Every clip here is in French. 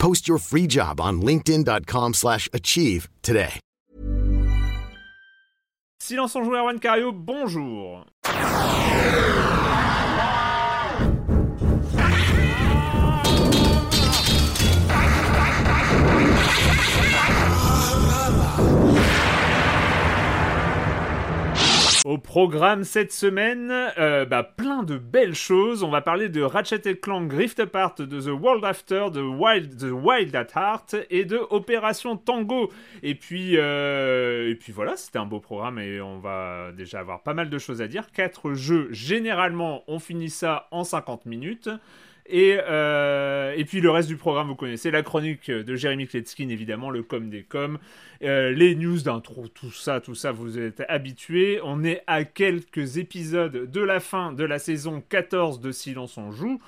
Post your free job on linkedin.com/achieve slash achieve today. Silence en joueur Juan Cario, bonjour. Au programme cette semaine, euh, bah, plein de belles choses. On va parler de Ratchet Clank Rift Apart, de The World After, de Wild, The Wild at Heart et de Opération Tango. Et puis, euh, et puis voilà, c'était un beau programme et on va déjà avoir pas mal de choses à dire. Quatre jeux, généralement, on finit ça en 50 minutes. Et, euh, et puis le reste du programme, vous connaissez la chronique de Jérémy Kletskin, évidemment, le com des coms, euh, les news d'intro, tout ça, tout ça, vous êtes habitués. On est à quelques épisodes de la fin de la saison 14 de Silence on joue.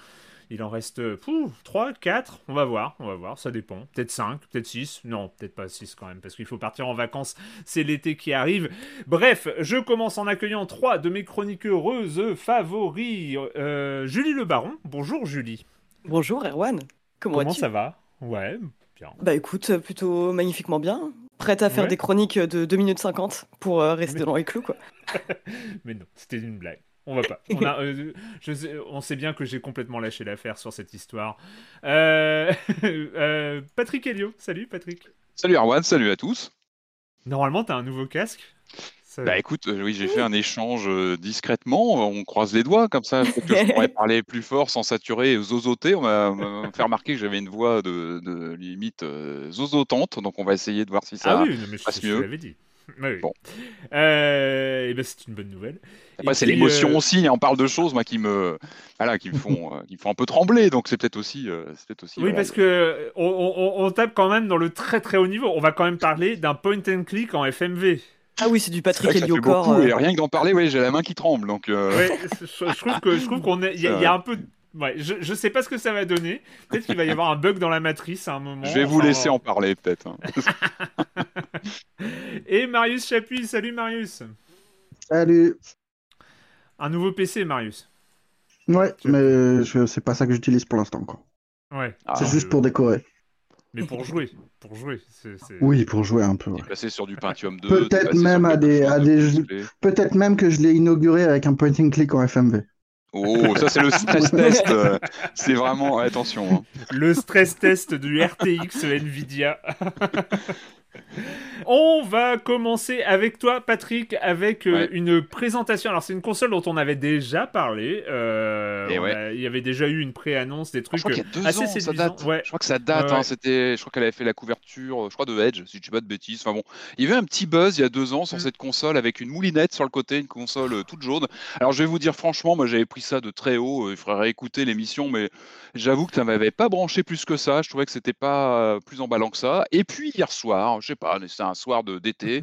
Il en reste pouf, 3, 4, on va voir, on va voir, ça dépend. Peut-être 5, peut-être 6, non, peut-être pas 6 quand même, parce qu'il faut partir en vacances, c'est l'été qui arrive. Bref, je commence en accueillant trois de mes chroniqueuses favoris. Euh, Julie Le Baron, bonjour Julie. Bonjour Erwan, comment, Comment vas-tu? ça va? Ouais, bien. Bah écoute, plutôt magnifiquement bien. Prête à faire Ouais. des chroniques de 2 minutes 50 pour euh, rester Mais- dans les clous quoi. Mais non, c'était une blague. On va pas. On, a, euh, je sais, on sait bien que j'ai complètement lâché l'affaire sur cette histoire. Euh, euh, Patrick Helio, salut Patrick. Salut Arwan, salut à tous. Normalement, t'as un nouveau casque. Ça- Bah écoute, euh, oui, j'ai fait un échange euh, discrètement, on croise les doigts comme ça, que je pourrais parler plus fort sans saturer et zozoter. On m'a fait remarquer que j'avais une voix de, de limite euh, zozotante, donc on va essayer de voir si ça. ah oui, non, mais je, passe je mieux. l'avais dit. Oui. Bon. Euh, et ben c'est une bonne nouvelle. Après, c'est l'émotion euh, aussi, on parle de choses moi qui me, voilà, qui me font, euh, qui me font un peu trembler, donc c'est peut-être aussi, euh, c'est peut-être aussi. Oui, voilà, parce que on, on- on tape quand même dans le très très haut niveau. On va quand même parler d'un point and click en FMV. Ah oui, c'est du Patrick beaucoup, euh, et rien que d'en parler, ouais, j'ai la main qui tremble, donc. euh, Ouais, je, je trouve que je trouve qu'on est, il y, y a un peu. Ouais, je, je sais pas ce que ça va donner. Peut-être qu'il va y avoir un bug dans la matrice à un moment. Je vais vous Enfin, laisser en parler peut-être. hein. Et Marius Chapuis, salut Marius. Salut. Un nouveau PC, Marius. Ouais, mais je- c'est pas ça que j'utilise pour l'instant. quoi. Ouais. Ah, c'est juste pour décorer. Mais pour jouer, pour jouer. c'est- c'est- Oui, pour jouer un peu. ouais. Passé sur du Pentium 2. Peut-être même à des- à de des jeux-. Peut-être même que je l'ai inauguré avec un point and click en FMV. Oh, ça c'est le stress test. euh, C'est vraiment attention. hein. Le stress test du RTX Nvidia. On va commencer avec toi, Patrick, avec euh, Ouais. une présentation. Alors, c'est une console dont on avait déjà parlé. euh, Et on ouais. a- Il y avait déjà eu une pré-annonce, des Je trucs crois qu'il y a deux assez ans, ça séduisants. date. Ouais. Je crois que ça date. Ouais, hein. C'était, je crois qu'elle avait fait la couverture, euh, je crois de Edge, si je dis pas de bêtises. Enfin bon, il y avait un petit buzz il y a deux ans sur Mm. cette console avec une moulinette sur le côté, une console euh, toute jaune. Alors je vais vous dire franchement, moi j'avais pris ça de très haut. euh, Il faudrait réécouter l'émission, mais j'avoue que ça m'avait pas branché plus que ça. Je trouvais que c'était pas euh, plus emballant que ça. Et puis hier soir, je sais pas, c'est un soir d'été.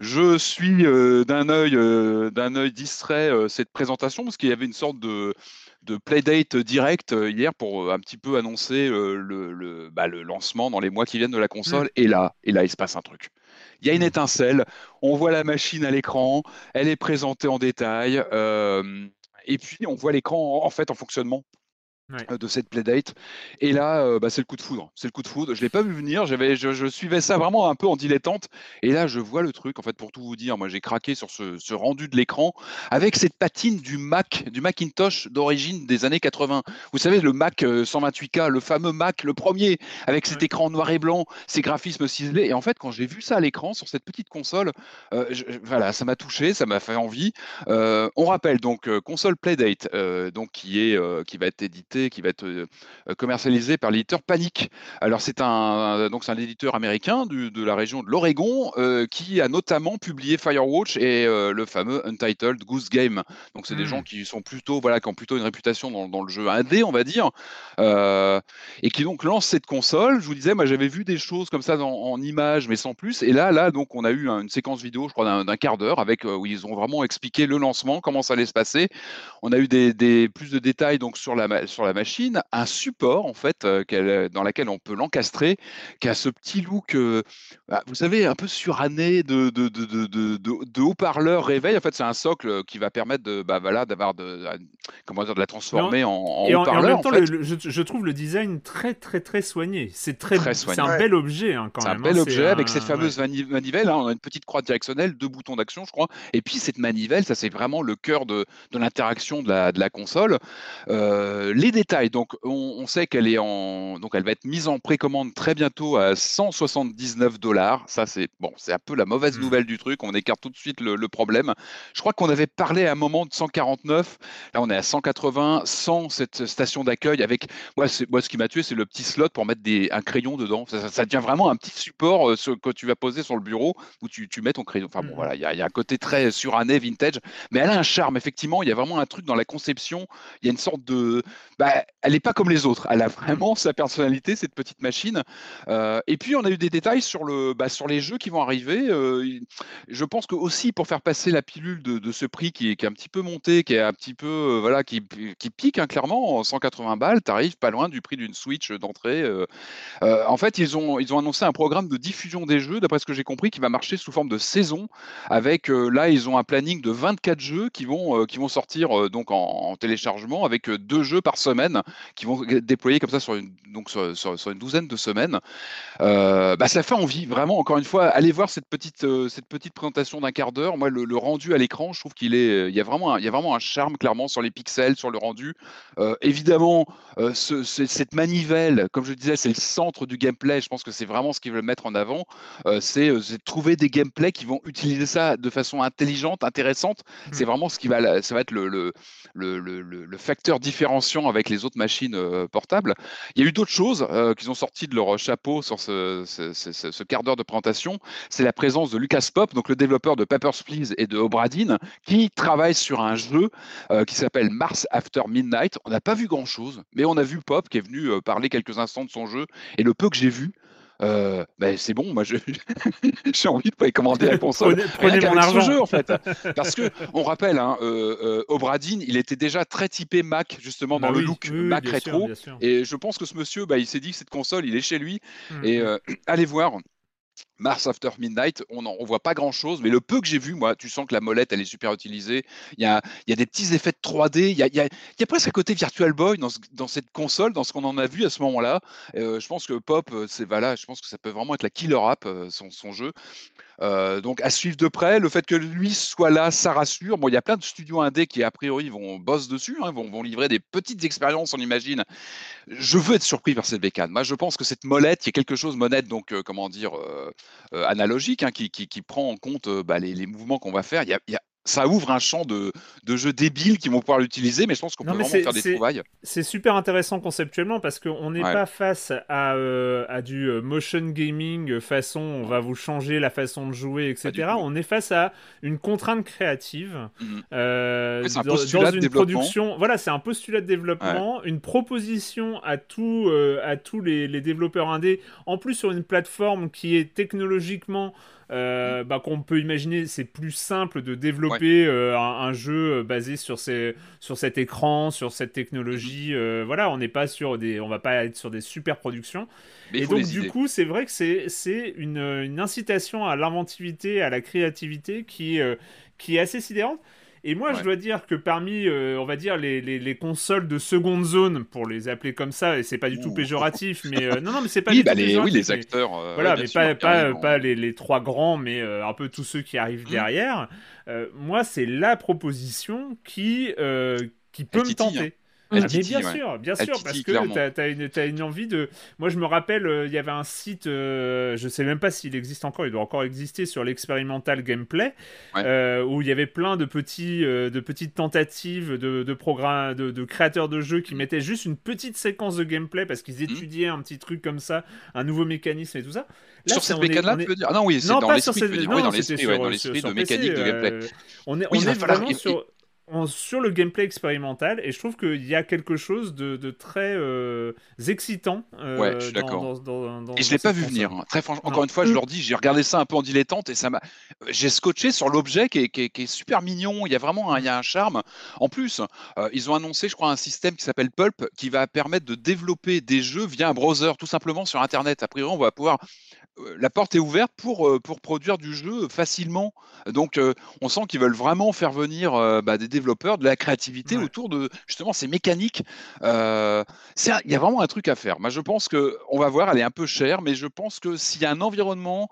je suis d'un œil d'un œil distrait cette présentation parce qu'il y avait une sorte de de playdate direct hier pour un petit peu annoncer le, bah, le, lancement dans les mois qui viennent de la console. Mmh. Et là, et là, il se passe un truc. Il y a une mmh. étincelle, on voit la machine à l'écran, elle est présentée en détail, et puis on voit l'écran en fait en fonctionnement euh, de cette playdate. Et là, euh, bah, c'est le coup de foudre. C'est le coup de foudre. Je l'ai pas vu venir. J'avais, je, suivais ça vraiment un peu en dilettante. Et là, je vois le truc. En fait, pour tout vous dire, moi, j'ai craqué sur ce, rendu de l'écran avec cette patine du Mac, du Macintosh d'origine des années 80. Vous savez, le Mac 128K, euh, le fameux Mac, le premier, avec cet écran noir et blanc, ces graphismes ciselés. Et en fait, quand j'ai vu ça à l'écran sur cette petite console, voilà, ça m'a touché, ça m'a fait envie. on rappelle donc console Playdate, donc qui est, qui va être édité qui va être euh, commercialisé par l'éditeur Panic. Alors c'est un donc c'est un éditeur américain de la région de l'Oregon euh, qui a notamment publié Firewatch et euh, le fameux Untitled Goose Game. Donc c'est des gens mmh. qui sont plutôt voilà qui ont plutôt une réputation dans, le jeu indé on va dire et qui donc lancent cette console. Je vous disais moi j'avais vu des choses comme ça en images mais sans plus et là là donc on a eu une séquence vidéo je crois d'un quart d'heure avec où ils ont vraiment expliqué le lancement comment ça allait se passer. On a eu des, des plus de détails donc sur la sur la la machine un support en fait euh, dans lequel on peut l'encastrer, qui a ce petit look, euh, bah, vous savez, un peu suranné de, de, de, de haut-parleur réveil. En fait, c'est un socle qui va permettre de, bah, voilà, d'avoir de, comment dire, de la transformer en, haut-parleur. En, même je, trouve le design très très très soigné. C'est très, c'est un bel objet hein, quand même. C'est un bel objet avec cette fameuse manivelle. Hein. on a une petite croix directionnelle, deux boutons d'action, je crois. Et puis cette manivelle, ça c'est vraiment le cœur de, l'interaction de la, de la console. Euh, les détails. Donc, on, sait qu'elle est en, donc elle va être mise en précommande très bientôt à 179 dollars. Ça, c'est bon, c'est un peu la mauvaise mmh. nouvelle du truc. On écarte tout de suite le, problème. Je crois qu'on avait parlé à un moment de 149. Là, on est à 180, sans cette station d'accueil. Avec moi, moi, ce qui m'a tué, c'est le petit slot pour mettre des, un crayon dedans. Ça, devient vraiment un petit support euh, ce, que tu vas poser sur le bureau où tu, tu mets ton crayon. Enfin bon, mmh. voilà, il y, y, a un côté très suranné, vintage, mais elle a un charme. Effectivement, il y a vraiment un truc dans la conception. Il y a une sorte de bah, elle n'est pas comme les autres. Elle a vraiment sa personnalité, cette petite machine. Euh, et puis, on a eu des détails sur, le, bah, sur les jeux qui vont arriver. Euh, je pense que aussi, pour faire passer la pilule de, ce prix qui est, un petit peu monté, qui est un petit peu, euh, voilà, qui, pique hein, clairement, 180 balles, tu pas loin du prix d'une Switch d'entrée. en fait, ils ont, ils ont annoncé un programme de diffusion des jeux, d'après ce que j'ai compris, qui va marcher sous forme de saison. Avec là, ils ont un planning de 24 jeux qui vont, qui vont sortir donc en, en téléchargement avec deux jeux par semaine qui vont déployer comme ça sur une, donc sur, une douzaine de semaines. Euh, bah, ça fait envie, vraiment, encore une fois, allez voir cette petite, euh, cette petite présentation d'un quart d'heure. Moi, le, rendu à l'écran, je trouve qu'il est, il y, a vraiment un, il y a vraiment un charme, clairement, sur les pixels, sur le rendu. Euh, évidemment, cette manivelle, comme je disais, c'est le centre du gameplay. Je pense que c'est vraiment ce qu'ils veulent mettre en avant. c'est trouver des gameplays qui vont utiliser ça de façon intelligente, intéressante. C'est mmh. vraiment ce qui va, ça va être le, le, le, le facteur différenciant avec les autres machines euh, portables. Il y a eu d'autres choses euh, qu'ils ont sorti de leur chapeau sur ce, quart d'heure de présentation. C'est la présence de Lucas Pop, donc le développeur de Papers, Please et de Obradine, qui travaille sur un jeu euh, qui s'appelle Mars After Midnight. On n'a pas vu grand-chose, mais on a vu Pop qui est venu parler quelques instants de son jeu. Et le peu que j'ai vu, euh, ben c'est bon, moi j'ai envie de précommander la console. prenez, mon argent. jeu en fait, parce que on rappelle, hein, euh, euh, Obradine, il était déjà très typé Mac justement dans bah le look Mac rétro, et je pense que ce monsieur, bah, il s'est dit que cette console, il est chez lui, mmh, et mmh. Euh, allez voir. Mars After Midnight, on ne voit pas grand chose, mais le peu que j'ai vu, moi, tu sens que la molette, elle est super utilisée. Il y a, y a des petits effets de 3D. Il y a, y a, presque un côté Virtual Boy dans, dans, cette console, dans ce qu'on en a vu à ce moment-là. Euh, je pense que Pop, euh, c'est voilà, je pense que ça peut vraiment être la killer app, euh, son, son, jeu. Donc à suivre de près, le fait que lui soit là, ça rassure. Bon, il y a plein de studios indés qui a priori vont bosser dessus, hein, vont, vont, livrer des petites expériences, on imagine. Je veux être surpris par cette bécane. Moi, je pense que cette molette, il y a quelque chose monette, donc comment dire, analogique, hein, qui, qui, qui, prend en compte bah, les, mouvements qu'on va faire. Ça ouvre un champ de, de jeux débiles qui vont pouvoir l'utiliser, mais je pense qu'on peut vraiment faire des trouvailles. C'est super intéressant conceptuellement parce qu'on n'est pas face à, euh, à du euh, motion gaming façon on va vous changer la façon de jouer, etc. On est face à une contrainte créative Mhm. euh, un dans, une production. Voilà, c'est un postulat de développement, une proposition à, tout, euh, à tous les, les développeurs indés, en plus sur une plateforme qui est technologiquement. Euh, bah, qu'on peut imaginer, c'est plus simple de développer euh, un, un jeu basé sur, ces, sur cet écran, sur cette technologie. Mhm. euh, voilà, on n'est pas sur des, on va pas être sur des super productions. Mais Et donc du idées. coup, c'est vrai que c'est c'est une, une incitation à l'inventivité, à la créativité qui euh, qui est assez sidérante. Et moi, je dois dire que parmi, euh, on va dire, les, les, les consoles de seconde zone, pour les appeler comme ça, et c'est pas du tout péjoratif, mais euh, non, non, mais c'est pas oui, du bah tout les, oui, les acteurs. euh, voilà, mais pas, pas, pas les, les trois grands, mais un peu tous ceux qui arrivent Mhm. derrière. Moi, c'est la proposition qui, qui peut me tenter. Elle Ah, mais titille, bien ouais. sûr, bien Elle sûr, titille, parce que t'as as une, envie de. Moi, je me rappelle, euh, il y avait un site, euh, je sais même pas s'il existe encore, il doit encore exister sur l'expérimental gameplay, Ouais. euh, où il y avait plein de petits, euh, de petites tentatives de, de programmes, de, de créateurs de jeux qui mettaient juste une petite séquence de gameplay parce qu'ils Mhm. étudiaient un petit truc comme ça, un nouveau mécanisme et tout ça. Là, sur cette est- tu veux dire? Ah non, oui, c'est non, dans l'esprit, cette... Oui, dans l'esprit, de mécanique de gameplay. on est, on vraiment sur, sur le gameplay expérimental et je trouve qu'il y a quelque chose de, de très euh, excitant euh, Ouais, je suis d'accord. Et je l'ai pas vu console. venir. hein. Très franchement, Non. encore une fois, je leur dis, j'ai regardé ça un peu en dilettante et ça m'a. J'ai scotché sur l'objet qui est super mignon. Il y a vraiment un, il y a un charme. En plus, euh, ils ont annoncé, je crois, un système qui s'appelle Pulp qui va permettre de développer des jeux via un browser, tout simplement sur Internet. A priori, on va pouvoir. Euh, La porte est ouverte pour, euh, pour produire du jeu facilement. Donc, euh, on sent qu'ils veulent vraiment faire venir euh, bah, des développeurs, de la créativité Ouais. autour de justement ces mécaniques. Euh, il y a vraiment un truc à faire. Moi, je pense que on va voir, elle est un peu chère, mais je pense que s'il y a un environnement,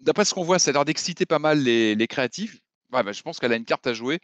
d'après ce qu'on voit, ça a l'air d'exciter pas mal les, les créatifs. Ouais, bah, je pense qu'elle a une carte à jouer.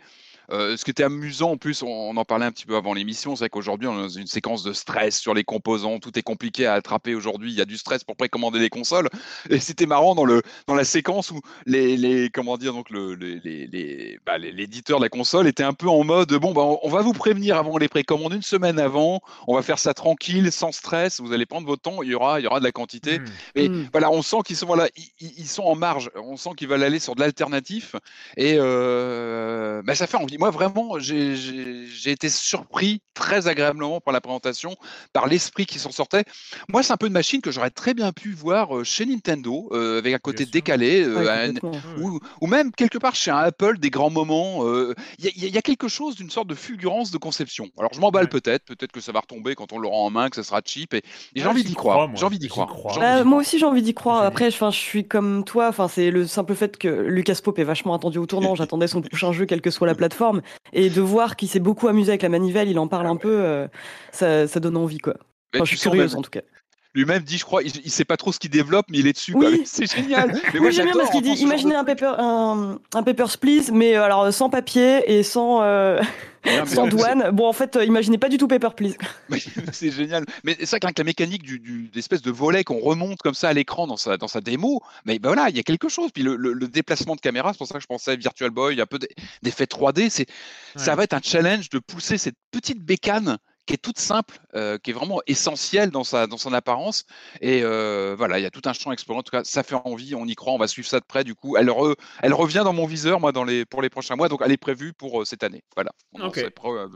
Euh, ce qui était amusant en plus, on, on en parlait un petit peu avant l'émission, c'est qu'aujourd'hui on est dans une séquence de stress sur les composants, tout est compliqué à attraper aujourd'hui, il y a du stress pour précommander les consoles. Et c'était marrant dans, le, dans la séquence où les, les comment dire donc le, les- les- bah, les- l'éditeur de la console était un peu en mode bon bah on, on va vous prévenir avant les précommandes une semaine avant, on va faire ça tranquille, sans stress, vous allez prendre votre temps, il y aura il y aura de la quantité. Mais Mm. voilà, on sent qu'ils sont voilà, ils sont en marge. On sent qu'ils veulent aller sur de l'alternatif. Et euh, bah, ça fait envie. Moi, vraiment, j'ai- été surpris très agréablement par la présentation, par l'esprit qui s'en sortait. Moi, c'est un peu une machine que j'aurais très bien pu voir euh, chez Nintendo, euh, avec un côté décalé, euh, Ouais, un- complètement. Ouais. ou, ou même quelque part chez un Apple, des grands moments. euh, Il y, a- y y quelque chose d'une sorte de fulgurance de conception. Alors, je m'emballe Ouais. peut-être, peut-être que ça va retomber quand on l'aura en main, que ça sera cheap. Et, et j'ai envie d'y croire. moi. J'ai envie d'y croire. moi aussi j'ai envie d'y croire. Après, enfin, je suis comme toi. Enfin, c'est le simple fait que Lucas Pope est vachement attendu au tournant. J'attendais son prochain jeu, quelle que soit la plateforme, et de voir qu'il s'est beaucoup amusé avec la manivelle, il en parle un peu, euh, ça, ça donne envie quoi. Enfin, je suis curieuse même- en tout cas. Lui-même dit, je crois, il, il sait pas trop ce qu'il développe, mais il est dessus. Oui. C'est génial. Mais Oui, j'aime bien parce qu'il dit imaginez un paper, un, un Papers, Please, mais euh, alors sans papier et sans, euh. Non, sans douane. Bon, en fait, euh, imaginez pas du tout Paper, Please. C'est génial. Mais c'est vrai que la mécanique du, du- d'espèce de volet qu'on remonte comme ça à l'écran dans sa, dans sa démo, mais ben voilà, il y a quelque chose. Puis le, le- le déplacement de caméra, c'est pour ça que je pensais à Virtual Boy, il y a un peu d'e- d'effet 3D. C'est, Ça va être un challenge de pousser cette petite bécane qui est toute simple, euh, qui est vraiment essentielle dans, sa, dans son apparence. Et euh, voilà, il y a tout un champ à explorer. En tout cas, ça fait envie, on y croit, on va suivre ça de près. Du coup, elle, re- elle revient dans mon viseur, moi, dans les, pour les prochains mois. Donc, elle est prévue pour euh, cette année. Voilà. On en Ok. sait pro- euh,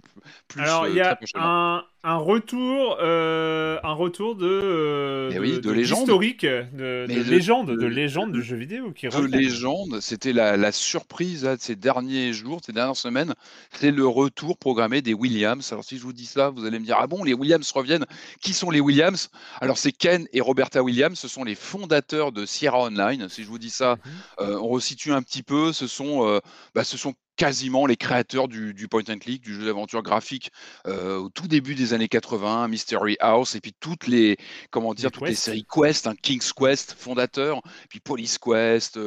plus Alors, il y a un, un retour, euh, un retour de, euh, oui, de légende. historique, de, de légende, de le- légende de jeux vidéo qui de légende, c'était la, la surprise là, de ces derniers jours, ces dernières semaines, c'est le retour programmé des Williams. Alors si je vous dis ça, vous allez me dire ah bon, les Williams reviennent. Qui sont les Williams? Alors c'est Ken et Roberta Williams, ce sont les fondateurs de Sierra Online. Si je vous dis ça, Mhm. euh, on resitue un petit peu. Ce sont, euh, bah, ce sont quasiment les créateurs du, point and click, du jeu d'aventure graphique au tout début des années 80, Mystery House, et puis toutes les, comment dire, toutes les séries Quest, hein, King's Quest, fondateur, puis Police Quest,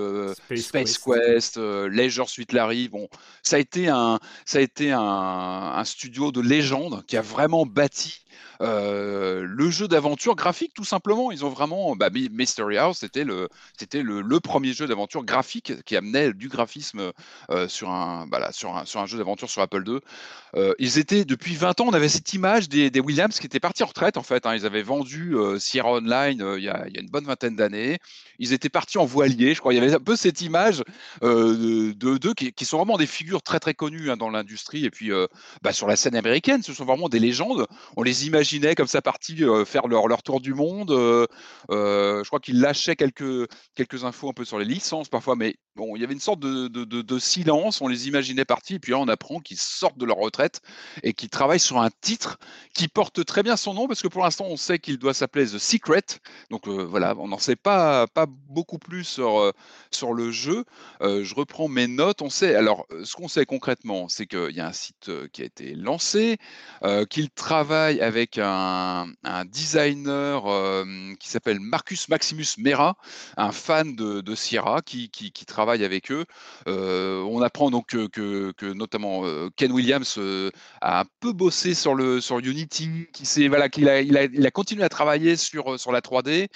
Space, Quest, Leisure Suite Larry. Bon, ça a été un, ça a été un, un studio de légende qui a vraiment bâti euh, le jeu d'aventure graphique, tout simplement. Ils ont vraiment. Bah, Mystery House, c'était le, c'était le, premier jeu d'aventure graphique qui amenait du graphisme euh, sur, un, bah, sur, un, jeu d'aventure sur Apple II. Euh, ils étaient, depuis 20 ans, on avait cette image des, Williams qui étaient partis en retraite, en fait. Hein. Ils avaient vendu Sierra Online il y, a, une bonne vingtaine d'années. Ils étaient partis en voilier, je crois. Il y avait un peu cette image de d'eux qui, sont vraiment des figures très, très connues hein, dans l'industrie. Et puis, bah, sur la scène américaine, ce sont vraiment des légendes. On les imagine comme ça partie euh, faire leur, leur, tour du monde. Euh, euh, je crois qu'ils lâchaient quelques, quelques infos un peu sur les licences parfois, mais bon, il y avait une sorte de, silence. On les imaginait partis, et puis là, on apprend qu'ils sortent de leur retraite et qu'ils travaillent sur un titre qui porte très bien son nom, parce que pour l'instant, on sait qu'il doit s'appeler The Secret. Donc voilà, on n'en sait pas, pas beaucoup plus sur, sur le jeu. je reprends mes notes. On sait, alors, ce qu'on sait concrètement, c'est qu'il y a un site qui a été lancé, qu'il travaille avec un, designer qui s'appelle Marcus Maximus Mera, un fan de, Sierra qui, travaille avec eux. on apprend donc que, notamment Ken Williams a un peu bossé sur, le, sur Unity, qu'il voilà, qu'il a, il a, continué à travailler sur, sur la 3D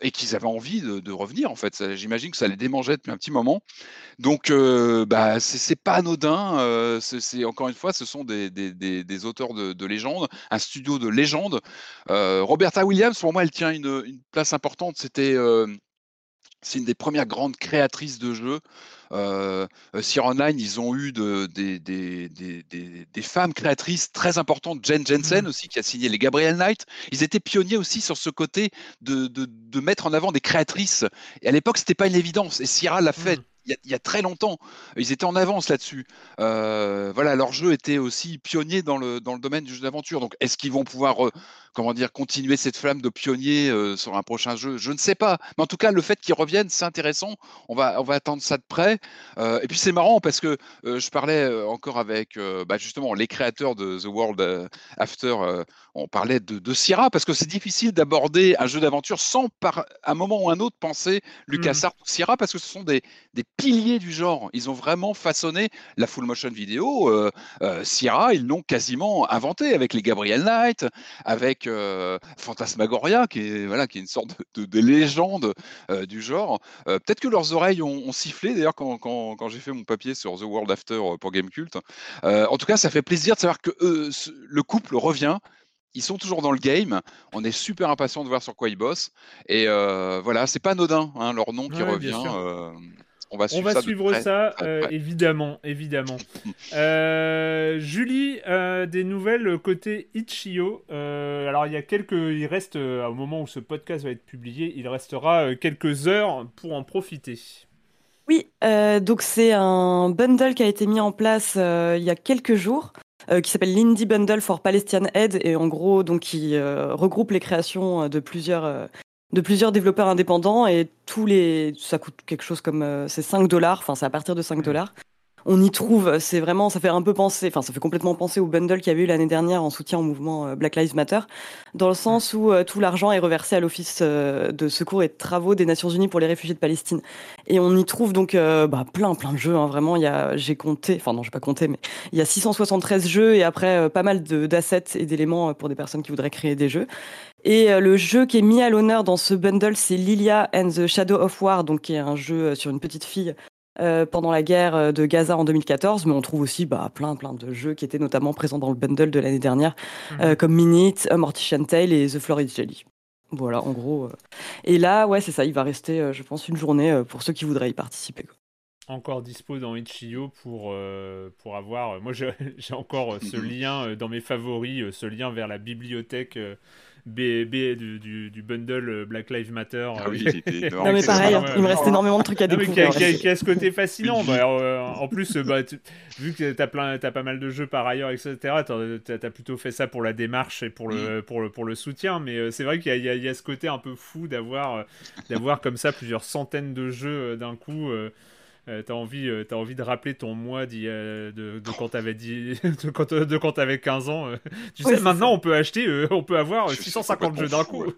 et qu'ils avaient envie de, revenir en fait. J'imagine que ça les démangeait depuis un petit moment. Donc, bah, c'est pas anodin. c'est encore une fois, ce sont des, des, auteurs de, de légendes, un studio de légende. Euh, Roberta Williams, pour moi, elle tient une, place importante. C'était euh, c'est une des premières grandes créatrices de jeux. Euh, Sierra Online, ils ont eu de, des, des, des, femmes créatrices très importantes. Jen Jensen mmh. aussi, qui a signé les Gabriel Knight. Ils étaient pionniers aussi sur ce côté de, de, de mettre en avant des créatrices. Et à l'époque, c'était pas une évidence. Et Sierra l'a fait. Il y, a, très longtemps. Ils étaient en avance là-dessus. Euh, voilà, leur jeu était aussi pionnier dans le, dans le domaine du jeu d'aventure. Donc, est-ce qu'ils vont pouvoir, comment dire, continuer cette flamme de pionnier euh, sur un prochain jeu? Je ne sais pas. Mais en tout cas, le fait qu'ils reviennent, c'est intéressant. On va, on va attendre ça de près. Euh, et puis, c'est marrant parce que je parlais encore avec bah, justement les créateurs de The World After. on parlait de, de Sierra parce que c'est difficile d'aborder un jeu d'aventure sans, par un moment ou un autre, penser LucasArts mmh. ou Sierra parce que ce sont des, des piliers du genre. Ils ont vraiment façonné la full motion vidéo. Euh, euh, Sierra, ils l'ont quasiment inventé avec les Gabriel Knight, avec euh, Fantasmagoria, qui est, voilà, qui est une sorte de, légende du genre. Peut-être que leurs oreilles ont, sifflé, d'ailleurs, quand, quand, quand j'ai fait mon papier sur The World After pour Gamecult. en tout cas, ça fait plaisir de savoir que le couple revient ils sont toujours dans le game. On est super impatient de voir sur quoi ils bossent. Et voilà, c'est pas anodin, hein, leur nom qui revient. On va suivre, ça, euh, évidemment, évidemment. Euh, Julie, euh, des nouvelles côté Itch.io. alors il y a quelques, il reste au moment où ce podcast va être publié, il restera quelques heures pour en profiter. Oui, donc c'est un bundle qui a été mis en place il y a quelques jours. qui s'appelle l'Indie Bundle for Palestinian Aid et en gros donc qui regroupe les créations de plusieurs de plusieurs développeurs indépendants et tous les ça coûte quelque chose comme euh, c'est 5 dollars enfin c'est à partir de 5 dollars on y trouve c'est vraiment ça fait un peu penser enfin ça fait complètement penser au bundle qu'il y avait eu l'année dernière en soutien au mouvement euh, Black Lives Matter dans le sens où euh, tout l'argent est reversé à l'office de secours et de travaux des Nations Unies pour les réfugiés de Palestine. Et on y trouve donc bah, plein plein de jeux hein, vraiment il y a j'ai compté enfin non j'ai pas compté mais il y a 673 jeux et après pas mal d'assets et d'éléments pour des personnes qui voudraient créer des jeux. Et euh, le jeu qui est mis à l'honneur dans ce bundle, c'est Lilia and the Shadow of War, donc qui est un jeu euh, sur une petite fille euh, pendant la guerre de Gaza en 2014, mais on trouve aussi bah, plein plein de jeux qui étaient notamment présents dans le bundle de l'année dernière, mhm. comme Minute, Mortician Tale et The Florid Jelly. Voilà, en gros. Et là, ouais, c'est ça, il va rester, je pense, une journée pour ceux qui voudraient y participer. Encore dispo dans Itch.io pour, pour avoir. Moi, j'ai encore ce lien dans mes favoris, ce lien vers la bibliothèque B, du, du, bundle euh, Black Lives Matter. Ah oui, euh, non mais pareil, il me reste énormément de trucs à découvrir. Qui a, ce côté fascinant. Bah, euh, en plus, bah, vu que tu as, as, pas mal de jeux par ailleurs, etc., tu as, plutôt fait ça pour la démarche et pour le, mm. pour le, pour le soutien. Mais c'est vrai qu'il y, y, a ce côté un peu fou d'avoir d'avoir comme ça plusieurs centaines de jeux d'un coup. Euh, t'as envie, euh, t'as envie de rappeler ton moi d'il y a- de, de quand t'avais dit, de quand, de quand t'avais 15 ans. euh. Tu Ouais, sais, maintenant on peut acheter, euh, on peut avoir Je suis 650 jeux d'un coup.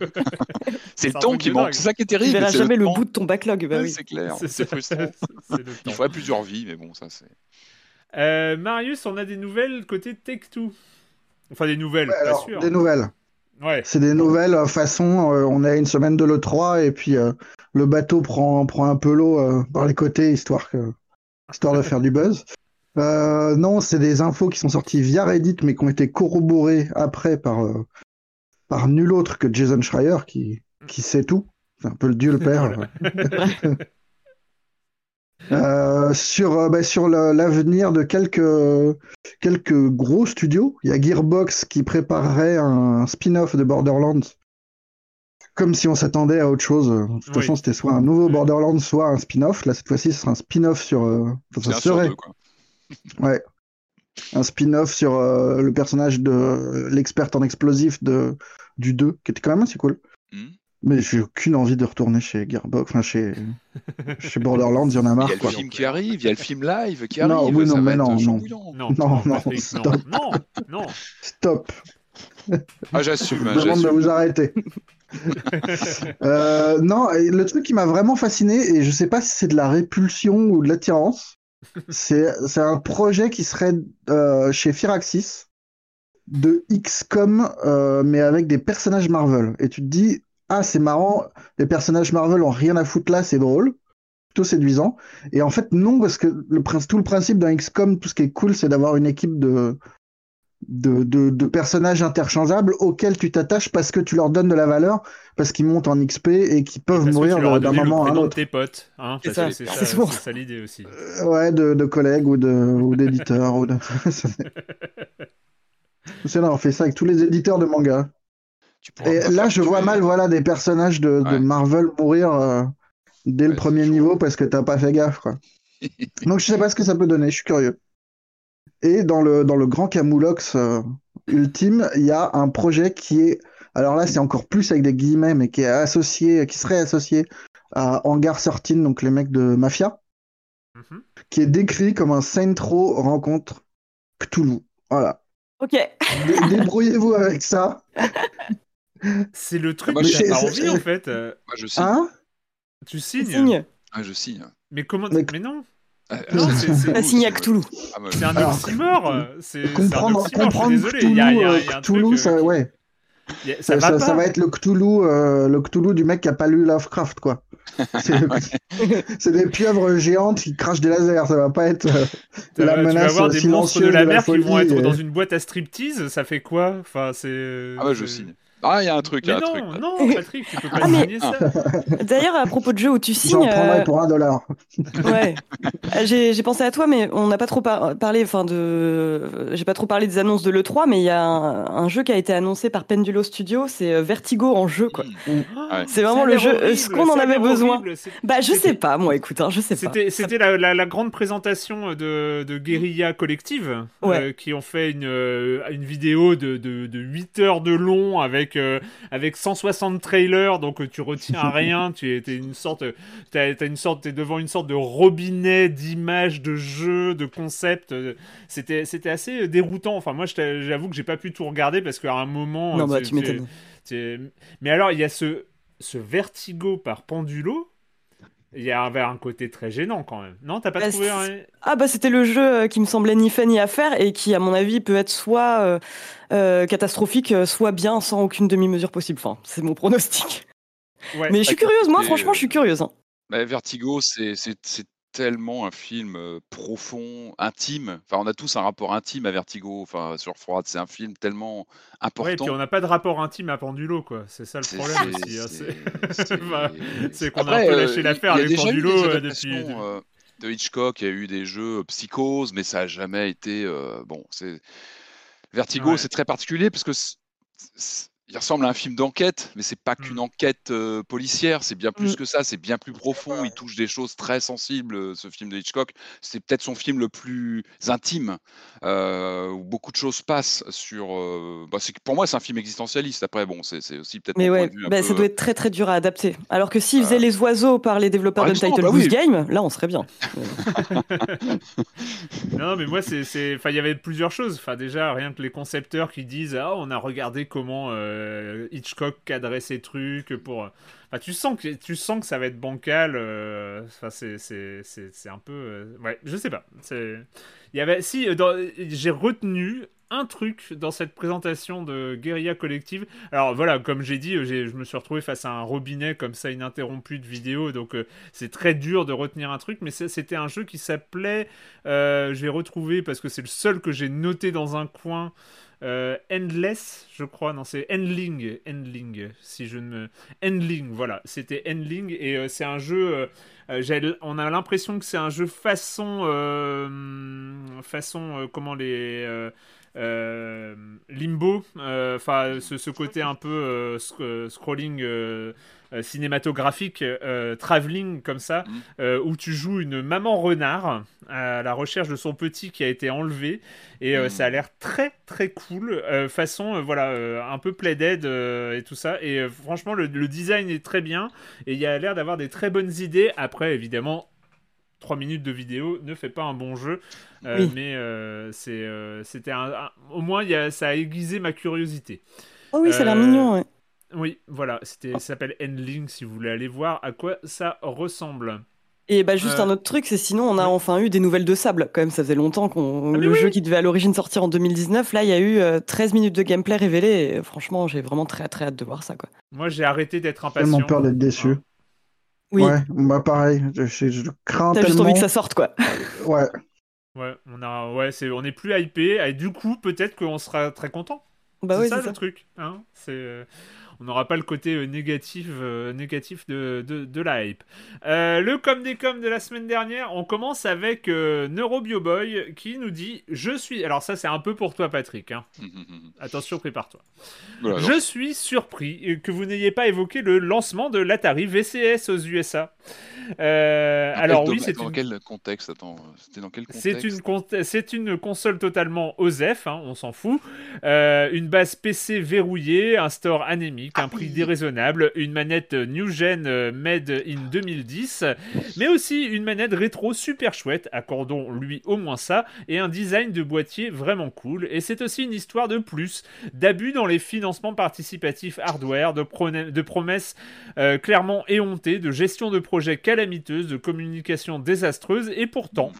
C'est C'est le temps qui manque, c'est ça qui est Tu terrible. verras c'est jamais le temps. bout de ton backlog. Bah Ouais, oui. C'est clair, C'est- c'est frustrant. c'est le Il faudrait plusieurs vies, mais bon, ça c'est. Euh, Marius, on a des nouvelles côté Take Two. Enfin des nouvelles, Ouais, pas alors, sûr. des nouvelles. Ouais. C'est des nouvelles euh, façon, euh, on a une semaine de l'E3 et puis euh, le bateau prend, prend un peu l'eau euh, par les côtés histoire, que, histoire de faire du buzz. Euh, non, c'est des infos qui sont sorties via Reddit mais qui ont été corroborées après par, euh, par nul autre que Jason Schreier qui, qui sait tout. C'est un peu le dieu le père. Euh, sur euh, bah, sur l'avenir de quelques quelques gros studios. Il y a Gearbox qui préparerait un spin-off de Borderlands. Comme si on s'attendait à autre chose. De toute Oui. façon, c'était soit un nouveau Borderlands, soit un spin-off. Là, cette fois-ci, ce sera un spin-off sur. euh, enfin, ça serait deux, quoi. ouais, un spin-off sur euh, le personnage de l'expert en explosifs de du 2, qui était quand même assez cool. Hmm. Mais j'ai aucune envie de retourner chez Gearbox, enfin chez chez Borderlands, il y en a Il y marre a le quoi. film qui arrive, il y a le film live qui Non, arrive. oui, non, va mais non, non. Non, Non, non, non, stop. non, non. Stop. Ah, j'assume, Je demande de vous arrêter. Euh, non, et le truc qui m'a vraiment fasciné, et je sais pas si c'est de la répulsion ou de l'attirance, c'est c'est un projet qui serait euh, chez Firaxis de XCOM, euh, mais avec des personnages Marvel. Et tu te dis, ah, c'est marrant, les personnages Marvel ont rien à foutre là, c'est drôle, plutôt séduisant. Et en fait, non, parce que le, tout le principe d'un XCOM, tout ce qui est cool, c'est d'avoir une équipe de, de, de, de personnages interchangeables auxquels tu t'attaches parce que tu leur donnes de la valeur, parce qu'ils montent en XP et qu'ils peuvent mourir d'un moment à un autre. tes potes. Hein, C'est parce ça, que c'est ça, souvent. c'est ça l'idée aussi. Euh, Ouais, de, de collègues ou de ou d'éditeurs. ou de... C'est là, on fait ça avec tous les éditeurs de manga. Tu pourras Et là, je vois mal voilà, des personnages de. Marvel mourir euh, dès le premier niveau parce que t'as pas fait gaffe. Quoi. Donc je sais pas ce que ça peut donner, je suis curieux. Et dans le, dans le grand Camoulox euh, ultime, il y a un projet qui est, alors là c'est encore plus avec des guillemets, mais qui est associé, qui serait associé à Hangar 13, donc les mecs de Mafia, Mhm. qui est décrit comme un Saint Row rencontre Cthulhu. Voilà. Ok. Dé- Débrouillez-vous avec ça. C'est le truc Moi, que t'as pas envie en fait. euh, Moi, je signe. Hein? Tu signes. Signe. Ah, je signe. Mais comment Mais- Mais non. Ah, Non, ah, c'est- Bah, signe à Cthulhu. Ah, C'est un Alors, oxymore. euh, C'est c'est un Comprendre, comprendre désolé. Cthulhu, Il y a, il y a- euh, il y a un Cthulhu, truc, ça, euh, ouais. a- ça, Ça, va ça- pas. ça va être le Cthulhu, euh, le Cthulhu du mec qui a pas lu Lovecraft, quoi. C'est des pieuvres géantes qui crachent des lasers, ça va pas être euh, la vas- tu vas menace avoir des monstres de silencieuse la de la mer qui vont être et- dans une boîte à striptease. Ça fait quoi? Enfin, c'est. Ah, ouais, je signe. Ah, il y a un truc, y a un non, truc. non, Patrick, tu peux pas Ah, mais- signer ça. D'ailleurs, à propos de jeux où tu J'en signes, prendrais euh, pour un dollar. ouais, Euh, j'ai j'ai pensé à toi, mais on n'a pas trop par- parlé, enfin de, j'ai pas trop parlé des annonces de l'E3, mais il y a un, un jeu qui a été annoncé par Pendulo Studio, c'est euh, Vertigo en jeu, quoi. Hmm. Ouais. C'est vraiment le jeu, euh, horrible, ce qu'on en avait besoin. horrible, Bah, je C'était- sais pas, moi, écoute, hein, je sais pas. C'était, c'était la, la- la grande présentation de, de Guerilla Collective, Ouais. euh, qui ont fait une, une vidéo de, de, de 8 heures de long avec, euh, avec 160 trailers, donc euh, tu retiens rien, tu es, une sorte, une sorte, devant une sorte de robinet d'images, de jeux, de concepts. euh, C'était, c'était assez déroutant. Enfin, moi, j'avoue que j'ai pas pu tout regarder parce qu'à un moment. Non, euh, bah, tu- tu m'étonnes. tu- Mais alors, il y a ce, ce vertigo par pendulo. Il y avait un côté très gênant quand même. Non, t'as pas Bah, trouvé un... Ah bah c'était le jeu euh, qui me semblait ni fait ni à faire et qui à mon avis peut être soit euh, euh, catastrophique, soit bien sans aucune demi-mesure possible. Enfin, c'est mon pronostic. Ouais. Mais je suis D'accord. curieuse, moi franchement je suis curieuse. hein. Bah, Vertigo, c'est tellement un film euh, profond, intime. Enfin, on a tous un rapport intime à Vertigo. Enfin, sur Froide, c'est un film tellement important. puis on n'a pas de rapport intime à Pendulo, quoi. C'est ça le problème c'est- aussi. hein, c'est- qu'on a un peu euh, lâché l'affaire avec Pendulo des euh, depuis. euh, de Hitchcock, il y a eu des jeux psychose, mais ça n'a jamais été. euh, bon, c'est Vertigo, Ouais. c'est très particulier parce que il ressemble à un film d'enquête, mais c'est pas qu'une Mm. enquête euh, policière, c'est bien plus Mm. que ça, c'est bien plus profond. Il touche des choses très sensibles, euh, ce film de Hitchcock. C'est peut-être son film le plus intime, euh, où beaucoup de choses se passent sur. euh, bah, c'est que pour moi, c'est un film existentialiste. Après, bon, c'est aussi peut-être Mais ouais, de vue un bah, peu, ça doit être très très dur à adapter. Alors que s'ils Euh, faisaient les oiseaux par les développeurs par de Title bah oui. Game, là on serait bien. Non, mais moi, c'est, c'est, enfin, il y avait plusieurs choses. Enfin, déjà, rien que les concepteurs qui disent, ah, on a regardé comment euh, Hitchcock cadrait ses trucs pour. Enfin, tu sens que tu sens que ça va être bancal. euh, Enfin, c'est, c'est, un peu, euh, ouais, je sais pas. Il y avait, si, j'ai retenu un truc dans cette présentation de Guérilla Collective. Alors voilà, comme j'ai dit, je me suis retrouvé face à un robinet comme ça ininterrompu de vidéos, donc c'est très dur de retenir un truc, mais c'était un jeu qui s'appelait, euh, je vais retrouver parce que c'est le seul que j'ai noté dans un coin, Endless, je crois, non c'est Endling, Endling, si je ne me... Endling, voilà, c'était Endling, et euh, c'est un jeu... euh, euh, on a l'impression que c'est un jeu façon... euh, façon, euh, comment les... euh, euh, Limbo, euh, enfin ce, ce côté un peu euh, sc- euh, scrolling euh, euh, cinématographique, euh, travelling comme ça, Mhm. euh, où tu joues une maman renard à la recherche de son petit qui a été enlevé, et euh, Mhm. ça a l'air très très cool, euh, façon euh, voilà euh, un peu Play Dead euh, et tout ça, et euh, franchement le, le design est très bien, et il y a l'air d'avoir des très bonnes idées. Après évidemment 3 minutes de vidéo ne fait pas un bon jeu, euh, Oui. mais euh, c'est, euh, c'était un, un- au moins il y a, ça a aiguisé ma curiosité. Oh oui, ça a l'air Euh, mignon. ouais. Oui, voilà, c'était, ça s'appelle Endling si vous voulez aller voir à quoi ça ressemble. Et bah juste euh, un autre truc, c'est sinon on a oui. enfin eu des nouvelles de Sable. Quand même, ça faisait longtemps qu'on Ah, le oui. jeu qui devait à l'origine sortir en 2019, là il y a eu euh, 13 minutes de gameplay révélé. Et franchement, j'ai vraiment très très hâte de voir ça quoi. Moi j'ai arrêté d'être impatient. Tellement peur d'être déçu. Oui, Ouais, bah pareil, je, je- je crains t'as juste tellement. envie que ça sorte quoi. Ouais, Ouais, on a, ouais, c'est, on est plus hypé et du coup peut-être qu'on sera très content. Bah c'est oui, ça c'est le ça. truc. Hein c'est, euh, on n'aura pas le côté euh, négatif, euh, négatif de, de, de la hype. Euh, le com des com de la semaine dernière, on commence avec NeuroBioBoy qui nous dit Je suis. Alors, ça, c'est un peu pour toi, Patrick. hein. Attention, prépare-toi. Voilà, Je suis surpris que vous n'ayez pas évoqué le lancement de l'Atari VCS aux USA. Euh, Dans alors, oui, c'est dans une. quel contexte? Attends, c'était dans quel contexte? C'est une, con- c'est une console totalement OSEF, hein, on s'en fout. Euh, une base PC verrouillée, un store anémique, un prix déraisonnable, une manette New Gen euh, Made in 2010, mais aussi une manette rétro super chouette, accordons lui au moins ça, et un design de boîtier vraiment cool. Et c'est aussi une histoire de plus, d'abus dans les financements participatifs hardware, de, promesses euh, clairement éhontées, de gestion de projets calamiteuses, de communication désastreuse, et pourtant,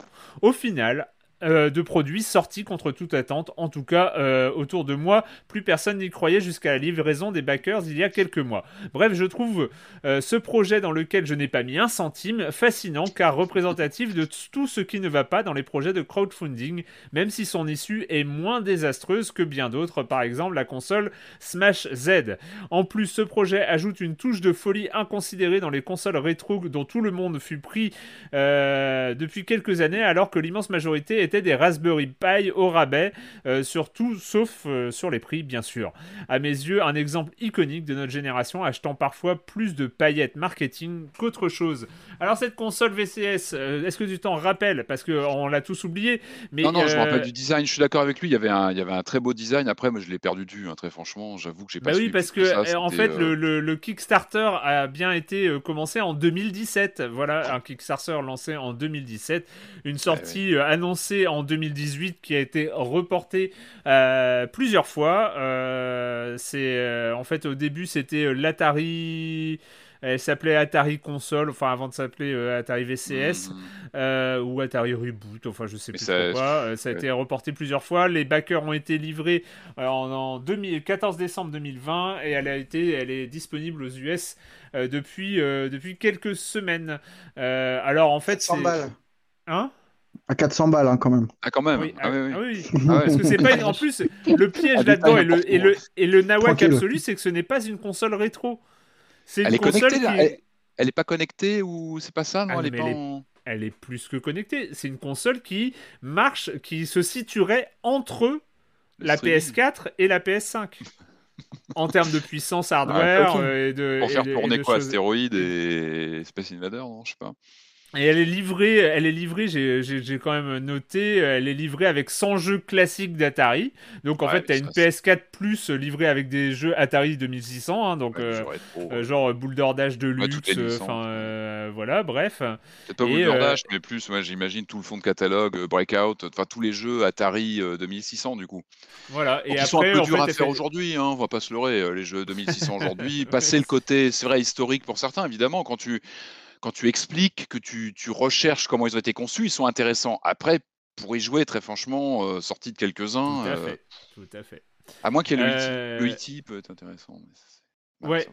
au final, euh, de produits sortis contre toute attente. En tout cas, euh, autour de moi, plus personne n'y croyait jusqu'à la livraison des backers il y a quelques mois. Bref, je trouve euh, ce projet dans lequel je n'ai pas mis un centime fascinant car représentatif de tout ce qui ne va pas dans les projets de crowdfunding, même si son issue est moins désastreuse que bien d'autres, par exemple la console Smash Z. En plus, ce projet ajoute une touche de folie inconsidérée dans les consoles rétro dont tout le monde fut pris depuis quelques années, alors que l'immense majorité étaient des Raspberry Pi au rabais, euh, sur tout sauf euh, sur les prix, bien sûr. À mes yeux, un exemple iconique de notre génération achetant parfois plus de paillettes marketing qu'autre chose. Alors cette console VCS, euh, est-ce que tu t'en rappelles Parce qu'on l'a tous oublié. Mais, non, non, je me euh, rappelle du design. Je suis d'accord avec lui. Il y avait un, il y avait un très beau design. Après, moi, je l'ai perdu vue. hein, très franchement, j'avoue que j'ai pas. Bah oui, parce que ça, euh, en fait, euh, le, le- le Kickstarter a bien été euh, commencé en 2017. Voilà, un Kickstarter lancé en 2017. Une sortie euh, annoncée en 2018 qui a été reportée euh, plusieurs fois. Euh, c'est euh, en fait au début c'était euh, l'Atari. Elle s'appelait Atari Console, enfin avant de s'appeler euh, Atari VCS hmm, euh, ou Atari Reboot, enfin je sais Mais plus ça- trop quoi. Euh, ça a été reporté plusieurs fois. Les backers ont été livrés euh, en, en 2000 14 décembre 2020 et elle a été, elle est disponible aux US euh, depuis euh, depuis quelques semaines. Euh, alors en fait, 100 c'est balles. hein? À 400 balles, hein, quand même. Ah, quand même. oui, Ah, oui, oui. ah oui. Ah ouais. Parce que c'est pas en plus le piège là-dedans et le, et le et le nawak Tranquille. absolu, c'est que ce n'est pas une console rétro. C'est une Elle est connectée, là qui- elle, elle est pas connectée ou c'est pas ça? Non, Ah, elle est mais pas elle est- en- elle est plus que connectée. C'est une console qui marche, qui se situerait entre le la streaming. PS4 et la PS5. en termes de puissance hardware et de. Pour faire et de- tourner et de quoi? choses- Astéroïdes et Space Invader, non Je sais pas. Et elle est livrée, elle est livrée, j'ai- j'ai j'ai quand même noté, elle est livrée avec 100 jeux classiques d'Atari. Donc en Ouais, fait, t'as une ça, c'est- PS4 Plus livrée avec des jeux Atari 2600, hein, donc Ouais, euh, trop, euh, ouais. genre Boulder Dash de luxe, euh, enfin euh, voilà, bref. Peut-être pas et, Boulder euh, Dash, mais plus, j'imagine tout le fond de catalogue, euh, Breakout, enfin tous les jeux Atari euh, 2600 du coup. Voilà. Donc, Et ils après, sont un peu durs à faire fait- aujourd'hui, hein, on va pas se leurrer, euh, les jeux 2600 aujourd'hui. Passer le côté, c'est vrai, historique pour certains, évidemment, quand tu, quand tu expliques, que tu, tu recherches comment ils ont été conçus, ils sont intéressants. Après, pour y jouer, très franchement, euh, sorti de quelques-uns, Tout à euh, fait. Tout à fait. à moins qu'il y ait le Euh. Le E.T. peut être intéressant. mais Ouais.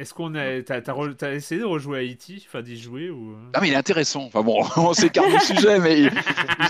Est-ce qu'on a, t'as, t'as essayé de rejouer à E.T., enfin d'y jouer ou? Ah mais il est intéressant. Enfin bon, on s'écarte du sujet, mais il-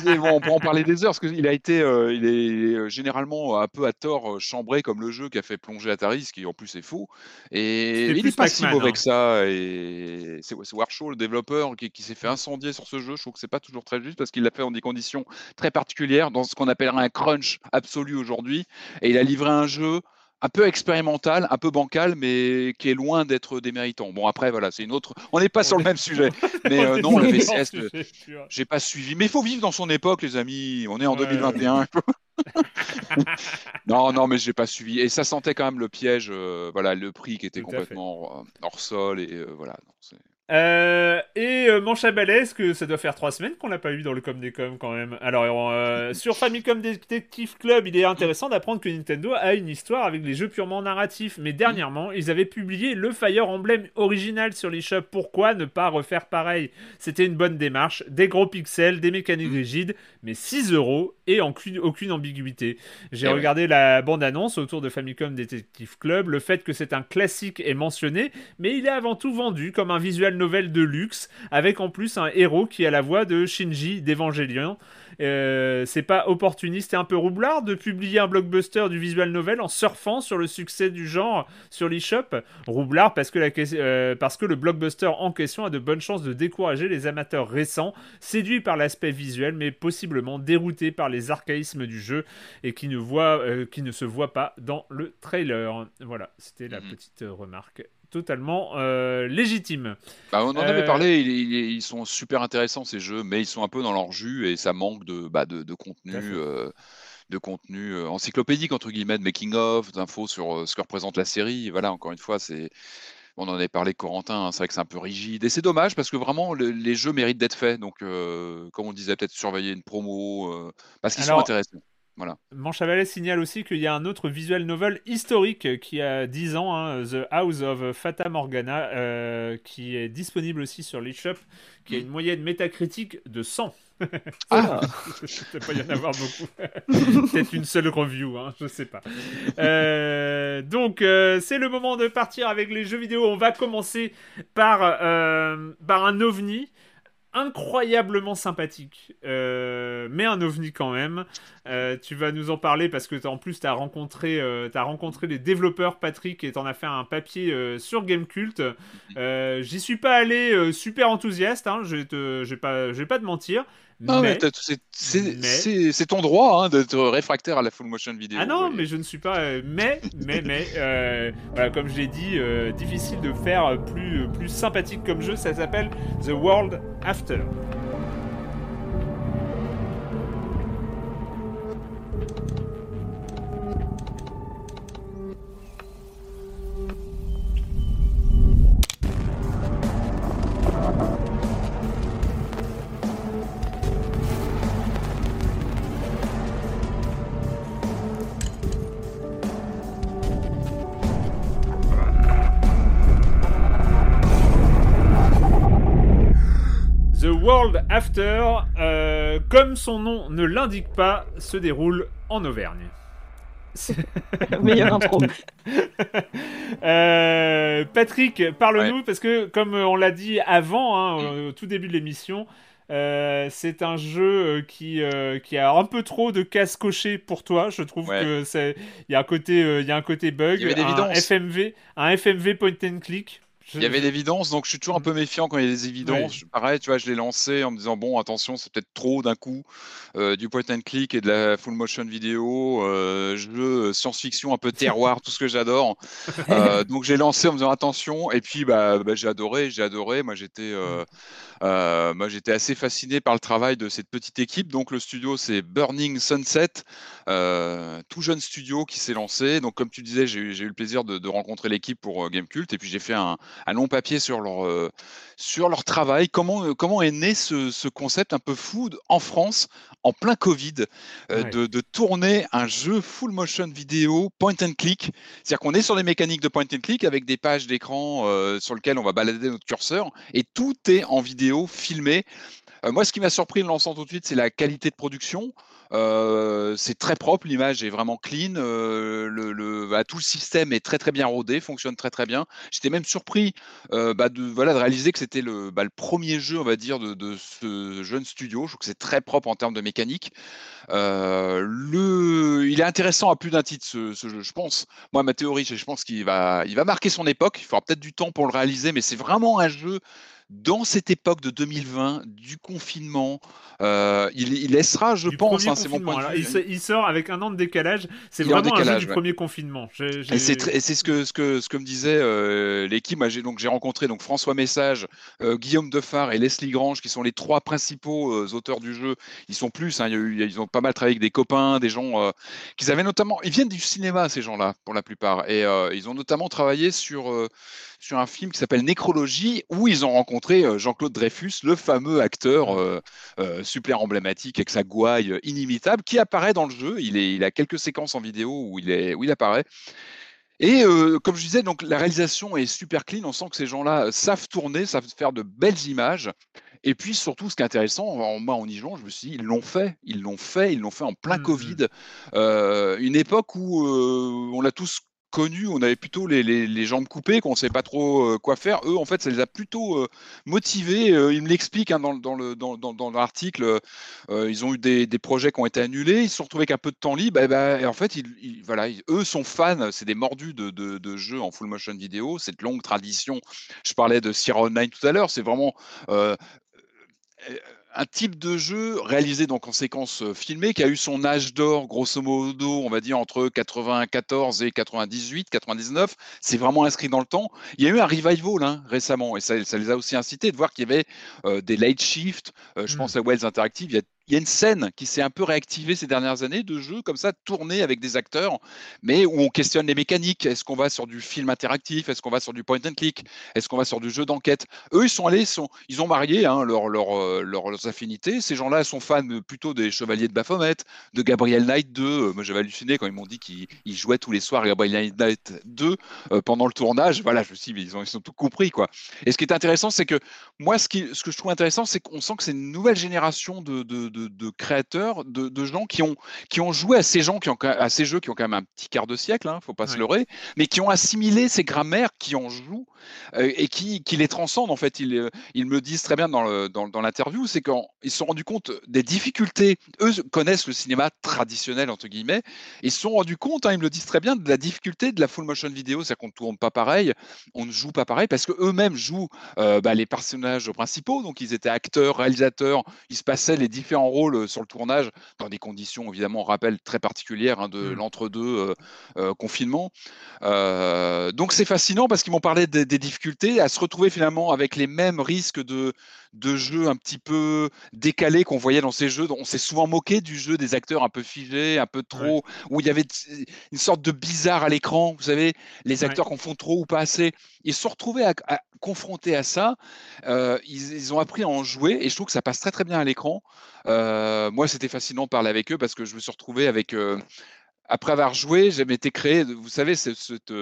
mais bon, on peut en parler des heures parce qu'il a été, euh, il est généralement un peu à tort euh, chambré comme le jeu qui a fait plonger Atari, ce qui en plus est faux. Et mais il plus est pas si mauvais hein. que ça. Et c'est c'est Warshaw, le développeur, qui, qui s'est fait incendier sur ce jeu. Je trouve que c'est pas toujours très juste parce qu'il l'a fait dans des conditions très particulières, dans ce qu'on appellerait un crunch absolu aujourd'hui. Et il a livré un jeu un peu expérimental, un peu bancal, mais qui est loin d'être déméritant. Bon, après, voilà, c'est une autre. On n'est pas sur le même sujet. Mais euh, non, la le VCS, même euh, j'ai pas suivi. Mais il faut vivre dans son époque, les amis. On est en Ouais, 2021. non, non, mais j'ai pas suivi. Et ça sentait quand même le piège, euh, voilà, le prix qui était Tout complètement hors, sol. Et euh, voilà. non, Euh, et euh, manche à que ça doit faire trois semaines qu'on l'a pas eu dans le com des com quand même? Alors euh, sur Famicom Detective Club, il est intéressant d'apprendre que Nintendo a une histoire avec les jeux purement narratifs. Mais dernièrement, ils avaient publié le Fire Emblem original sur l'eShop. Pourquoi ne pas refaire pareil? C'était une bonne démarche, des gros pixels, des mécaniques rigides, mais 6 euros et aucune, aucune ambiguïté. J'ai Eh ouais. regardé la bande-annonce autour de Famicom Detective Club. Le fait que c'est un classique est mentionné, mais il est avant tout vendu comme un visual novel de luxe, avec en plus un héros qui a la voix de Shinji d'Evangelion. Euh, c'est pas opportuniste et un peu roublard de publier un blockbuster du visual novel en surfant sur le succès du genre sur l'eShop? Roublard parce que, la, euh, parce que le blockbuster en question a de bonnes chances de décourager les amateurs récents, séduits par l'aspect visuel, mais possiblement déroutés par les archaïsmes du jeu et qui ne, voient, euh, qui ne se voient pas dans le trailer. Voilà, c'était la Mhm. petite remarque totalement euh, légitime. Bah, on en avait Euh, parlé. il- il- ils sont super intéressants ces jeux, mais ils sont un peu dans leur jus et ça manque de, bah, de, de contenu. De contenu euh, encyclopédique entre guillemets de making of d'infos sur ce que représente la série voilà encore une fois c'est on en avait parlé Corentin hein, c'est vrai que c'est un peu rigide et c'est dommage parce que vraiment le- les jeux méritent d'être faits donc euh, comme on disait peut-être surveiller une promo euh, parce qu'ils sont intéressants Manche à balai signale aussi qu'il y a un autre visual novel historique qui a 10 ans, hein, The House of Fata Morgana, euh, qui est disponible aussi sur l'eShop, qui a une moyenne métacritique de 100. Ah. Il ne pas y en avoir beaucoup. Peut-être une seule review, hein, je sais pas. Euh, donc, euh, c'est le moment de partir avec les jeux vidéo. On va commencer par, euh, par un ovni incroyablement sympathique, euh, mais un ovni quand même. Euh, tu vas nous en parler parce que en plus tu as rencontré, euh, rencontré les développeurs, Patrick, et t'en as fait un papier euh, sur Gamecult. J'y suis pas allé super enthousiaste, hein, je te- vais pas, je vais pas te mentir. Non, mais c'est- mais- ton droit hein, d'être réfractaire à la full motion vidéo. Ah non, Et- mais je ne suis pas. euh, mais, mais, mais, euh, voilà, comme je l'ai dit, euh, difficile de faire plus, plus sympathique comme jeu. Ça s'appelle The World After. World After, euh, comme son nom ne l'indique pas, se déroule en Auvergne. Meilleure intro. Euh, Patrick, parle-nous, parce que comme on l'a dit avant, hein, au, au tout début de l'émission, euh, c'est un jeu euh, qui, euh, qui a un peu trop de cases cochées pour toi. Je trouve Ouais. que c'est il y a un côté euh, il y a un côté bug, Il y avait des un. FMV, un FMV point and click. Il y avait l'évidence, donc je suis toujours un peu méfiant quand il y a des évidences. Pareil, tu vois, je l'ai lancé en me disant bon, attention, c'est peut-être trop d'un coup euh, du point and click et de la full motion vidéo, euh, jeu science-fiction un peu terroir, tout ce que j'adore. Euh, donc j'ai lancé en me disant attention, et puis bah, bah j'ai adoré, j'ai adoré. Moi j'étais, euh, euh, moi j'étais assez fasciné par le travail de cette petite équipe. Donc le studio c'est Burning Sunset, tout jeune studio qui s'est lancé. Donc comme tu disais, j'ai eu le plaisir de, de rencontrer l'équipe pour Gamecult, et puis j'ai fait un, un long papier sur leur, euh, sur leur travail. Comment, euh, comment est né ce, ce, concept un peu fou en France, en plein Covid, euh, de, de, tourner un jeu full motion vidéo point and click? C'est-à-dire qu'on est sur des mécaniques de point and click avec des pages d'écran sur lesquelles on va balader notre curseur et tout est en vidéo filmé. Moi, ce qui m'a surpris en lançant tout de suite, c'est la qualité de production. Euh, c'est très propre, l'image est vraiment clean, euh, bah, tout le système est très très bien rodé, fonctionne très très bien. J'étais même surpris euh, bah, de, réaliser que c'était le, bah, le, premier jeu, on va dire, de, ce jeune studio. Je trouve que c'est très propre en termes de mécanique. il est intéressant à plus d'un titre ce, jeu, je pense. Moi, ma théorie, je pense qu'il va, il va marquer son époque. Il faudra peut-être du temps pour le réaliser, mais c'est vraiment un jeu dans cette époque de 2020, du confinement, euh, il, il, laissera, je pense, hein, c'est mon point de vue. Il, il, sort avec un an de décalage. C'est vraiment décalage, un jeu du ouais. premier confinement. Et c'est ce que, ce, que, ce que me disait euh, l'équipe. J'ai rencontré donc, François Message, euh, Guillaume Defar et Leslie Grange, qui sont les trois principaux auteurs du jeu. Ils sont plus, hein, ils ont pas mal travaillé avec des copains, des gens qu'ils avaient notamment. Ils viennent du cinéma, ces gens-là, pour la plupart. Et ils ont notamment travaillé sur sur un film qui s'appelle Nécrologie, où ils ont rencontré euh, Jean-Claude Dreyfus, le fameux acteur euh, euh, super emblématique avec sa gouaille inimitable, qui apparaît dans le jeu. Il, est, il a quelques séquences en vidéo où il, est, où il apparaît. Et euh, comme je disais, donc la réalisation est super clean. On sent que ces gens-là savent tourner, savent faire de belles images. Et puis surtout, ce qui est intéressant, moi en y jouant, je me suis dit, ils l'ont fait, ils l'ont fait, ils l'ont fait en plein mmh. Covid, euh, une époque où euh, on l'a tous connus, on avait plutôt les, les, les jambes coupées, qu'on ne savait pas trop euh, quoi faire. Eux, en fait, ça les a plutôt euh, motivés. Euh, ils me l'expliquent hein, dans, dans, le, dans, l'article. ils ont eu des, des, projets qui ont été annulés. Ils se sont retrouvés avec un peu de temps libre. Et, ben, en fait, ils, ils, voilà, eux sont fans. C'est des mordus de, de, de, jeux en full motion vidéo. Cette longue tradition. Je parlais de Sierra Online tout à l'heure. C'est vraiment un type de jeu réalisé donc en séquence euh, filmée qui a eu son âge d'or grosso modo on va dire entre 94 et 98 99 c'est vraiment inscrit dans le temps il y a eu un revival hein, récemment et ça, ça, les a aussi incités de voir qu'il y avait euh, des late shifts euh, je mmh. pense à Wells Interactive il y a il y a une scène qui s'est un peu réactivée ces dernières années de jeux comme ça, tournés avec des acteurs, mais où on questionne les mécaniques. Est-ce qu'on va sur du film interactif? Est-ce qu'on va sur du point and click? Est-ce qu'on va sur du jeu d'enquête? Eux, ils sont allés, ils ont marié hein, euh, leur, leurs affinités. Ces gens-là sont fans plutôt des Chevaliers de Baphomet, de Gabriel Knight 2. Euh, moi, j'avais halluciné quand ils m'ont dit qu'ils jouaient tous les soirs Gabriel Knight 2 euh, pendant le tournage. Voilà, je me suis dit, ils ont, tout compris. Quoi. Et ce qui est intéressant, c'est que moi, ce, que je trouve intéressant, c'est qu'on sent que c'est une nouvelle génération de de, de, créateurs, de, de, gens qui ont, qui ont joué à ces, gens qui ont, à ces jeux qui ont quand même un petit quart de siècle, hein, faut pas se leurrer, mais qui ont assimilé ces grammaires, qui en jouent euh, et qui, qui, les transcendent. En fait, ils, euh, ils me disent très bien dans l'interview, dans, dans c'est qu'ils se sont rendus compte des difficultés. Eux connaissent le cinéma traditionnel, entre guillemets, ils se sont rendus compte, hein, ils me le disent très bien, de la difficulté de la full motion vidéo, c'est-à-dire qu'on ne tourne pas pareil, on ne joue pas pareil, parce qu'eux-mêmes jouent euh, bah, les personnages principaux, donc ils étaient acteurs, réalisateurs, il se passait les différents rôle sur le tournage, dans des conditions évidemment, on rappelle, très particulières hein, de mmh. l'entre-deux euh, confinement. Donc c'est fascinant parce qu'ils m'ont parlé des, des, difficultés à se retrouver finalement avec les mêmes risques de, de jeux un petit peu décalés qu'on voyait dans ces jeux. On s'est souvent moqué du jeu des acteurs un peu figés, un peu trop, ouais. où il y avait une sorte de bizarre à l'écran. Vous savez, les acteurs ouais. qu'on font trop ou pas assez. Ils se sont retrouvés à, à, confrontés à ça. Euh, ils, ils, ont appris à en jouer et je trouve que ça passe très très bien à l'écran. Euh, moi, c'était fascinant de parler avec eux parce que je me suis retrouvé avec. Euh, après avoir joué, j'ai été créé, vous savez, cette,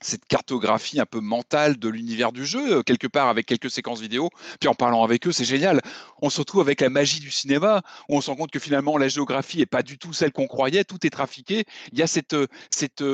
cette euh, cartographie un peu mentale de l'univers du jeu, quelque part avec quelques séquences vidéo. Puis en parlant avec eux, c'est génial. On se retrouve avec la magie du cinéma, où on se rend compte que finalement la géographie est pas du tout celle qu'on croyait, tout est trafiqué. Il y a cette, cette,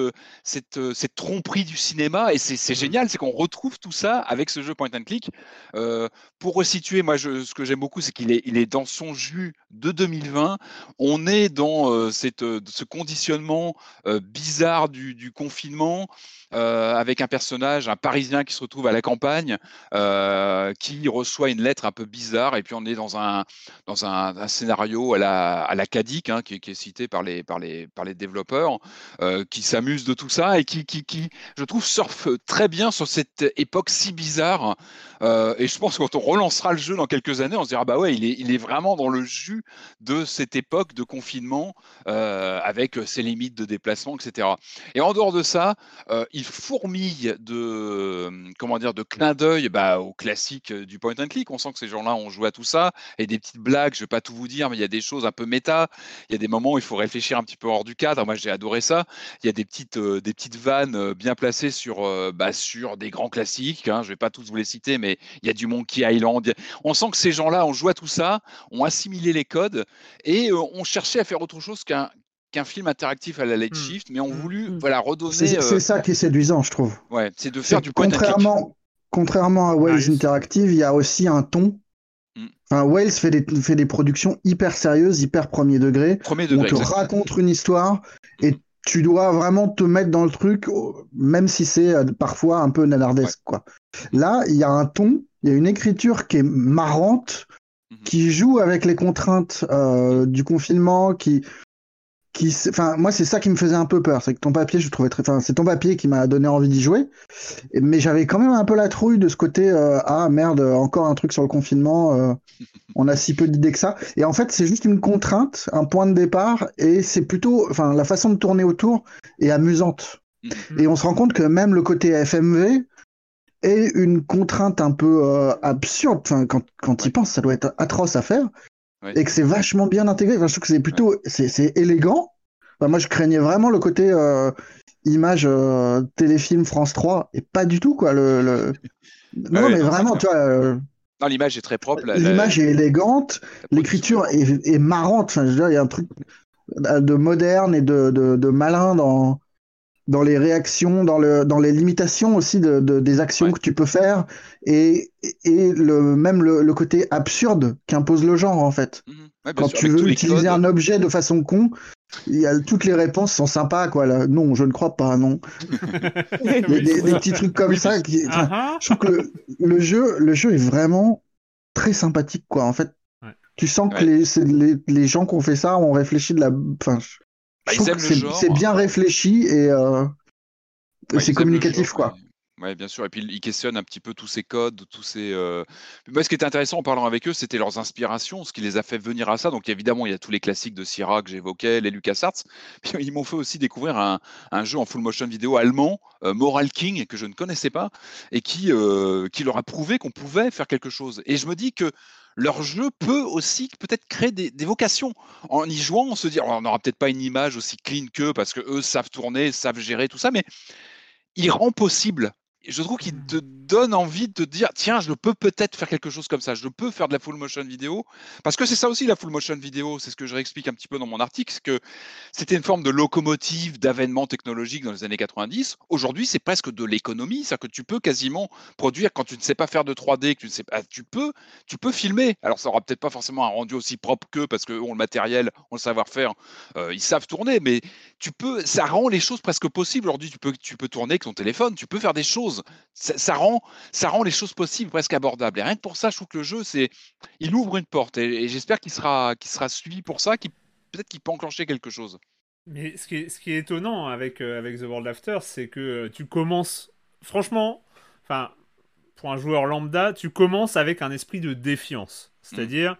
cette, cette tromperie du cinéma, et c'est mmh génial, c'est qu'on retrouve tout ça avec ce jeu point and click. Euh, pour resituer, moi, je, ce que j'aime beaucoup, c'est qu'il est, il est dans son jus de 2020. On est dans euh, cette, ce conditionnement euh, bizarre du, du confinement. Euh, euh, avec un personnage, un Parisien qui se retrouve à la campagne, euh, qui reçoit une lettre un peu bizarre, et puis on est dans un, dans un, scénario à la, à la Cadic, hein, qui, est cité par les, par les, par les développeurs, euh, qui s'amuse de tout ça et qui, qui, qui, je trouve, surfe très bien sur cette époque si bizarre. Et je pense que quand on relancera le jeu dans quelques années, on se dira, bah ouais, il est, il est vraiment dans le jus de cette époque de confinement, avec ses limites de déplacement, etc. Et en dehors de ça, il fourmille de, comment dire, de clins d'œil bah, au classique du point and click. On sent que ces gens-là ont joué à tout ça, et des petites blagues, je vais pas tout vous dire, mais il y a des choses un peu méta, il y a des moments où il faut réfléchir un petit peu hors du cadre. Moi, j'ai adoré ça. Il y a des petites, euh, des petites vannes euh, bien placées sur, euh, bah, sur des grands classiques. Hein. Je vais pas tous vous les citer, mais il y a du Monkey Island. On sent que ces gens-là ont joué à tout ça, ont assimilé les codes et euh, ont cherché à faire autre chose qu'un qu'un film interactif à la Late Mm. Shift, mais ont Mm. voulu Mm. voilà redonner. C'est euh, c'est ça qui est séduisant, je trouve. ouais, c'est de faire C'est du point and click. contrairement, contrairement à Wales Nice. Interactive, il y a aussi un ton. Mm. Enfin, Wales fait des, fait des productions hyper sérieuses, hyper premier degré. Premier On degré. te exactement. raconte une histoire et tu dois vraiment te mettre dans le truc, même si c'est euh, parfois un peu nanardesque, quoi. Là, il y a un ton, il y a une écriture qui est marrante, Mhm. qui joue avec les contraintes euh, du confinement, qui, qui, s- enfin, moi, c'est ça qui me faisait un peu peur, c'est que ton papier, je trouvais très, enfin, c'est ton papier qui m'a donné envie d'y jouer, mais j'avais quand même un peu la trouille de ce côté, euh, ah merde, encore un truc sur le confinement, euh, on a si peu d'idées que ça. Et en fait, c'est juste une contrainte, un point de départ, et c'est plutôt, enfin, la façon de tourner autour est amusante. Mhm. Et on se rend compte que même le côté FMV est une contrainte un peu euh, absurde. Enfin, quand, quand tu y penses, ça doit être atroce à faire. Ouais. Et que c'est vachement bien intégré. Enfin, je trouve que c'est plutôt, c'est, c'est élégant. Enfin, moi, je craignais vraiment le côté euh, image euh, téléfilm France 3, et pas du tout, quoi. Le, le... Non, ouais, mais non, vraiment, tu vois, euh, Non, l'image est très propre. la- l'image est élégante, l'écriture est, est marrante. Enfin, je veux dire, il y a un truc de moderne et de, de, de malin dans, dans les réactions, dans, le, dans les limitations aussi de, de- des actions Ouais. que tu peux faire et, et le, même le, le côté absurde qu'impose le genre, en fait. Mhm. Ouais, bien Quand sûr, tu veux utiliser codes. un objet de façon con, il y a, toutes les réponses sont sympas, quoi. Là. Non, je ne crois pas, non. Des, petits trucs comme ça. Qui, Ah, ah. je trouve que le, le jeu, le jeu est vraiment très sympathique, quoi. En fait, Ouais. tu sens que Ouais. les, les, les gens qui ont fait ça ont réfléchi de la. Enfin, Bah, je trouve que c'est bien réfléchi et euh, Ouais, c'est communicatif, genre, quoi. mais- Ouais, bien sûr. Et puis ils questionnent un petit peu tous ces codes, tous ces. euh, Moi, ce qui était intéressant en parlant avec eux, c'était leurs inspirations, ce qui les a fait venir à ça. Donc évidemment, il y a tous les classiques de Sierra que j'évoquais, les LucasArts. Puis ils m'ont fait aussi découvrir un, un jeu en full motion vidéo allemand, euh, Moral King, que je ne connaissais pas, et qui, euh, qui leur a prouvé qu'on pouvait faire quelque chose. Et je me dis que leur jeu peut aussi peut-être créer des, vocations. En y jouant, on se dit, on n'aura peut-être pas une image aussi clean qu'eux, parce que eux savent tourner, savent gérer tout ça, mais il rend possible. Je trouve qu'il te donne envie de te dire tiens, je peux peut-être faire quelque chose comme ça, je peux faire de la full motion vidéo. Parce que c'est ça aussi la full motion vidéo, c'est ce que je réexplique un petit peu dans mon article, c'est que c'était une forme de locomotive d'avènement technologique dans les années 90. Aujourd'hui, c'est presque de l'économie, c'est-à-dire que tu peux quasiment produire quand tu ne sais pas faire de 3D, que tu ne sais pas, tu peux, tu peux filmer. Alors ça aura peut-être pas forcément un rendu aussi propre qu'eux parce qu'ils ont le matériel, ont le savoir-faire, euh, ils savent tourner, mais tu peux, ça rend les choses presque possibles. Aujourd'hui, tu peux, tu peux tourner avec ton téléphone, tu peux faire des choses. Ça, ça rend, ça rend les choses possibles presque abordables. Et rien que pour ça, je trouve que le jeu, c'est, il ouvre une porte. Et, et j'espère qu'il sera, qu'il sera suivi pour ça, qu'il peut-être qu'il peut enclencher quelque chose. Mais ce qui est, ce qui est étonnant avec, euh, avec The World After, c'est que euh, tu commences, franchement, enfin, pour un joueur lambda, tu commences avec un esprit de défiance. C'est-à-dire,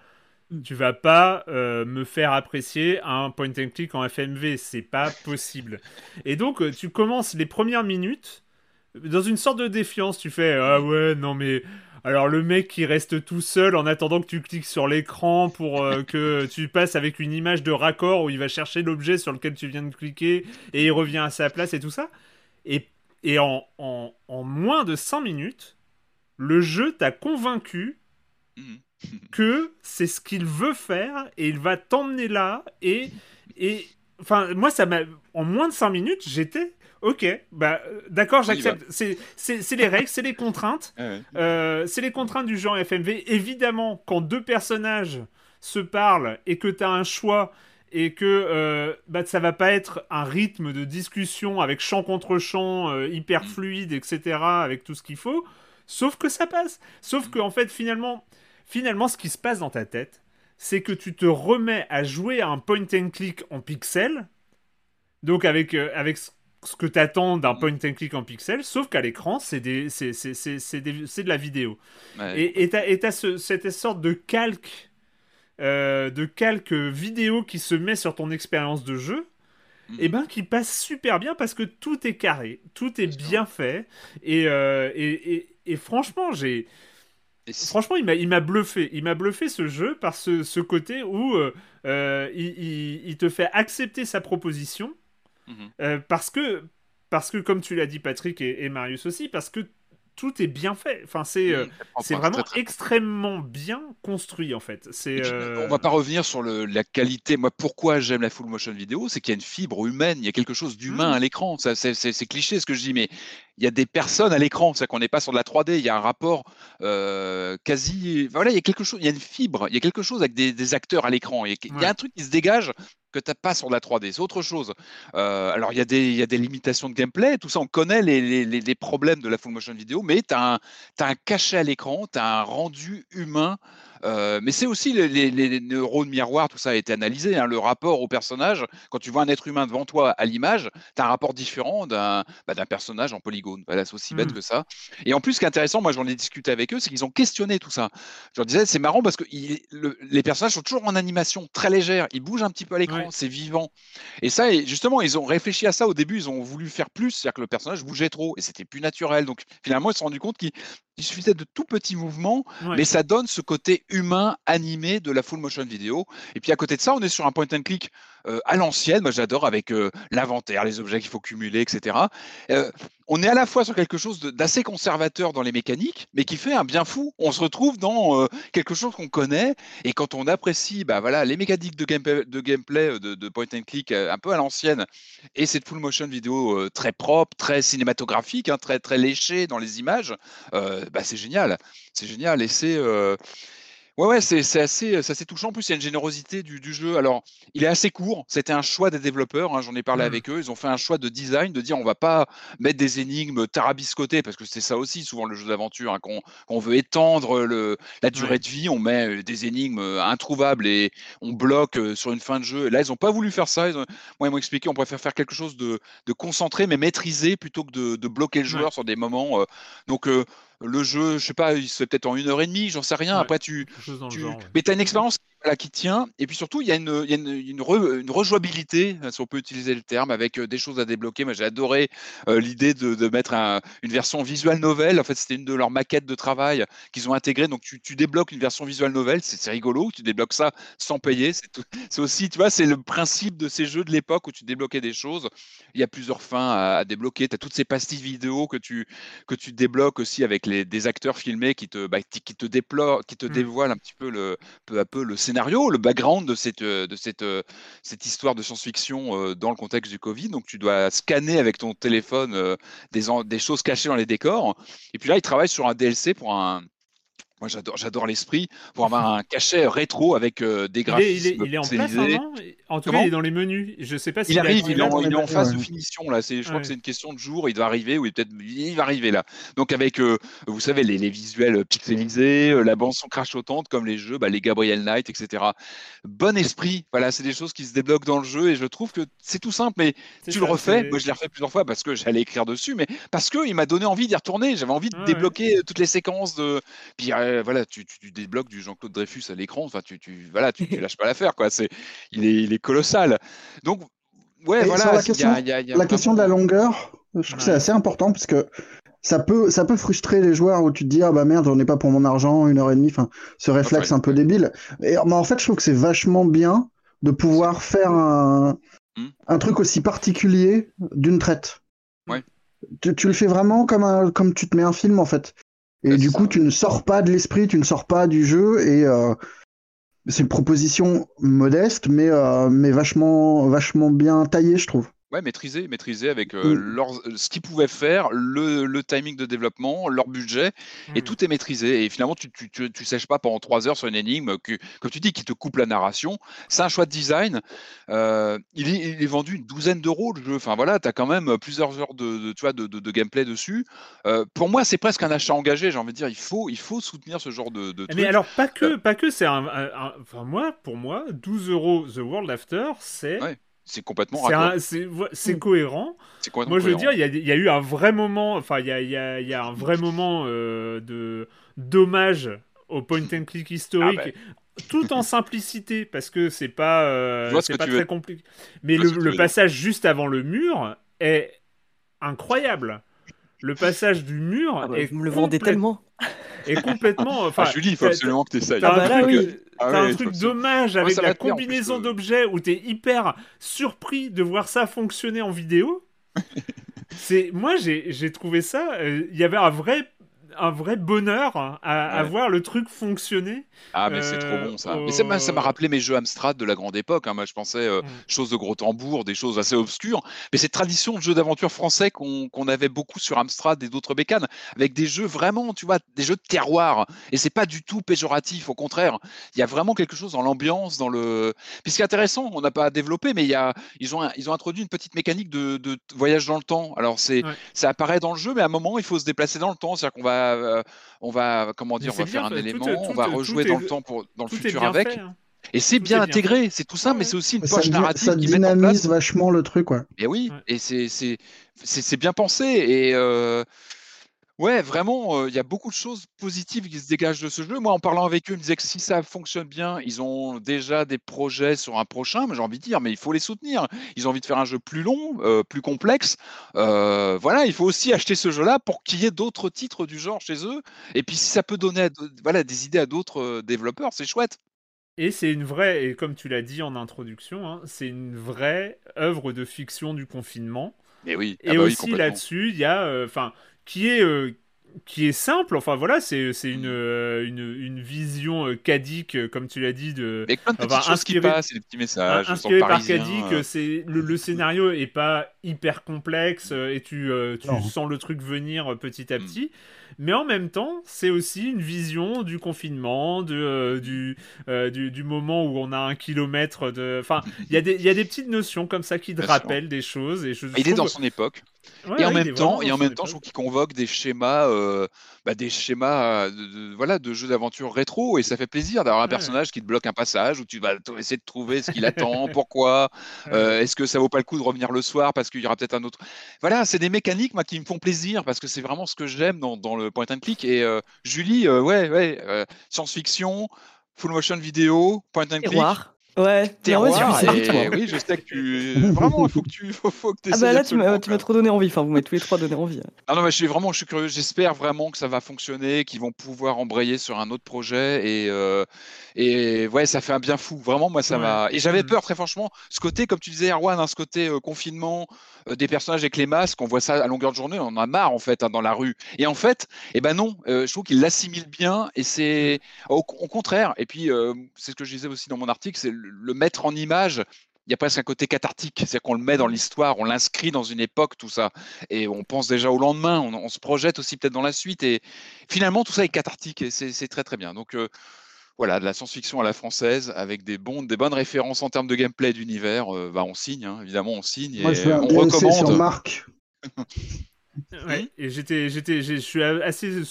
tu vas pas euh, me faire apprécier un point and click en FMV, c'est pas possible. Et donc, tu commences les premières minutes dans une sorte de défiance. Tu fais Ah ouais, non mais. Alors le mec qui reste tout seul en attendant que tu cliques sur l'écran pour euh, que tu passes avec une image de raccord où il va chercher l'objet sur lequel tu viens de cliquer et il revient à sa place et tout ça. Et, et en, en, en moins de 5 minutes, le jeu t'a convaincu Mhm. que c'est ce qu'il veut faire et il va t'emmener là et et enfin moi ça m'a en moins de 5 minutes j'étais ok bah euh, d'accord j'accepte c'est les règles c'est les contraintes ouais. euh, c'est les contraintes du genre FMV évidemment quand deux personnages se parlent et que tu as un choix et que euh, bah, ça va pas être un rythme de discussion avec chant contre chant, euh, hyper fluide, etc., avec tout ce qu'il faut, sauf que ça passe. Sauf que, en fait, finalement, finalement, ce qui se passe dans ta tête, c'est que tu te remets à jouer à un point and click en pixel, donc avec, euh, avec ce que tu attends d'un point and click en pixel, sauf qu'à l'écran, c'est de la vidéo. Ouais. Et tu as, ce, cette sorte de calque, euh, de calque vidéo qui se met sur ton expérience de jeu, Mhm. et ben qui passe super bien parce que tout est carré, tout est bien fait. Et, euh, et, et, et franchement, j'ai. Et Franchement, il m'a, bluffé. Il m'a bluffé ce jeu par ce, ce côté où euh, euh, il, il- il te fait accepter sa proposition Mhm. euh, parce que, parce que comme tu l'as dit Patrick et, et Marius aussi, parce que tout est bien fait. Enfin, c'est, euh, c'est vraiment très, très extrêmement bien construit en fait. C'est. Euh, On va pas revenir sur le- la qualité. Moi, pourquoi j'aime la full motion vidéo, c'est qu'il y a une fibre humaine, il y a quelque chose d'humain Mm. à l'écran. Ça, c'est, cliché ce que je dis, mais il y a des personnes à l'écran. C'est qu'on n'est pas sur de la 3D. Il y a un rapport euh, quasi. Voilà, il y a quelque chose. Il y a une fibre. Il y a quelque chose avec des, des acteurs à l'écran. Il y a, il y a Ouais. un truc qui se dégage que tu n'as pas sur la 3D. C'est autre chose. Euh, alors, il y, a des, limitations de gameplay. Tout ça, on connaît les, les- problèmes de la full motion vidéo, mais tu as un cachet à l'écran, tu as un rendu humain. Euh, mais c'est aussi les, les- les neurones miroirs, tout ça a été analysé. hein, le rapport au personnage, quand tu vois un être humain devant toi à l'image, tu as un rapport différent d'un bah, d'un personnage en polygone. Voilà, c'est aussi bête Mm. que ça. Et en plus, ce qui est intéressant, moi j'en ai discuté avec eux, c'est qu'ils ont questionné tout ça. Je leur disais, c'est marrant parce que il- le- les personnages sont toujours en animation très légère, ils bougent un petit peu à l'écran, c'est vivant. Et ça, justement, ils ont réfléchi à ça au début, ils ont voulu faire plus, c'est-à-dire que le personnage bougeait trop et c'était plus naturel. Donc finalement, ils se sont rendus compte qu'il il suffisait de tout petits mouvements mais ça donne ce côté humain animé de la full motion vidéo. Et puis à côté de ça, on est sur un point and click euh, à l'ancienne. Moi, j'adore avec euh, l'inventaire, les objets qu'il faut cumuler, etc. Euh, on est à la fois sur quelque chose d'assez conservateur dans les mécaniques, mais qui fait un bien fou. On se retrouve dans quelque chose qu'on connaît. Et quand on apprécie, bah voilà, les mécaniques de gameplay, de, gameplay, de, point and click un peu à l'ancienne, et cette full motion vidéo très propre, très cinématographique, hein, très très léché dans les images, bah, c'est génial. C'est génial. Et c'est Ouais, ouais, c'est c'est assez, c'est assez touchant. En plus, il y a une générosité du, du jeu. Alors, il est assez court. C'était un choix des développeurs. hein, J'en ai parlé Mm. avec eux. Ils ont fait un choix de design, de dire on va pas mettre des énigmes tarabiscotées, parce que c'est ça aussi, souvent, le jeu d'aventure, hein, qu'on qu'on veut étendre le, la durée Ouais. de vie. On met euh, des énigmes euh, introuvables et on bloque euh, sur une fin de jeu. Et là, ils n'ont pas voulu faire ça. Ils ont- Moi, ils m'ont expliqué on préfère faire quelque chose de, de concentré, mais maîtrisé, plutôt que de, de bloquer le Ouais. joueur sur des moments. euh, donc, euh, le jeu, je sais pas, il se fait peut-être en une heure et demie, j'en sais rien. Ouais. Après, tu, genre, ouais. Mais tu as une expérience voilà, qui tient, et puis surtout, il y a une, il y a une, une, re- une rejouabilité, si on peut utiliser le terme, avec euh, des choses à débloquer. Moi, j'ai adoré euh, l'idée de, de mettre un- une version visual novel. En fait, c'était une de leurs maquettes de travail qu'ils ont intégrée. Donc, tu, tu débloques une version visual novel, c'est rigolo, tu débloques ça sans payer. C'est aussi, tu vois, c'est le principe de ces jeux de l'époque où tu débloquais des choses. Il y a plusieurs fins à, à débloquer. Tu as toutes ces pastilles vidéo que tu, que tu débloques aussi avec les, des acteurs filmés qui te, bah, qui te, déploient, qui te Mm. dévoilent un petit peu le, peu à peu le scénario, le background de cette, euh, euh, histoire de science-fiction euh, dans le contexte du Covid. Donc tu dois scanner avec ton téléphone des, des choses cachées dans les décors. Et puis là, ils travaillent sur un DLC pour un. Moi, j'adore, j'adore l'esprit pour avoir un cachet rétro avec euh, des Il est, graphismes il est, il est en place, hein, non En tout cas, il est dans les menus. Je sais pas s'il Il a arrive, il est en, il est en Ouais. phase de finition là. C'est, je crois que c'est une question de jour. Il doit arriver ou il peut-être il va arriver là. Donc avec, euh, vous savez, les, les visuels pixelisés, euh, la bande son crachotante comme les jeux, bah, les Gabriel Knight, etc. Bon esprit. Voilà, c'est des choses qui se débloquent dans le jeu et je trouve que c'est tout simple. Mais C'est tu ça, le refais. Moi, je l'ai refait plusieurs fois parce que j'allais écrire dessus, mais parce que il m'a donné envie d'y retourner. J'avais envie de débloquer toutes les séquences de. Puis euh, voilà, tu, tu, tu débloques du Jean-Claude Dreyfus à l'écran. Enfin, tu, tu voilà, tu, tu lâches pas l'affaire quoi. C'est, il est, il est colossal. Donc ouais, Et voilà. la il y a- question- y a- il y a La question de la longueur, je trouve que c'est assez important parce que ça peut, ça peut frustrer les joueurs où tu te dis ah bah merde j'en ai pas pour mon argent une heure et demie, enfin ce réflexe ouais, un peu débile. Et mais en fait je trouve que c'est vachement bien de pouvoir faire un, Hmm. un truc aussi particulier d'une traite. Ouais. Tu, tu le fais vraiment comme un, comme tu te mets un film en fait. Et du coup tu ne sors pas de l'esprit, tu ne sors pas du jeu et euh, c'est une proposition modeste mais euh, mais vachement vachement bien taillée je trouve. Ouais, maîtriser, maîtriser avec euh, leur, ce qu'ils pouvaient faire, le, le timing de développement, leur budget, et Mm. tout est maîtrisé. Et finalement, tu, tu, tu, tu sèches pas pendant trois heures sur une énigme, que, comme tu dis, qui te coupe la narration. C'est un choix de design. Euh, il, est, il est vendu une douzaine d'euros le jeu. Enfin voilà, tu as quand même plusieurs heures de, de, tu vois, de, de, de gameplay dessus. Euh, pour moi, c'est presque un achat engagé. J'ai envie de dire, il faut, il faut soutenir ce genre de, de Mais truc. alors, pas Euh. que, pas que c'est un, un- un- Enfin, moi, pour moi, 12 euros The World After, c'est. Ouais, C'est complètement c'est c'est cohérent. C'est complètement Moi, je veux cohérent. dire, il y, a- il y a eu un vrai moment, enfin, il y a, il y a- il y a un vrai moment euh, de d'hommage au point and click historique, Ah tout en simplicité, parce que c'est pas, euh, c'est pas très compliqué. Mais le, dire. passage juste avant le mur est incroyable. Le passage du mur Ah bah, est, vous me le vendez complète- tellement. Est complètement. Enfin, Ah, Julie, il faut absolument que tu essayes. T'as Ah bah un là, truc, oui. euh, Ah t'as ouais, un truc dommage Ouais, avec la combinaison d'objets où t'es hyper surpris de voir ça fonctionner en vidéo. C'est moi j'ai j'ai trouvé ça. euh, Il y avait un vrai un vrai bonheur à, à Ouais. voir le truc fonctionner. Ah, mais c'est trop Euh, bon ça. Mais ça m'a ça m'a euh, rappelé mes jeux Amstrad de la grande époque. hein. Moi, je pensais euh, choses de gros tambours, des choses assez obscures. Mais cette tradition de jeux d'aventure français qu'on qu'on avait beaucoup sur Amstrad et d'autres bécanes, avec des jeux vraiment, tu vois, des jeux de terroir. Et c'est pas du tout péjoratif. Au contraire, il y a vraiment quelque chose dans l'ambiance, dans le. Puis ce qui est intéressant, on n'a pas développé, mais il y a, ils ont, ils ont introduit une petite mécanique de, de voyage dans le temps. Alors c'est, Ouais. ça apparaît dans le jeu, mais à un moment, il faut se déplacer dans le temps. C'est-à-dire qu'on va, euh, on va, comment dire, on va faire un. Tout élément, on va rejouer est- dans le temps pour dans le futur avec. fait. hein. Et c'est bien intégré, c'est tout ça, Ouais, mais c'est aussi une poche narrative ça qui met en place. dynamise vachement le truc, ouais. Et oui, Ouais. et c'est c'est c'est c'est bien pensé et euh, ouais, vraiment, il y a beaucoup de choses positives qui se dégagent de ce jeu. Moi, en parlant avec eux, ils me disaient que si ça fonctionne bien, ils ont déjà des projets sur un prochain. Mais j'ai envie de dire, mais il faut les soutenir. Ils ont envie de faire un jeu plus long, euh, plus complexe. Euh, voilà, il faut aussi acheter ce jeu-là pour qu'il y ait d'autres titres du genre chez eux. Et puis, si ça peut donner à voilà des idées à d'autres développeurs, c'est chouette. Et c'est une vraie, et comme tu l'as dit en introduction, hein, c'est une vraie œuvre de fiction du confinement. Oui, Et ah bah oui, aussi complètement. là-dessus, il y a, euh, enfin, qui est euh, qui est simple. Enfin voilà, c'est c'est une, euh, une une vision euh, cadique, euh, comme tu l'as dit, de Avec plein de Enfin, choses qui inspiré- passent, et des petits messages. inspiré par Cadic. euh. C'est le, le scénario est pas hyper complexe euh, et tu euh, tu sens le truc venir euh, petit à Mm. petit. Mais en même temps, c'est aussi une vision du confinement, de, euh, du, euh, du, du moment où on a un kilomètre de. Enfin, il y, a des- il y a des petites notions comme ça qui te Bien sûr. rappellent des choses. Et je Il est dans son époque. Ouais, et en même temps, et en même temps, je trouve qu'il convoque des schémas, euh, bah, des schémas euh, de, de- voilà, de jeux d'aventure rétro, et ça fait plaisir d'avoir un personnage qui te bloque un passage où tu vas essayer de trouver ce qu'il attend, pourquoi, euh, est-ce que ça vaut pas le coup de revenir le soir parce qu'il y aura peut-être un autre? Voilà, c'est des mécaniques moi qui me font plaisir parce que c'est vraiment ce que j'aime dans, dans le point and click. Et euh, Julie, euh, ouais, ouais, euh, science-fiction, full motion vidéo, point and click. Terroir. Ouais. Ouais, Terroir, tu- et- toi. oui, je sais que tu. Vraiment, il faut que tu faut, faut que Ah bah là, tu m'as trop donné envie. Enfin, vous m'avez tous les trois donné envie. Ah non, mais je suis vraiment, je suis curieux. J'espère vraiment que ça va fonctionner, qu'ils vont pouvoir embrayer sur un autre projet et euh, et ouais, ça fait un bien fou. Vraiment, moi, ça Ouais. m'a. Et j'avais Mhm. peur très franchement. Ce côté, comme tu disais, Erwan, hein, ce côté euh, confinement, euh, des personnages avec les masques, on voit ça à longueur de journée, on en a marre en fait hein, dans la rue. Et en fait, eh ben non, euh, je trouve qu'ils l'assimilent bien et c'est au, au contraire. Et puis, euh, c'est ce que je disais aussi dans mon article, c'est le, mettre en image. Il y a presque un côté cathartique, c'est-à-dire qu'on le met dans l'histoire, on l'inscrit dans une époque, tout ça, et on pense déjà au lendemain, on, on se projette aussi peut-être dans la suite, et finalement tout ça est cathartique, et c'est très très bien. Donc euh, voilà, de la science-fiction à la française, avec des, bons, des bonnes références en termes de gameplay d'univers, euh, bah, on signe, hein, évidemment on signe, Moi, et je veux un on DLC sur recommande. Marc. Ouais, et j'étais, je suis assez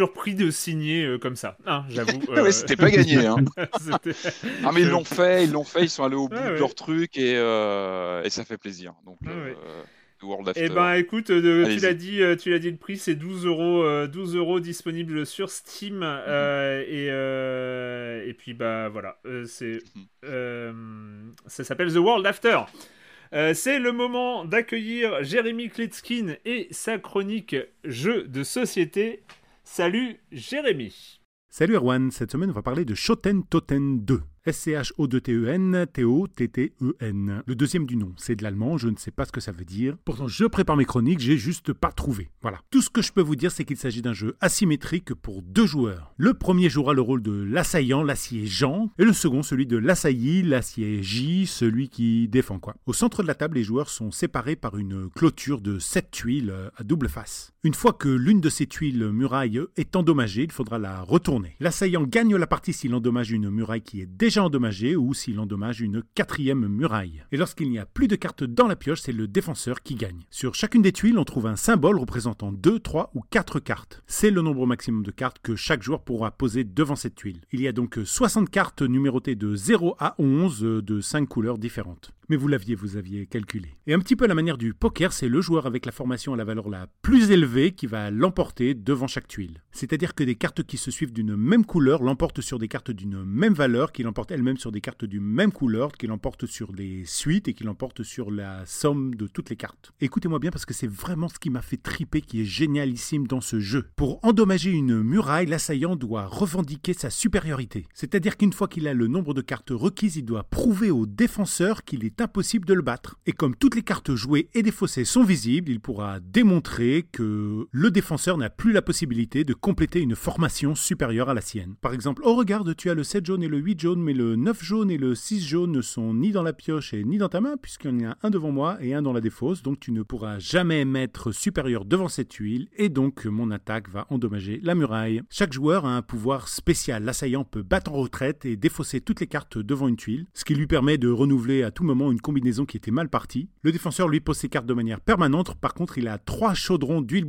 surpris de signer euh, comme ça, hein, j'avoue. Ah ouais, c'était pas gagné, hein. Ah mais ils l'ont fait, ils l'ont fait, ils sont allés au bout Ouais, de leur truc, et, euh, et ça fait plaisir. Donc, ouais. euh, The World After. Eh ben écoute, euh, tu l'as dit, euh, tu l'as dit le prix, c'est 12 euros, euh, 12 euros disponible sur Steam Mhm. euh, et euh, et puis bah voilà, euh, c'est Mhm. euh, ça s'appelle The World After. Euh, c'est le moment d'accueillir Jérémy Kletskin et sa chronique jeux de société. Salut Jérémy. Salut Erwan, cette semaine on va parler de Shoten Toten 2. S-C-H-O-2-T-E-N, T-O-T-T-E-N. Le deuxième du nom, c'est de l'allemand, je ne sais pas ce que ça veut dire. Pourtant, je prépare mes chroniques, j'ai juste pas trouvé. Voilà. Tout ce que je peux vous dire, c'est qu'il s'agit d'un jeu asymétrique pour deux joueurs. Le premier jouera le rôle de l'assaillant, l'acier Jean, et le second celui de l'assailli, l'acier celui qui défend quoi. Au centre de la table, les joueurs sont séparés par une clôture de sept tuiles à double face. Une fois que l'une de ces tuiles murailles est endommagée, il faudra la retourner. L'assaillant gagne la partie s'il endommage une muraille qui est déjà endommagée ou s'il endommage une quatrième muraille. Et lorsqu'il n'y a plus de cartes dans la pioche, c'est le défenseur qui gagne. Sur chacune des tuiles, on trouve un symbole représentant 2, 3 ou 4 cartes. C'est le nombre maximum de cartes que chaque joueur pourra poser devant cette tuile. Il y a donc 60 cartes numérotées de 0 à 11 de 5 couleurs différentes mais vous l'aviez, vous aviez calculé. Et un petit peu à la manière du poker, c'est le joueur avec la formation à la valeur la plus élevée qui va l'emporter devant chaque tuile. C'est-à-dire que des cartes qui se suivent d'une même couleur l'emportent sur des cartes d'une même valeur, qui l'emportent elles-mêmes sur des cartes d'une même couleur, qui l'emportent sur des suites et qui l'emportent sur la somme de toutes les cartes. Écoutez-moi bien parce que c'est vraiment ce qui m'a fait triper qui est génialissime dans ce jeu. Pour endommager une muraille, l'assaillant doit revendiquer sa supériorité. C'est-à-dire qu'une fois qu'il a le nombre de cartes requises, il doit prouver au défenseur qu'il est impossible de le battre. Et comme toutes les cartes jouées et défaussées sont visibles, il pourra démontrer que le défenseur n'a plus la possibilité de compléter une formation supérieure à la sienne. Par exemple, oh regarde, tu as le 7 jaune et le 8 jaune, mais le 9 jaune et le 6 jaune ne sont ni dans la pioche et ni dans ta main, puisqu'il y en a un devant moi et un dans la défausse, donc tu ne pourras jamais mettre supérieur devant cette tuile, et donc mon attaque va endommager la muraille. Chaque joueur a un pouvoir spécial. L'assaillant peut battre en retraite et défausser toutes les cartes devant une tuile, ce qui lui permet de renouveler à tout moment une combinaison qui était mal partie. Le défenseur lui pose ses cartes de manière permanente, par contre il a trois chaudrons d'huile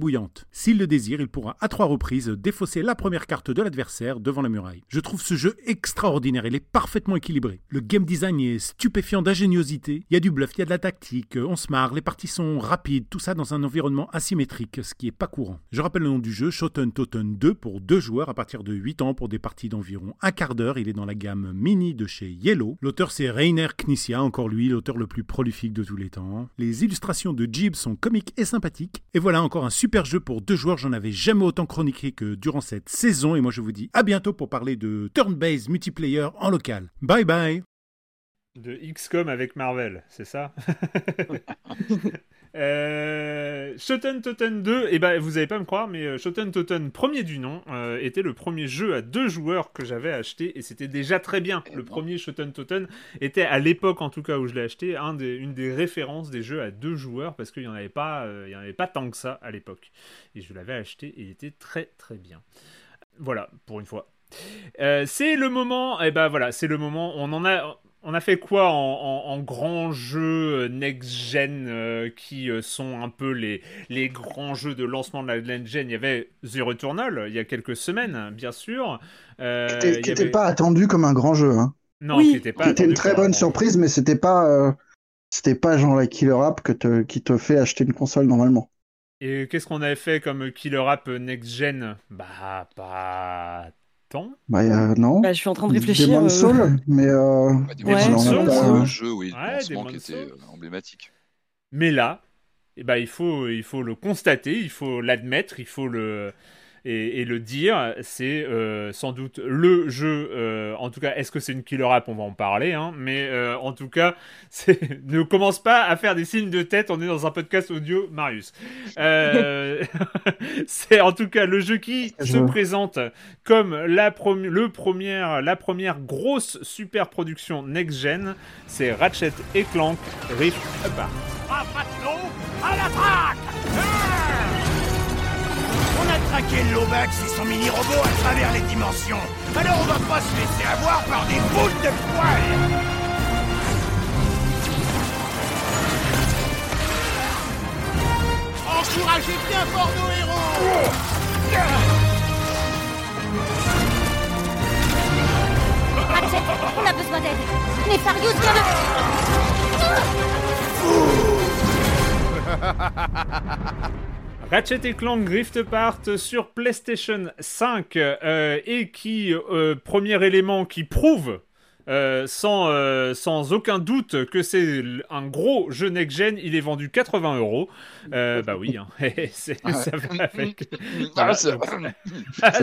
S'il le désire, il pourra à trois reprises défausser la première carte de l'adversaire devant la muraille. Je trouve ce jeu extraordinaire, il est parfaitement équilibré. Le game design est stupéfiant d'ingéniosité, il y a du bluff, il y a de la tactique, on se marre, les parties sont rapides, tout ça dans un environnement asymétrique, ce qui est pas courant. Je rappelle le nom du jeu, Shoten Toten 2 pour deux joueurs à partir de 8 ans pour des parties d'environ un quart d'heure, il est dans la gamme mini de chez Yellow. L'auteur c'est Rainer Knizia, encore lui, l'auteur le plus prolifique de tous les temps. Les illustrations de Jib sont comiques et sympathiques. Et voilà encore un super jeu pour deux joueurs, j'en avais jamais autant chroniqué que durant cette saison. Et moi je vous dis à bientôt pour parler de turn-based multiplayer en local. Bye bye De XCOM avec Marvel, c'est ça? Euh, Shoten Toten 2, et eh ben vous allez pas me croire, mais euh, Shoten Toten premier du nom euh, était le premier jeu à deux joueurs que j'avais acheté et c'était déjà très bien. Le premier Shoten Toten était à l'époque en tout cas où je l'ai acheté un des, une des références des jeux à deux joueurs parce qu'il y en avait pas, en avait pas tant que ça à l'époque et je l'avais acheté et il était très très bien. Voilà pour une fois. c'est le moment, et eh ben voilà, c'est le moment. On en a, on a fait quoi en, grands jeux euh, next-gen euh, qui euh, sont un peu les, les grands jeux de lancement de la next-gen Il y avait The Returnal il y a quelques semaines, bien sûr. Euh, qui n'était pas attendu comme un grand jeu. Hein. Non, qui était pas. C'était une très bonne surprise, mais c'était pas, c'était pas genre la killer app que te, qui te fait acheter une console normalement. Et qu'est-ce qu'on avait fait comme killer app next-gen Bah, pas bah, euh, non. Bah, je suis en train de réfléchir. Demon Soul, mais. Euh... Bah, Demon Soul, c'est un jeu, oui, ouais, qui était euh, emblématique. Mais là, eh ben, il, faut, il faut le constater, il faut l'admettre, il faut le et, le dire, c'est euh, sans doute le jeu. Euh, en tout cas, est-ce que c'est une killer app On va en parler. Hein, mais euh, en tout cas, ne commence pas à faire des signes de tête. On est dans un podcast audio, Marius. c'est en tout cas le jeu qui se présente comme la, le première, la première grosse super production next-gen. C'est Ratchet et Clank Rift Apart. à la traque traquer l'Obax et son mini-robot à travers les dimensions. Alors on va pas se laisser avoir par des boules de poils. Encouragez bien fort nos héros. On a besoin d'aide. Nefarius vient de... Ratchet Clank Rift Apart sur PlayStation 5 euh, et qui, euh, premier élément qui prouve euh, sans, euh, sans aucun doute que c'est un gros jeu next-gen. Il est vendu 80 euros. Bah oui, hein. C'est- Ah ça va avec. Ah, Ah, ça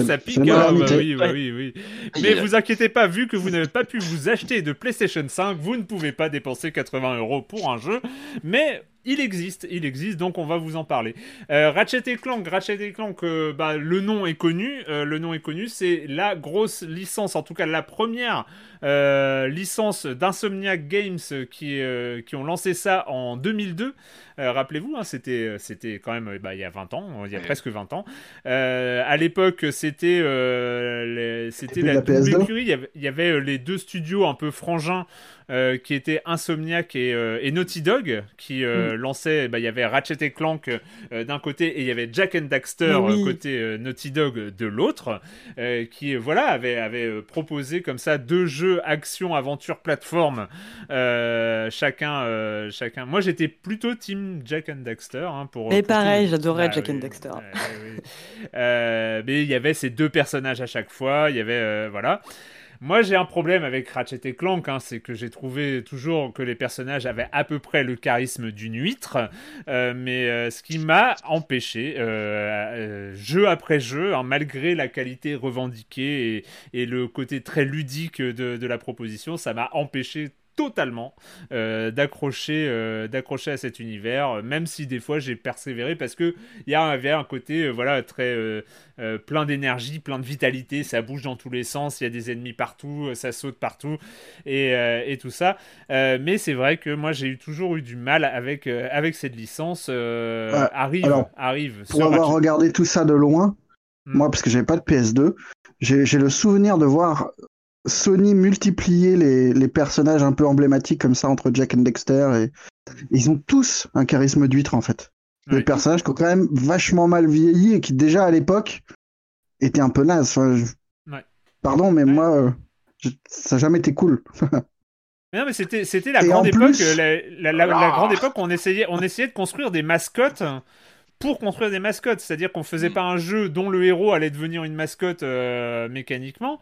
c'est pique, hein, bah modernité. oui, bah oui, oui. Mais vous inquiétez pas, vu que vous n'avez pas pu vous acheter de PlayStation 5, vous ne pouvez pas dépenser 80 euros pour un jeu. Mais il existe, il existe, donc on va vous en parler. Euh, Ratchet et Clank, Ratchet et Clank, euh, bah, le nom est connu. euh, le nom est connu, c'est la grosse licence, en tout cas la première licence d'Insomniac Games qui, euh, qui ont lancé ça en 2002. Euh, Rappelez-vous, hein, c'était c'était quand même euh, bah, il y a 20 ans, il y a Ouais. presque 20 ans. Euh, à l'époque, c'était euh, les- c'était la, la double PS2. écurie. Il y avait, il y avait, euh, les deux studios un peu frangins euh, qui étaient Insomniac et, euh, et Naughty Dog qui euh, lançaient. bah, il y avait Ratchet et Clank euh, d'un côté et il y avait Jack and Daxter Oui. euh, côté euh, Naughty Dog de l'autre, euh, qui euh, voilà avait avait euh, proposé comme ça deux jeux action aventure plateforme euh, chacun euh, chacun. Moi j'étais plutôt team Jack and Daxter hein, pour. Mais pour pareil, j'adorais Ah Jack and oui, Daxter. ouais, ouais, oui. Euh, mais il y avait ces deux personnages à chaque fois. Il y avait voilà. Moi, j'ai un problème avec Ratchet et Clank, hein, c'est que j'ai trouvé toujours que les personnages avaient à peu près le charisme d'une huître, euh, mais euh, ce qui m'a empêché, euh, jeu après jeu, hein, malgré la qualité revendiquée et, le côté très ludique de la proposition, ça m'a empêché totalement euh, d'accrocher euh, d'accrocher à cet univers euh, même si des fois j'ai persévéré parce que il y avait un côté euh, voilà très plein d'énergie plein de vitalité. Ça bouge dans tous les sens. Il y a des ennemis partout ça saute partout et, et tout ça. Mais c'est vrai que moi j'ai eu toujours eu du mal avec avec cette licence arrive alors, arrive. Pour avoir regardé tout ça de loin, Hmm. moi, parce que j'avais pas de PS2, j'ai j'ai le souvenir de voir Sony multiplier les, les personnages un peu emblématiques comme ça entre Jack and Dexter et ils ont tous un charisme d'huître en fait. Des Ouais. personnages qui ont quand même vachement mal vieilli et qui déjà à l'époque étaient un peu nazes. Enfin, je- Ouais. Pardon, mais Ouais. moi, euh, je- ça n'a jamais été cool. Mais non, mais c'était, c'était la Et grande époque, plus- la, la- la- la grande époque où on essayait, on essayait de construire des mascottes pour construire des mascottes. C'est-à-dire qu'on faisait Mm. pas un jeu dont le héros allait devenir une mascotte euh, mécaniquement,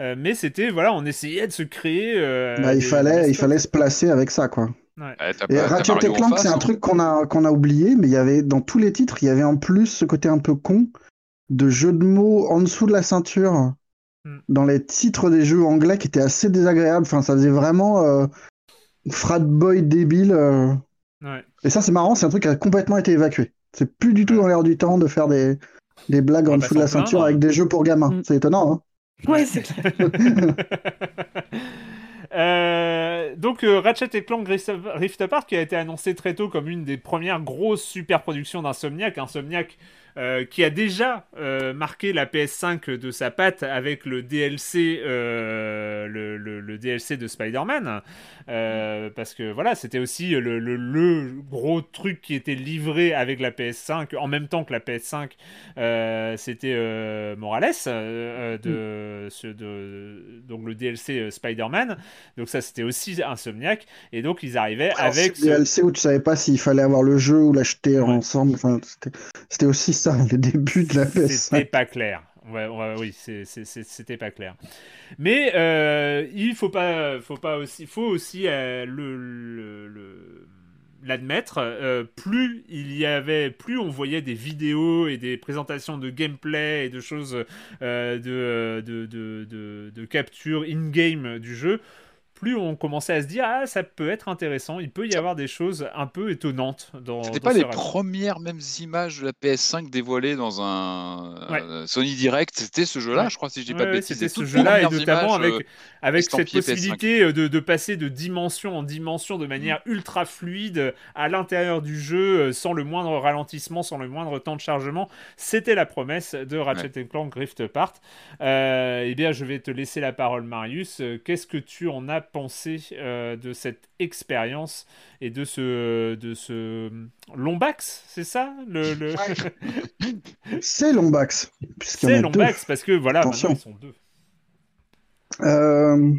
euh, mais c'était, voilà, on essayait de se créer. euh, Bah, il fallait, il fallait se placer avec ça, quoi. Ouais, Et Ratchet Clank, c'est un hein. truc qu'on a, qu'on a oublié, mais il y avait dans tous les titres, il y avait en plus ce côté un peu con de jeu de mots en dessous de la ceinture Hmm. dans les titres des jeux anglais qui étaient assez désagréables. Enfin, ça faisait vraiment euh, frat boy débile. euh. Ouais. Et ça, c'est marrant, c'est un truc qui a complètement été évacué. C'est plus du tout dans l'air du temps de faire des, des blagues en va dessous de la ceinture avec des jeux pour gamins. Hmm. C'est étonnant, hein Ouais, c'est clair. Euh, donc euh, Ratchet et Clank Rift Rift Apart qui a été annoncé très tôt comme une des premières grosses super productions d'Insomniac, Insomniac euh, qui a déjà euh, marqué la PS5 de sa patte avec le DLC, euh, le, le- le DLC de Spider-Man, Euh, parce que voilà c'était aussi le, le- le gros truc qui était livré avec la PS5 en même temps que la PS5, euh, c'était euh, Morales de, ce- de- donc le DLC Spider-Man. Donc ça c'était aussi Insomniac et donc ils arrivaient Alors, avec le DLC où tu savais pas s'il fallait avoir le jeu ou l'acheter Ouais. ensemble. Enfin, c'était aussi ça, les débuts de la C'était PS5. pas clair. Ouais, ouais, oui, c'était pas clair. Mais euh, il faut pas, faut pas aussi, faut aussi euh, le, l'admettre. euh, plus il y avait, plus on voyait des vidéos et des présentations de gameplay et de choses de, de, de, capture in-game du jeu. Plus on commençait à se dire ah ça peut être intéressant, il peut y avoir des choses un peu étonnantes dans. C'était pas ce les premières mêmes images de la PS5 dévoilées dans un Ouais. euh, Sony Direct? C'était ce jeu-là, Ouais. je crois, si je dis Ouais, pas de ouais, bêtises. C'était ce jeu-là et premières notamment images, avec, euh, avec cette estampillées PS5. possibilité euh, de, de passer de dimension en dimension de manière Mm. ultra fluide euh, à l'intérieur du jeu euh, sans le moindre ralentissement, sans le moindre temps de chargement. C'était la promesse de Ratchet Clank Rift Apart. Euh, eh bien, je vais te laisser la parole, Marius. Qu'est-ce que tu en as pensé euh, de cette expérience et de ce, de ce Lombax, c'est ça le, le... C'est Lombax. C'est Lombax parce que voilà, Attention. maintenant ils sont deux. Euh,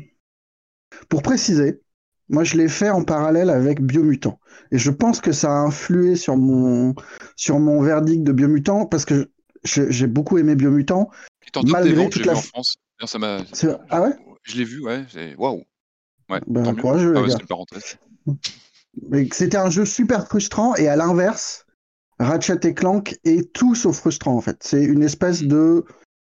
Pour préciser, moi je l'ai fait en parallèle avec Biomutant. Et je pense que ça a influé sur mon, sur mon verdict de Biomutant parce que j'ai beaucoup aimé Biomutant. Malgré ventes, toute la en France. Ça m'a. Ah ouais? Je l'ai vu, ouais. Waouh. Ouais, courageux, Ah ouais, C'était un jeu super frustrant et à l'inverse, Ratchet et Clank est tout sauf frustrant en fait. C'est une espèce de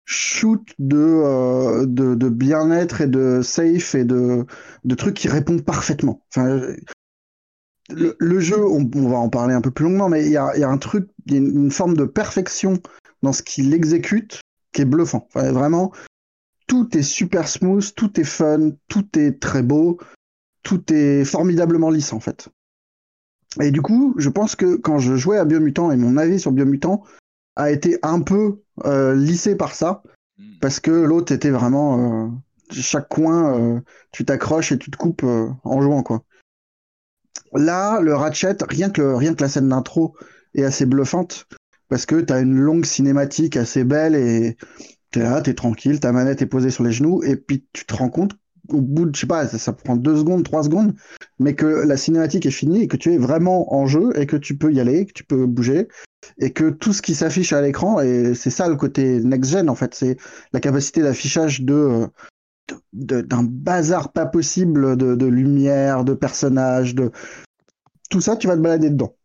shoot de, euh, de, de bien-être et de safe et de, de trucs qui répondent parfaitement. Enfin, le, jeu, on, va en parler un peu plus longuement, mais il y a, un truc, une, forme de perfection dans ce qu'il exécute qui est bluffant. Vraiment, tout est super smooth, tout est fun, tout est très beau, tout est formidablement lisse en fait. Et du coup, je pense que quand je jouais à Biomutant et mon avis sur Biomutant a été un peu euh, lissé par ça, Mm. parce que l'autre était vraiment euh, chaque coin, euh, tu t'accroches et tu te coupes en jouant quoi. Là, le Ratchet, rien que rien que la scène d'intro est assez bluffante parce que t'as une longue cinématique assez belle et t'es là, t'es tranquille, ta manette est posée sur les genoux et puis tu te rends compte au bout de, je sais pas, ça, prend deux secondes, trois secondes, mais que la cinématique est finie et que tu es vraiment en jeu et que tu peux y aller, que tu peux bouger et que tout ce qui s'affiche à l'écran et c'est ça le côté next-gen en fait, c'est la capacité d'affichage de d'un bazar pas possible de, de lumière, de personnages, de tout ça, tu vas te balader dedans.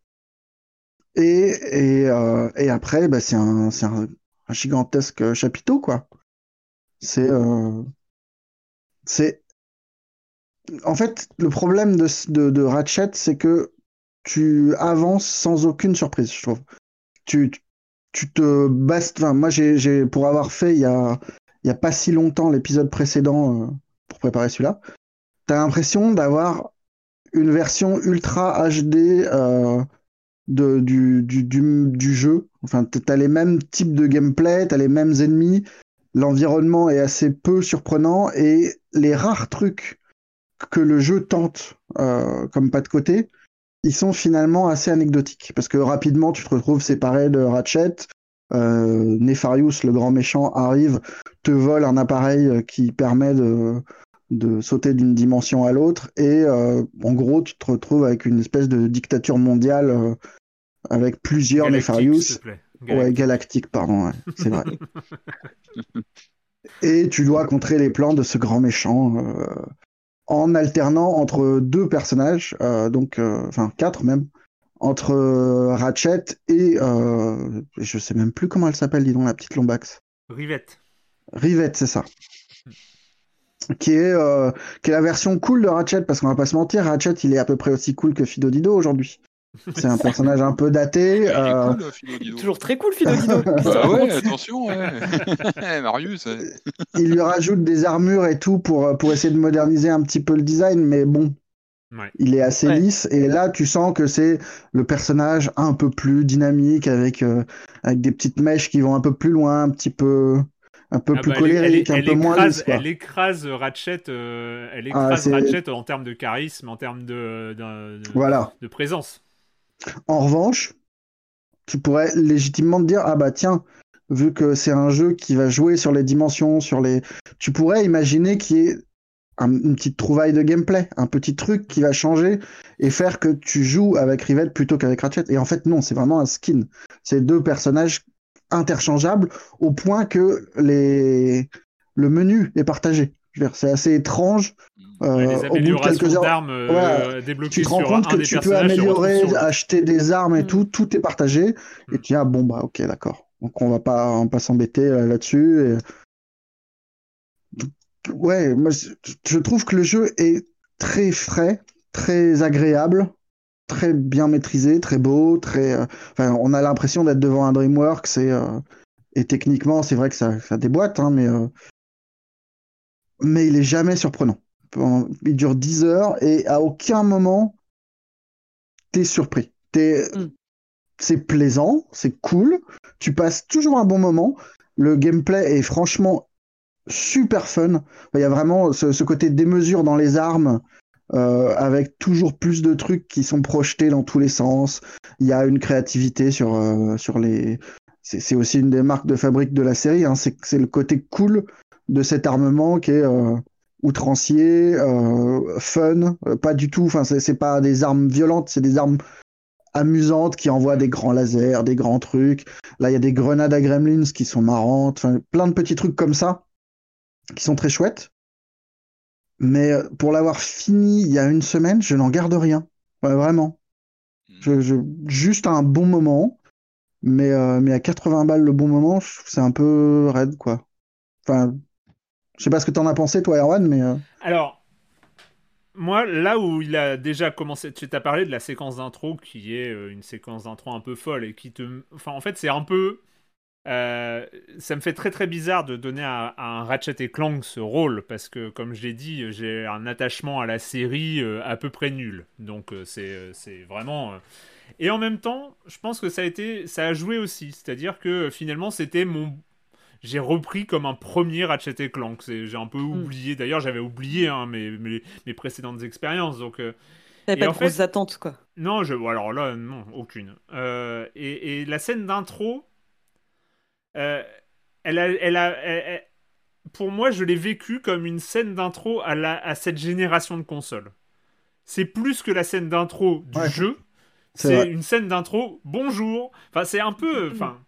Et, et, euh, et après, bah, c'est un, c'est un, un gigantesque chapiteau, quoi. C'est, euh, c'est, en fait, le problème de, Ratchet, c'est que tu avances sans aucune surprise, je trouve. Tu, tu te bases, enfin, moi, j'ai, pour avoir fait il y a, pas si longtemps l'épisode précédent euh, pour préparer celui-là, t'as l'impression d'avoir une version ultra HD euh, du, du, du, du jeu. Enfin, t- t'as les mêmes types de gameplay, t'as les mêmes ennemis, l'environnement est assez peu surprenant et les rares trucs que le jeu tente euh, comme pas de côté, ils sont finalement assez anecdotiques parce que rapidement tu te retrouves séparé de Ratchet. Euh, Nefarius, le grand méchant, arrive, te vole un appareil euh, qui permet de, de sauter d'une dimension à l'autre et euh, en gros tu te retrouves avec une espèce de dictature mondiale avec plusieurs Galactique, Nefarius. s'il te plaît. Ouais, galactique, pardon, ouais, c'est vrai. Et tu dois contrer les plans de ce grand méchant euh, en alternant entre deux personnages, euh, donc, euh, enfin quatre même, entre euh, Ratchet et euh, je sais même plus comment elle s'appelle, dis donc, la petite Lombax. Rivette. Rivette, c'est ça. Qui est, euh, qui est la version cool de Ratchet, parce qu'on va pas se mentir, Ratchet il est à peu près aussi cool que Fido Dido aujourd'hui. C'est un personnage un peu daté. Euh, cool, Dido. Toujours très cool, Fido. Bah ouais, attention, ouais. Marius. ouais. il lui rajoute des armures et tout pour, pour essayer de moderniser un petit peu le design, mais bon, Ouais. il est assez Ouais. lisse. Et là, tu sens que c'est le personnage un peu plus dynamique, avec, euh, avec des petites mèches qui vont un peu plus loin, un petit peu, un peu Ah plus bah, elle, elle- colérique, elle un peu moins lisse. quoi. elle écrase Ratchet, euh, elle Ah, écrase Ratchet en termes de charisme, en termes de, de, de- Voilà. de présence. En revanche, tu pourrais légitimement te dire, ah bah tiens, vu que c'est un jeu qui va jouer sur les dimensions, sur les, tu pourrais imaginer qu'il y ait un- une petite trouvaille de gameplay, un petit truc qui va changer et faire que tu joues avec Rivette plutôt qu'avec Ratchet. Et en fait, non, c'est vraiment un skin. C'est deux personnages interchangeables au point que les, le menu est partagé. C'est assez étrange. Euh, Ouais, les au bout de améliorations quelques heures, d'armes euh, débloquées tu te rends sur compte un que des tu peux améliorer, sur acheter des armes et Mm. tout, tout est partagé. Et Mm. tu dis, ah bon, bah ok, d'accord. Donc on va pas, on va pas s'embêter euh, là-dessus. et- Ouais, moi je trouve que le jeu est très frais, très agréable, très bien maîtrisé, très beau, très. euh, Enfin, on a l'impression d'être devant un DreamWorks et, euh, et techniquement, c'est vrai que ça, ça déboîte, hein, mais, euh, mais il est jamais surprenant. Il dure 10 heures et à aucun moment t'es surpris. T'es, Mm. c'est plaisant, c'est cool, tu passes toujours un bon moment. Le gameplay est franchement super fun. Il y a vraiment ce, ce côté démesure dans les armes, euh, avec toujours plus de trucs qui sont projetés dans tous les sens. Il y a une créativité sur, euh, sur les. C'est aussi une des marques de fabrique de la série. Hein. C'est c'est le côté cool de cet armement qui est euh, outrancier, euh, fun, euh, pas du tout. Enfin, c'est pas des armes violentes, c'est des armes amusantes qui envoient des grands lasers, des grands trucs. Là, il y a des grenades à gremlins qui sont marrantes. Enfin, plein de petits trucs comme ça qui sont très chouettes. Mais euh, pour l'avoir fini il y a une semaine, je n'en garde rien. Ouais, vraiment. Hmm. Je, je- juste un bon moment. Mais, euh, mais à 80 balles le bon moment, c'est un peu raide, quoi. Enfin, je sais pas ce que t'en as pensé, toi, Erwan, mais. euh, Alors, moi, là où il a déjà commencé, tu t'as parlé de la séquence d'intro qui est euh, une séquence d'intro un peu folle et qui te. Enfin, en fait, c'est un peu. euh, ça me fait très très bizarre de donner à, à un Ratchet et Clank ce rôle parce que, comme je l'ai dit, j'ai un attachement à la série à peu près nul. Donc, c'est c'est vraiment. Et en même temps, je pense que ça a joué aussi. C'est-à-dire que finalement, c'était mon j'ai repris comme un premier Ratchet et Clank. J'ai un peu oublié. D'ailleurs, j'avais oublié hein, mes, mes, mes précédentes expériences. Donc, euh, T'avais Et pas en de grosses fait- attentes, quoi. non, je, bon, alors là, non, aucune. Euh, et, et la scène d'intro, euh, elle a, elle a, elle- elle- pour moi, je l'ai vécue comme une scène d'intro à, la, à cette génération de consoles. C'est plus que la scène d'intro du Ouais. jeu. C'est une scène d'intro. Bonjour. Enfin, c'est un peu. Enfin, c'est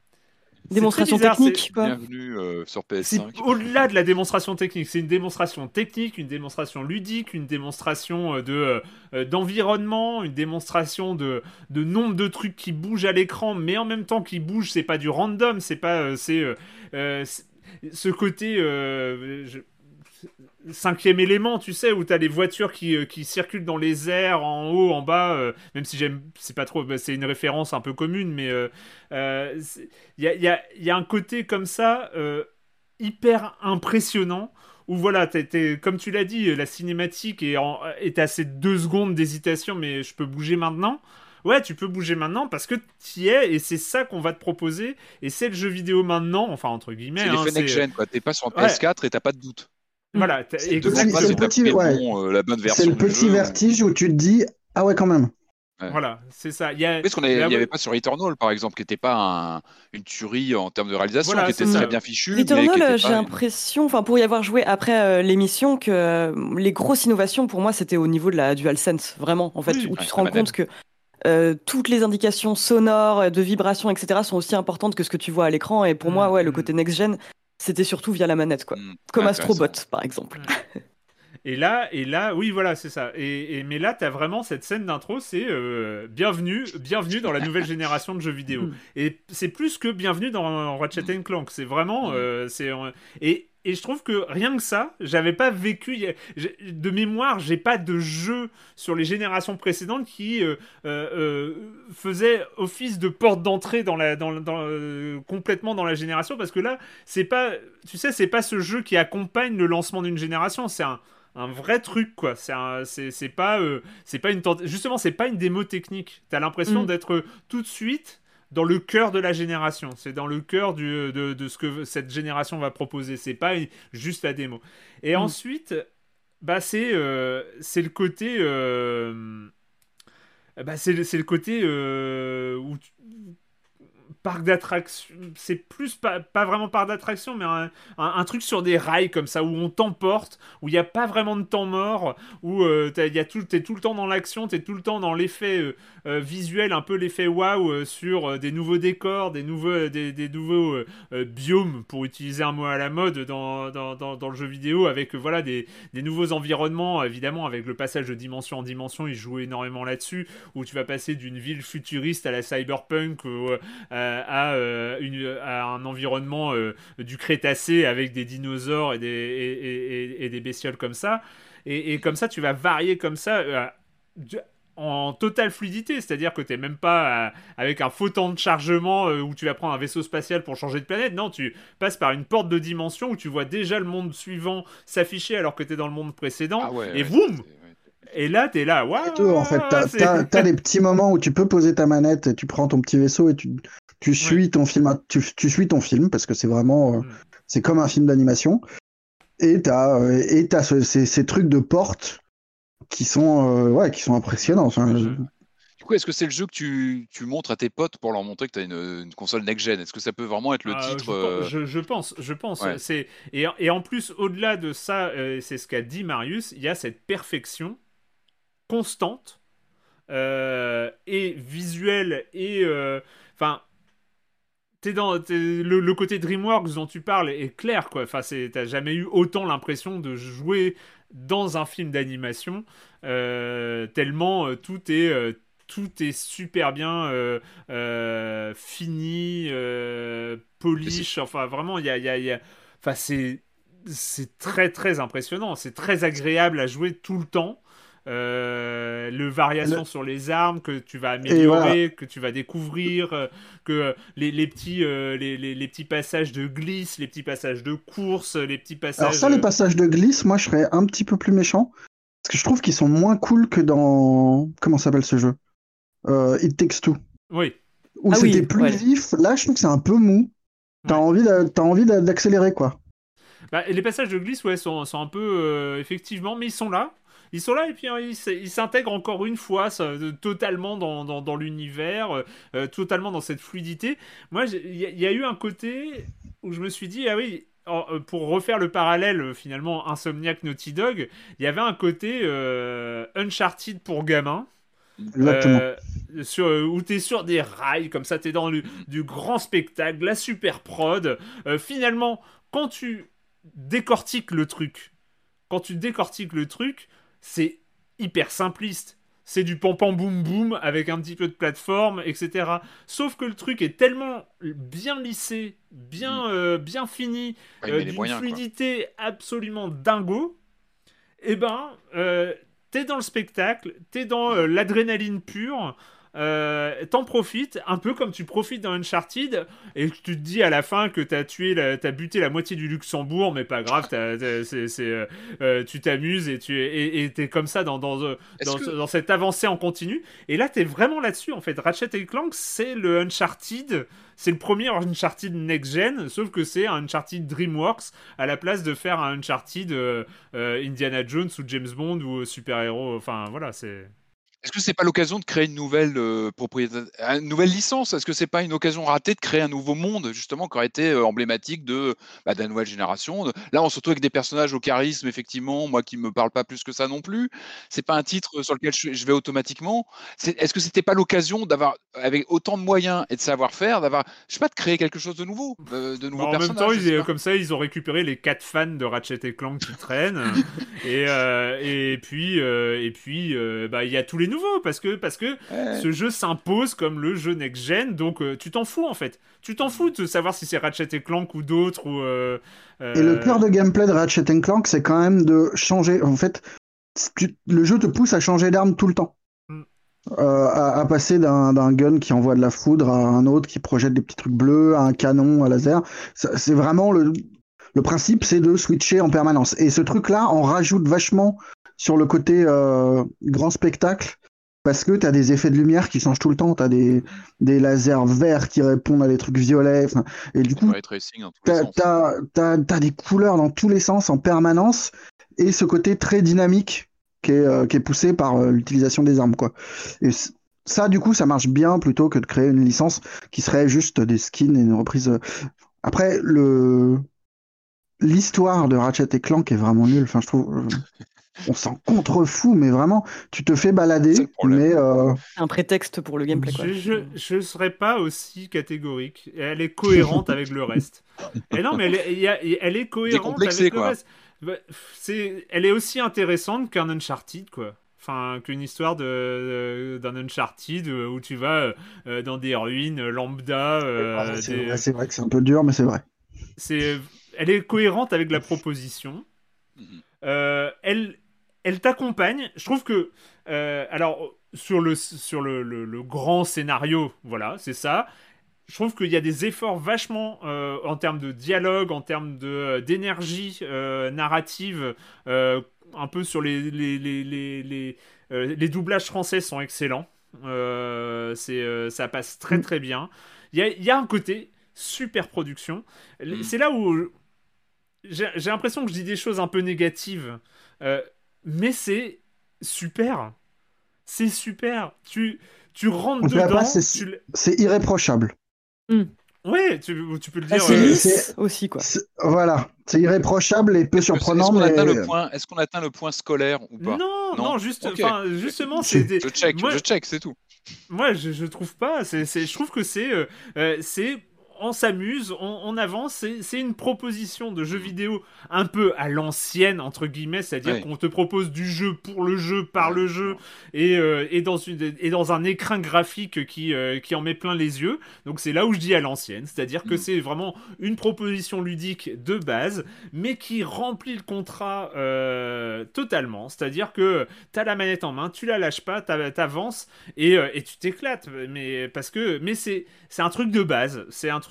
Démonstration bizarre, technique, quoi. Bienvenue euh, sur c'est PS5. au-delà de la démonstration technique. C'est une démonstration technique, une démonstration ludique, une démonstration euh, de euh, d'environnement, une démonstration de, de nombre de trucs qui bougent à l'écran, mais en même temps qui bougent, c'est pas du random, c'est pas euh, c'est ce côté euh, je- cinquième élément, tu sais, où t'as les voitures qui, euh, qui circulent dans les airs, en haut, en bas, euh, même si j'aime, c'est pas trop, c'est une référence un peu commune, mais euh, euh, il y a, y a- il y a un côté comme ça hyper impressionnant où voilà, t'es- comme tu l'as dit, la cinématique est, en- est à ces deux secondes d'hésitation, mais je peux bouger maintenant. Ouais, tu peux bouger maintenant parce que t'y es et c'est ça qu'on va te proposer et c'est le jeu vidéo maintenant, enfin entre guillemets. C'est hein, next-gen, quoi. T'es pas sur un Ouais. PS4 et t'as pas de doute. Voilà, t'as- C'est le petit- pris le ouais. bon, euh, la bonne version C'est le petit jeu. vertige où tu te dis, ah ouais, quand même. Voilà, c'est ça. Il y a, qu'on n'y avait pas sur Returnal, par exemple, qui n'était pas un- une tuerie en termes de réalisation, Voilà, qui était très bien fichu. pas j'ai l'impression, enfin pour y avoir joué après euh, l'émission, que euh, les grosses innovations pour moi c'était au niveau de la DualSense, vraiment, en fait, Oui, où ouais, tu te rends compte que euh, toutes les indications sonores, de vibrations, etc. sont aussi importantes que ce que tu vois à l'écran. Et pour Mm, moi, ouais, le mm. côté next-gen, c'était surtout via la manette, quoi. Hmm, Comme intéressant. Astrobot, par exemple. Et là, et là, oui, voilà, c'est ça. Et, et- mais là, t'as vraiment cette scène d'intro, c'est euh, bienvenue, bienvenue dans la nouvelle génération de jeux vidéo. Mm. Et c'est plus que bienvenue dans Ratchet Clank. C'est vraiment, euh, c'est euh, et et je trouve que rien que ça, j'avais pas vécu de mémoire, j'ai pas de jeu sur les générations précédentes qui euh, euh, euh, faisait office de porte d'entrée dans la, dans, dans, euh, complètement dans la génération. Parce que là, c'est pas, tu sais, c'est pas ce jeu qui accompagne le lancement d'une génération, c'est un un vrai truc quoi. C'est pas euh, c'est pas une justement c'est pas une démo technique. T'as l'impression Mm. d'être tout de suite dans le cœur de la génération. C'est dans le cœur du, de, de ce que cette génération va proposer. C'est pas juste la démo. Et Mm. ensuite bah c'est euh, le côté euh, bah c'est le- c'est le côté euh, où tu- parc d'attraction c'est plus pas, pas vraiment parc d'attraction mais un, un- truc sur des rails comme ça où on t'emporte où il n'y a pas vraiment de temps mort où euh, il a tout t'es tout le temps dans l'action t'es tout le temps dans l'effet euh, euh, visuel un peu l'effet waouh euh, sur des nouveaux décors des nouveaux des, nouveaux biomes pour utiliser un mot à la mode dans, dans, dans, le jeu vidéo avec voilà des, des nouveaux environnements évidemment avec le passage de dimension en dimension ils jouent énormément là-dessus où tu vas passer d'une ville futuriste à la cyberpunk ou, euh, à, euh, une, à un environnement euh, du Crétacé avec des dinosaures et des, et, et- et- et des bestioles comme ça. Et, et comme ça, tu vas varier comme ça euh, en totale fluidité, c'est-à-dire que tu n'es même pas euh, avec un faux temps de chargement euh, où tu vas prendre un vaisseau spatial pour changer de planète. Non, tu passes par une porte de dimension où tu vois déjà le monde suivant s'afficher alors que tu es dans le monde précédent. Ah ouais, et ouais, boum. Et là, tu es là. Waouh en fait, t'as, t'as- t'as des petits moments où tu peux poser ta manette et tu prends ton petit vaisseau et tu, tu suis ton film, tu, tu suis ton film parce que c'est vraiment, euh, Mm. c'est comme un film d'animation. Et t'as, euh, et t'as ce- ces, ces trucs de porte qui sont, euh, ouais, qui sont impressionnants. Enfin, je- Du coup, est-ce que c'est le jeu que tu, tu montres à tes potes pour leur montrer que tu as une, une console next-gen? Est-ce que ça peut vraiment être le Ah, titre je, euh, je- je pense, je pense. Ouais. C'est et, et en plus, au-delà de ça, euh, c'est ce qu'a dit Marius. Il y a cette perfection constante euh, et visuelle et euh, enfin. T'es dans le, le côté DreamWorks dont tu parles est clair quoi. Enfin, t'as jamais eu autant l'impression de jouer dans un film d'animation, euh, tellement euh, tout est euh, tout est super bien fini, polish. Enfin, vraiment, il y a, il y a- il y a- enfin, c'est c'est très très impressionnant. C'est très agréable à jouer tout le temps. Euh, le variation Le- sur les armes que tu vas améliorer, voilà. que tu vas découvrir, euh, que les, les petits euh, les, les- les petits passages de glisse, les petits passages de course, les petits passages. Alors ça, les passages de glisse, moi, je serais un petit peu plus méchant. Parce que je trouve qu'ils sont moins cool que dans... Comment s'appelle ce jeu? Euh, It Takes Two. Oui. Où Ah oui, c'était plus ouais. vif. Là, je trouve que c'est un peu mou. T'as Ouais. envie d'accélérer, quoi. Bah, les passages de glisse, ouais, sont, sont un peu euh, effectivement, mais ils sont là. Ils sont là et puis hein, ils s'intègrent encore une fois ça, de- totalement dans, dans, dans l'univers, euh, euh, totalement dans cette fluidité. Moi, il y, a- il y a eu un côté où je me suis dit, ah oui, euh, pour refaire le parallèle euh, finalement Insomniac Naughty Dog, il y avait un côté euh, Uncharted pour gamins. Exactement. Euh, sur, euh, où t'es sur des rails, comme ça, t'es dans du, du grand spectacle, la super prod. Euh, finalement, quand tu décortiques le truc, quand tu décortiques le truc, c'est hyper simpliste. C'est du pam boum boum avec un petit peu de plateforme, etc. Sauf que le truc est tellement bien lissé, bien, euh, bien fini, Ouais, il euh, d'une quoi. fluidité absolument dingo, eh ben, euh, t'es dans le spectacle, t'es dans l'adrénaline pure, euh, t'en profites, un peu comme tu profites dans Uncharted, et que tu te dis à la fin que t'as tué, la- t'as buté la moitié du Luxembourg, mais pas grave, t'as- t'as- c'est, c'est, euh, euh, tu t'amuses et tu et, et t'es comme ça dans, dans, Est-ce dans, que- dans cette avancée en continu. Et là, t'es vraiment là-dessus, en fait. Ratchet et Clank, c'est le Uncharted, c'est le premier Uncharted next-gen, sauf que c'est un Uncharted DreamWorks à la place de faire un Uncharted euh, Indiana Jones ou James Bond ou super-héros. Enfin, voilà, c'est. Est-ce que c'est pas l'occasion de créer une nouvelle euh, propriété, une nouvelle licence? Est-ce que c'est pas une occasion ratée de créer un nouveau monde justement qui aurait été euh, emblématique de, bah, de la nouvelle génération? Là, on se retrouve avec des personnages au charisme, effectivement, moi qui me parle pas plus que ça non plus. C'est pas un titre sur lequel je, je vais automatiquement. Est-ce que c'était pas l'occasion d'avoir, avec autant de moyens et de savoir-faire, d'avoir, je sais pas, de créer quelque chose de nouveau, euh, de nouveaux Bah, en même personnages temps, je ils, comme ça, ils ont récupéré les quatre fans de Ratchet et Clank qui traînent. et, euh, et puis, et puis, bah, il y a tous les nouveaux parce que, parce que Ouais. ce jeu s'impose comme le jeu next-gen. Donc, euh, tu t'en fous en fait. Tu t'en fous de savoir si c'est Ratchet et Clank ou d'autres ou. euh, Et le euh, cœur de gameplay de Ratchet Clank, c'est quand même de changer. En fait, tu- le jeu te pousse à changer d'arme tout le temps. Mm. Euh, à, à passer d'un gun qui envoie de la foudre à un autre qui projette des petits trucs bleus, à un canon, à laser. C'est vraiment le, le principe, c'est de switcher en permanence. Et ce truc-là, on rajoute vachement sur le côté euh, grand spectacle. Parce que tu as des effets de lumière qui changent tout le temps, tu as des, des lasers verts qui répondent à des trucs violets, et du coup, t'as, t'as des couleurs dans tous les sens en permanence et ce côté très dynamique qui est, euh, qui est poussé par euh, l'utilisation des armes, quoi. Et ça, du coup, ça marche bien plutôt que de créer une licence qui serait juste des skins et une reprise. Après, le, l'histoire de Ratchet et Clank est vraiment nulle. Enfin, je trouve, on s'en contrefou, mais vraiment, tu te fais balader, mais euh, Un prétexte pour le gameplay, quoi. Je, je serais pas aussi catégorique. Elle est cohérente avec le reste. Et non, mais elle est, il y a- elle est cohérente avec le reste. Bah, C'est, elle est aussi intéressante qu'un Uncharted, quoi. Enfin, qu'une histoire de, de- d'un Uncharted euh, où tu vas euh, dans des ruines lambda. euh, ah, c'est, des- vrai, c'est vrai que c'est un peu dur, mais c'est vrai. c'est, elle est cohérente avec la proposition. Mhm. Euh, elle, elle t'accompagne. Je trouve que, euh, alors, sur le, sur le, le- le grand scénario, voilà, c'est ça. Je trouve qu'il y a des efforts vachement euh, en termes de dialogue, en termes de, euh, d'énergie euh, narrative, un peu sur les, les, les, les, les, doublages français sont excellents. C'est, ça passe très très bien. Il y a, il y a un côté super production. Mm. C'est là où j'ai j'ai l'impression que je dis des choses un peu négatives, euh, mais c'est super. C'est super. Tu, tu rentres dedans. c'est- tu irréprochable. Ouais, tu, tu peux le Ah, dire. c'est euh, c'est- aussi, quoi. C'est- Voilà, c'est irréprochable et peu surprenant, Est-ce qu'on mais atteint le point Est-ce qu'on atteint le point scolaire ou pas? Non, non, Non? juste, justement, c'est des- Je check, moi, je check, c'est tout. moi, je, je trouve pas. C'est, c'est- je trouve que c'est, euh, euh, c'est on, s'amuse, on, avance. C'est une proposition de jeu vidéo un peu à l'ancienne, entre guillemets, c'est-à-dire qu'on te propose du jeu pour le jeu, par le jeu, et, euh, et, dans, une, et dans un écran graphique qui, euh, qui en met plein les yeux. Donc c'est là où je dis à l'ancienne, c'est-à-dire que mm. c'est vraiment une proposition ludique de base, mais qui remplit le contrat euh, totalement. C'est-à-dire que tu as la manette en main, tu la lâches pas, tu avances et, et tu t'éclates. Mais, parce que, mais c'est un truc de base, c'est un truc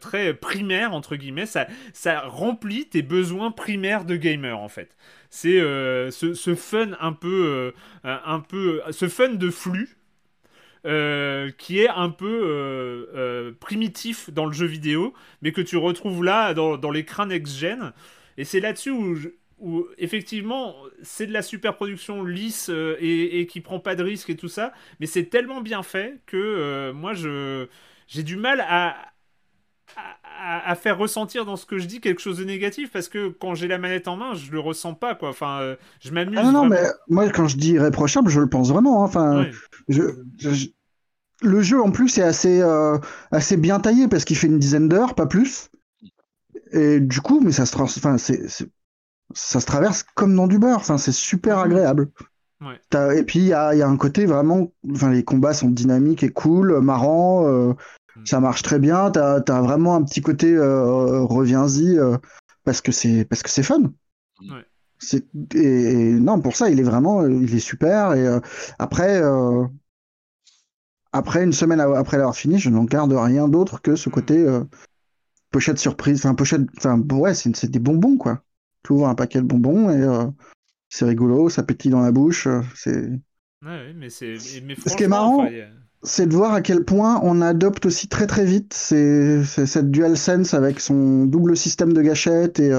très primaire, entre guillemets, ça, ça remplit tes besoins primaires de gamer en fait. C'est ce, ce, fun un peu, un peu, ce fun de flux euh, qui est un peu euh, euh, primitif dans le jeu vidéo, mais que tu retrouves là dans, dans l'écran next-gen. Et c'est là-dessus où, où, effectivement, c'est de la super production lisse et, qui prend pas de risques et tout ça, mais c'est tellement bien fait que moi, je, j'ai du mal à, à, faire ressentir dans ce que je dis quelque chose de négatif parce que quand j'ai la manette en main, je le ressens pas quoi. Enfin, je m'amuse. Ah non, non, mais moi quand je dis réprochable, je le pense vraiment. Hein. Enfin, je, le jeu en plus est assez, euh, assez bien taillé parce qu'il fait une dizaine d'heures, pas plus. Et du coup, mais ça se, enfin, c'est, ça se traverse comme dans du beurre. Enfin, c'est super agréable. Et puis il y a, y a, un côté vraiment, enfin, les combats sont dynamiques et cool, marrants. Euh. Ça marche très bien. T'as as vraiment un petit côté euh, reviens-y parce que c'est parce que c'est fun. Ouais. C'est et, non pour ça il est vraiment il est super et après après une semaine après l'avoir fini, je n'en garde rien d'autre que ce côté euh, pochette surprise. Enfin, pochette. Enfin, ouais, c'est des bonbons, quoi. Tu ouvres un paquet de bonbons et euh, c'est rigolo, ça pétille dans la bouche. Euh, c'est. Ouais, mais c'est. Ce qui est marrant, c'est de voir à quel point on adopte aussi très très vite c'est cette DualSense avec son double système de gâchette et.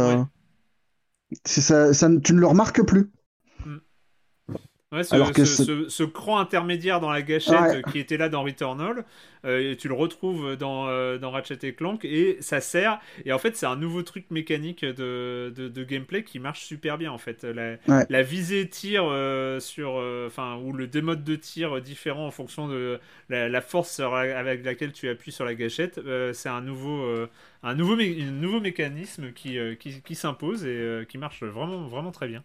Ça, ça, tu ne le remarques plus. Ouais, ce, Alors que ce, ce, cran intermédiaire dans la gâchette qui était là dans Returnal, euh, tu le retrouves dans, euh, dans Ratchet et Clank et ça sert. Et en fait, c'est un nouveau truc mécanique de, de, gameplay qui marche super bien en fait. La, visée tir euh, sur, enfin, ou le démode de tir différent en fonction de la, force avec laquelle tu appuies sur la gâchette, c'est un nouveau, un nouveau, nouveau mécanisme qui, qui, qui s'impose et qui marche vraiment, vraiment très bien.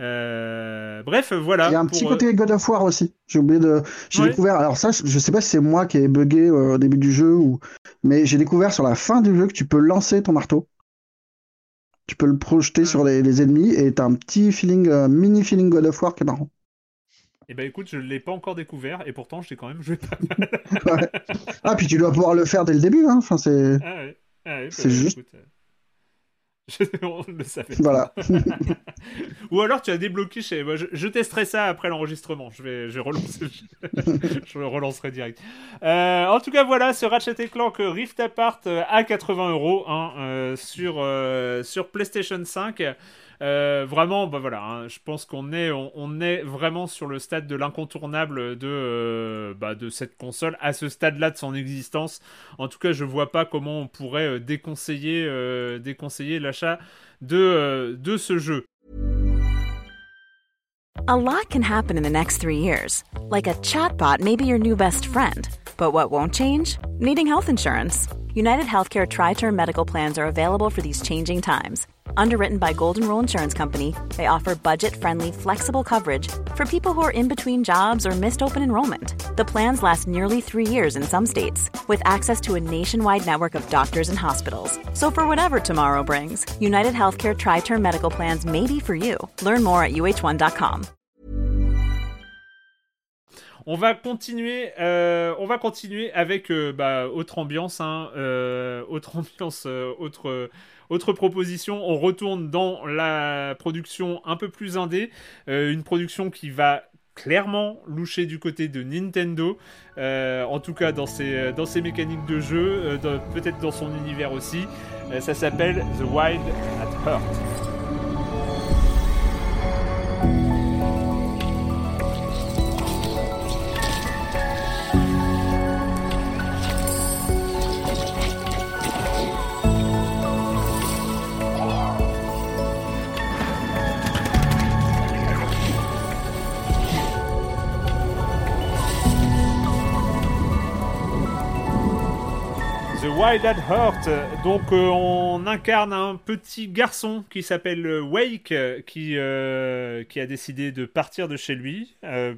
Euh, bref, voilà. Il y a un petit côté euh, God of War aussi. J'ai oublié de. J'ai découvert. Alors, ça, je sais pas si c'est moi qui ai bugué euh, au début du jeu ou. Mais j'ai découvert sur la fin du jeu que tu peux lancer ton marteau. Tu peux le projeter sur les, ennemis et t'as un petit feeling, mini feeling God of War qui est marrant. Eh ben écoute, je l'ai pas encore découvert et pourtant j'ai quand même joué pas mal. Ah, puis tu dois pouvoir le faire dès le début, hein. Enfin, c'est. Ah. Ah c'est bah, juste. on le savait. Voilà. Ou alors tu as débloqué chez. moi. je, testerai ça après l'enregistrement. Je vais, je, relancer... je le relancerai direct. Euh, en tout cas, voilà, ce Ratchet Clank Rift Apart euh, à 80 euros hein, euh, sur, sur PlayStation 5. Euh, vraiment, bah voilà, hein, je pense qu'on est, on, est vraiment sur le stade de l'incontournable de, euh, bah, de cette console à ce stade-là de son existence. En tout cas, je vois pas comment on pourrait euh, déconseiller, déconseiller l'achat de, de ce jeu. A lot can happen in the next three years. Like a chatbot may be your new best friend. But what won't change? Needing health insurance. United Healthcare Tri Term Medical Plans are available for these changing times. Underwritten by Golden Rule Insurance Company, they offer budget-friendly, flexible coverage for people who are in between jobs or missed open enrollment. The plans last nearly three years in some states, with access to a nationwide network of doctors and hospitals. So for whatever tomorrow brings, United Healthcare Tri-Term Medical Plans may be for you. Learn more at uh1.com. On va continuer, euh, on va continuer avec euh, bah, autre ambiance, hein, euh, autre ambiance, euh, autre Autre proposition, on retourne dans la production un peu plus indé, euh, une production qui va clairement loucher du côté de Nintendo, euh, en tout cas dans ses, dans ses mécaniques de jeu, euh, peut-être dans son univers aussi. ça s'appelle The Wild at Heart. Wild at Heart. Donc euh, on incarne un petit garçon qui s'appelle Wake, qui, euh, qui a décidé de partir de chez lui. Euh,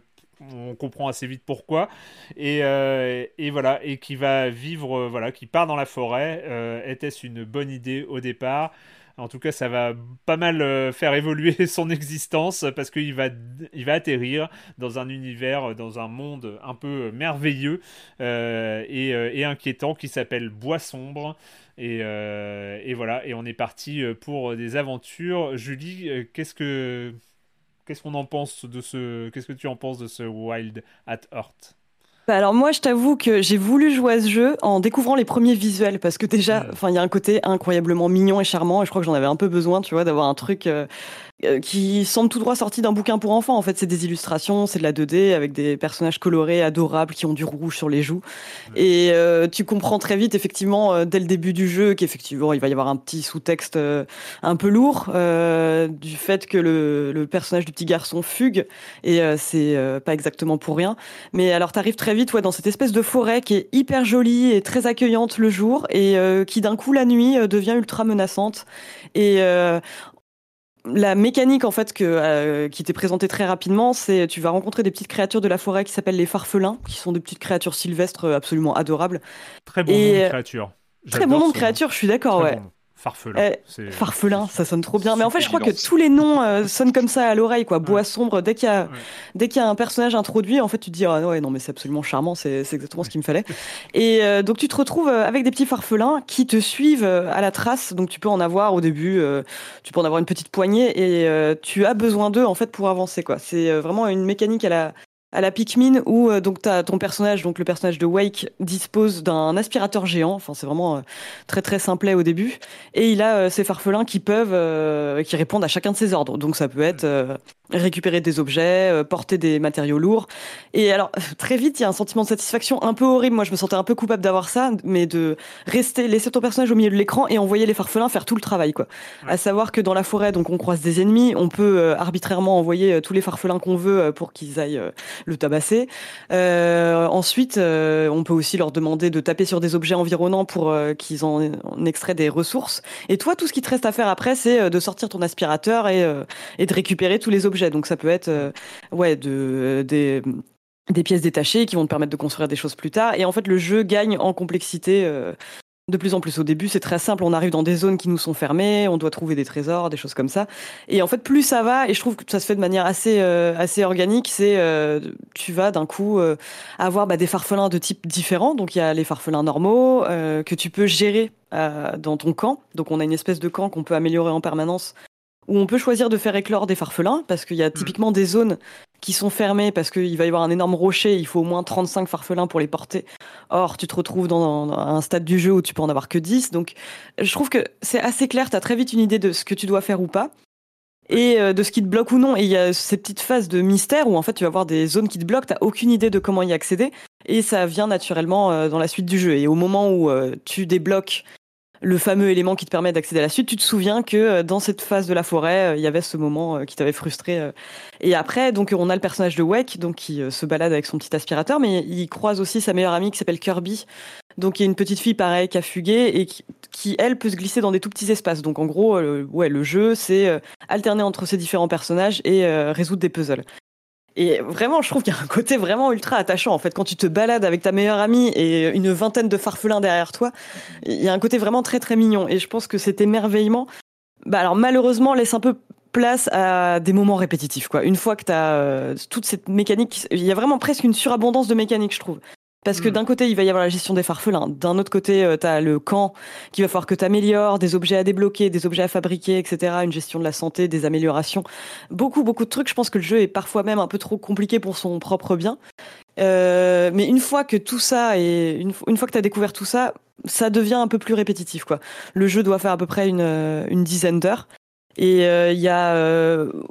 on comprend assez vite pourquoi et, et, voilà et qui va vivre voilà qui part dans la forêt était-ce une bonne idée au départ? En tout cas, ça va pas mal euh, faire évoluer son existence parce qu'il va, il va atterrir dans un univers, euh, dans un monde un peu merveilleux euh, et, inquiétant qui s'appelle Bois Sombre. Et, et, voilà, et on est parti pour des aventures. Julie, qu'est-ce que qu'est-ce qu'on en pense de ce, qu'est-ce que tu en penses de ce Wild at Heart? Bah alors moi, je t'avoue que j'ai voulu jouer à ce jeu en découvrant les premiers visuels parce que déjà, enfin, il y a un côté incroyablement mignon et charmant et je crois que j'en avais un peu besoin, tu vois, d'avoir un truc euh, qui semble tout droit sorti d'un bouquin pour enfants. En fait, c'est des illustrations, c'est de la 2D avec des personnages colorés, adorables, qui ont du rouge sur les joues. Et euh, tu comprends très vite, effectivement, euh, dès le début du jeu, qu'effectivement, il va y avoir un petit sous-texte un peu lourd du fait que le, le, personnage du petit garçon fugue. Et c'est pas exactement pour rien. Mais alors, t'arrives très vite ouais, dans cette espèce de forêt qui est hyper jolie et très accueillante le jour et qui d'un coup, la nuit, devient ultra menaçante. Et la mécanique en fait que euh, qui t'est présentée très rapidement, c'est tu vas rencontrer des petites créatures de la forêt qui s'appellent les farfelins, qui sont des petites créatures sylvestres absolument adorables. Très bon nom de créature. Très bon nom de créature, je suis d'accord, ouais. Farfelin. Eh, farfelin, ça sonne trop bien. Mais en fait, je crois que tous les noms euh, sonnent comme ça à l'oreille, quoi. Bois sombre. Dès qu'il y a, dès qu'il y a un personnage introduit, en fait, tu te dis, ah ouais, non, mais c'est absolument charmant. C'est, exactement ce qu'il me fallait. Et euh, donc, tu te retrouves euh, avec des petits farfelins qui te suivent à la trace. Donc, tu peux en avoir au début. tu peux en avoir une petite poignée et tu as besoin d'eux, en fait, pour avancer, quoi. C'est vraiment une mécanique à la, à la Pikmin où euh, donc as ton personnage, donc le personnage de Wake, dispose d'un aspirateur géant. Enfin, c'est vraiment euh, très très simplet au début. Et il a ses euh, farfelins qui peuvent, qui répondent à chacun de ses ordres. Donc ça peut être récupérer des objets, euh, porter des matériaux lourds. Et alors, très vite, il y a un sentiment de satisfaction un peu horrible. Moi, je me sentais un peu coupable d'avoir ça, mais de rester, laisser ton personnage au milieu de l'écran et envoyer les farfelins faire tout le travail, quoi. À savoir que dans la forêt, donc, on croise des ennemis, on peut euh, arbitrairement envoyer euh, tous les farfelins qu'on veut pour qu'ils aillent le tabasser. ensuite, on peut aussi leur demander de taper sur des objets environnants pour qu'ils en, en, extraient des ressources. Et toi, tout ce qui te reste à faire après, c'est de sortir ton aspirateur et, et de récupérer tous les objets donc ça peut être euh, ouais de des pièces détachées qui vont te permettre de construire des choses plus tard. Et en fait, le jeu gagne en complexité euh, de plus en plus. Au début, c'est très simple. On arrive dans des zones qui nous sont fermées, on doit trouver des trésors, des choses comme ça. Et en fait, plus ça va, et je trouve que ça se fait de manière assez euh, assez organique, c'est tu vas d'un coup avoir bah, des farfelins de type différents. Donc il y a les farfelins normaux que tu peux gérer dans ton camp. Donc on a une espèce de camp qu'on peut améliorer en permanence où on peut choisir de faire éclore des farfelins, parce qu'il y a mm. typiquement des zones qui sont fermées, parce qu'il va y avoir un énorme rocher, il faut au moins 35 farfelins pour les porter. Or, tu te retrouves dans un stade du jeu où tu peux en avoir que 10, donc je trouve que c'est assez clair, tu as très vite une idée de ce que tu dois faire ou pas, et euh, de ce qui te bloque ou non. Et il y a ces petites phases de mystère où en fait tu vas avoir des zones qui te bloquent, t'as aucune idée de comment y accéder, et ça vient naturellement euh, dans la suite du jeu. Et au moment où euh, tu débloques le fameux élément qui te permet d'accéder à la suite. Tu te souviens que euh, dans cette phase de la forêt, euh, il y avait ce moment euh, qui t'avait frustré. Et après, donc on a le personnage de Wake, donc qui se balade avec son petit aspirateur, mais il croise aussi sa meilleure amie qui s'appelle Kirby, donc il y a une petite fille pareille qui a fugué et qui, elle peut se glisser dans des tout petits espaces. Donc en gros, ouais, le jeu c'est alterner entre ces différents personnages et résoudre des puzzles. Et vraiment, je trouve qu'il y a un côté vraiment ultra attachant. En fait, quand tu te balades avec ta meilleure amie et une vingtaine de farfelins derrière toi, il y a un côté vraiment très très mignon. Et je pense que cet émerveillement, bah alors malheureusement, laisse un peu place à des moments répétitifs. Quoi. Une fois que tu as euh, toute cette mécanique, il y a vraiment presque une surabondance de mécanique, je trouve. Parce que hmm. d'un côté, il va y avoir la gestion des farfelins. D'un autre côté, euh, tu as le camp qui va falloir que tu améliores, des objets à débloquer, des objets à fabriquer, etc. Une gestion de la santé, des améliorations. Beaucoup, beaucoup de trucs. Je pense que le jeu est parfois même un peu trop compliqué pour son propre bien. Euh, mais une fois que tout ça est, une, fois que tu as découvert tout ça, ça devient un peu plus répétitif, quoi. Le jeu doit faire à peu près une, euh, une dizaine d'heures. Et euh, il y a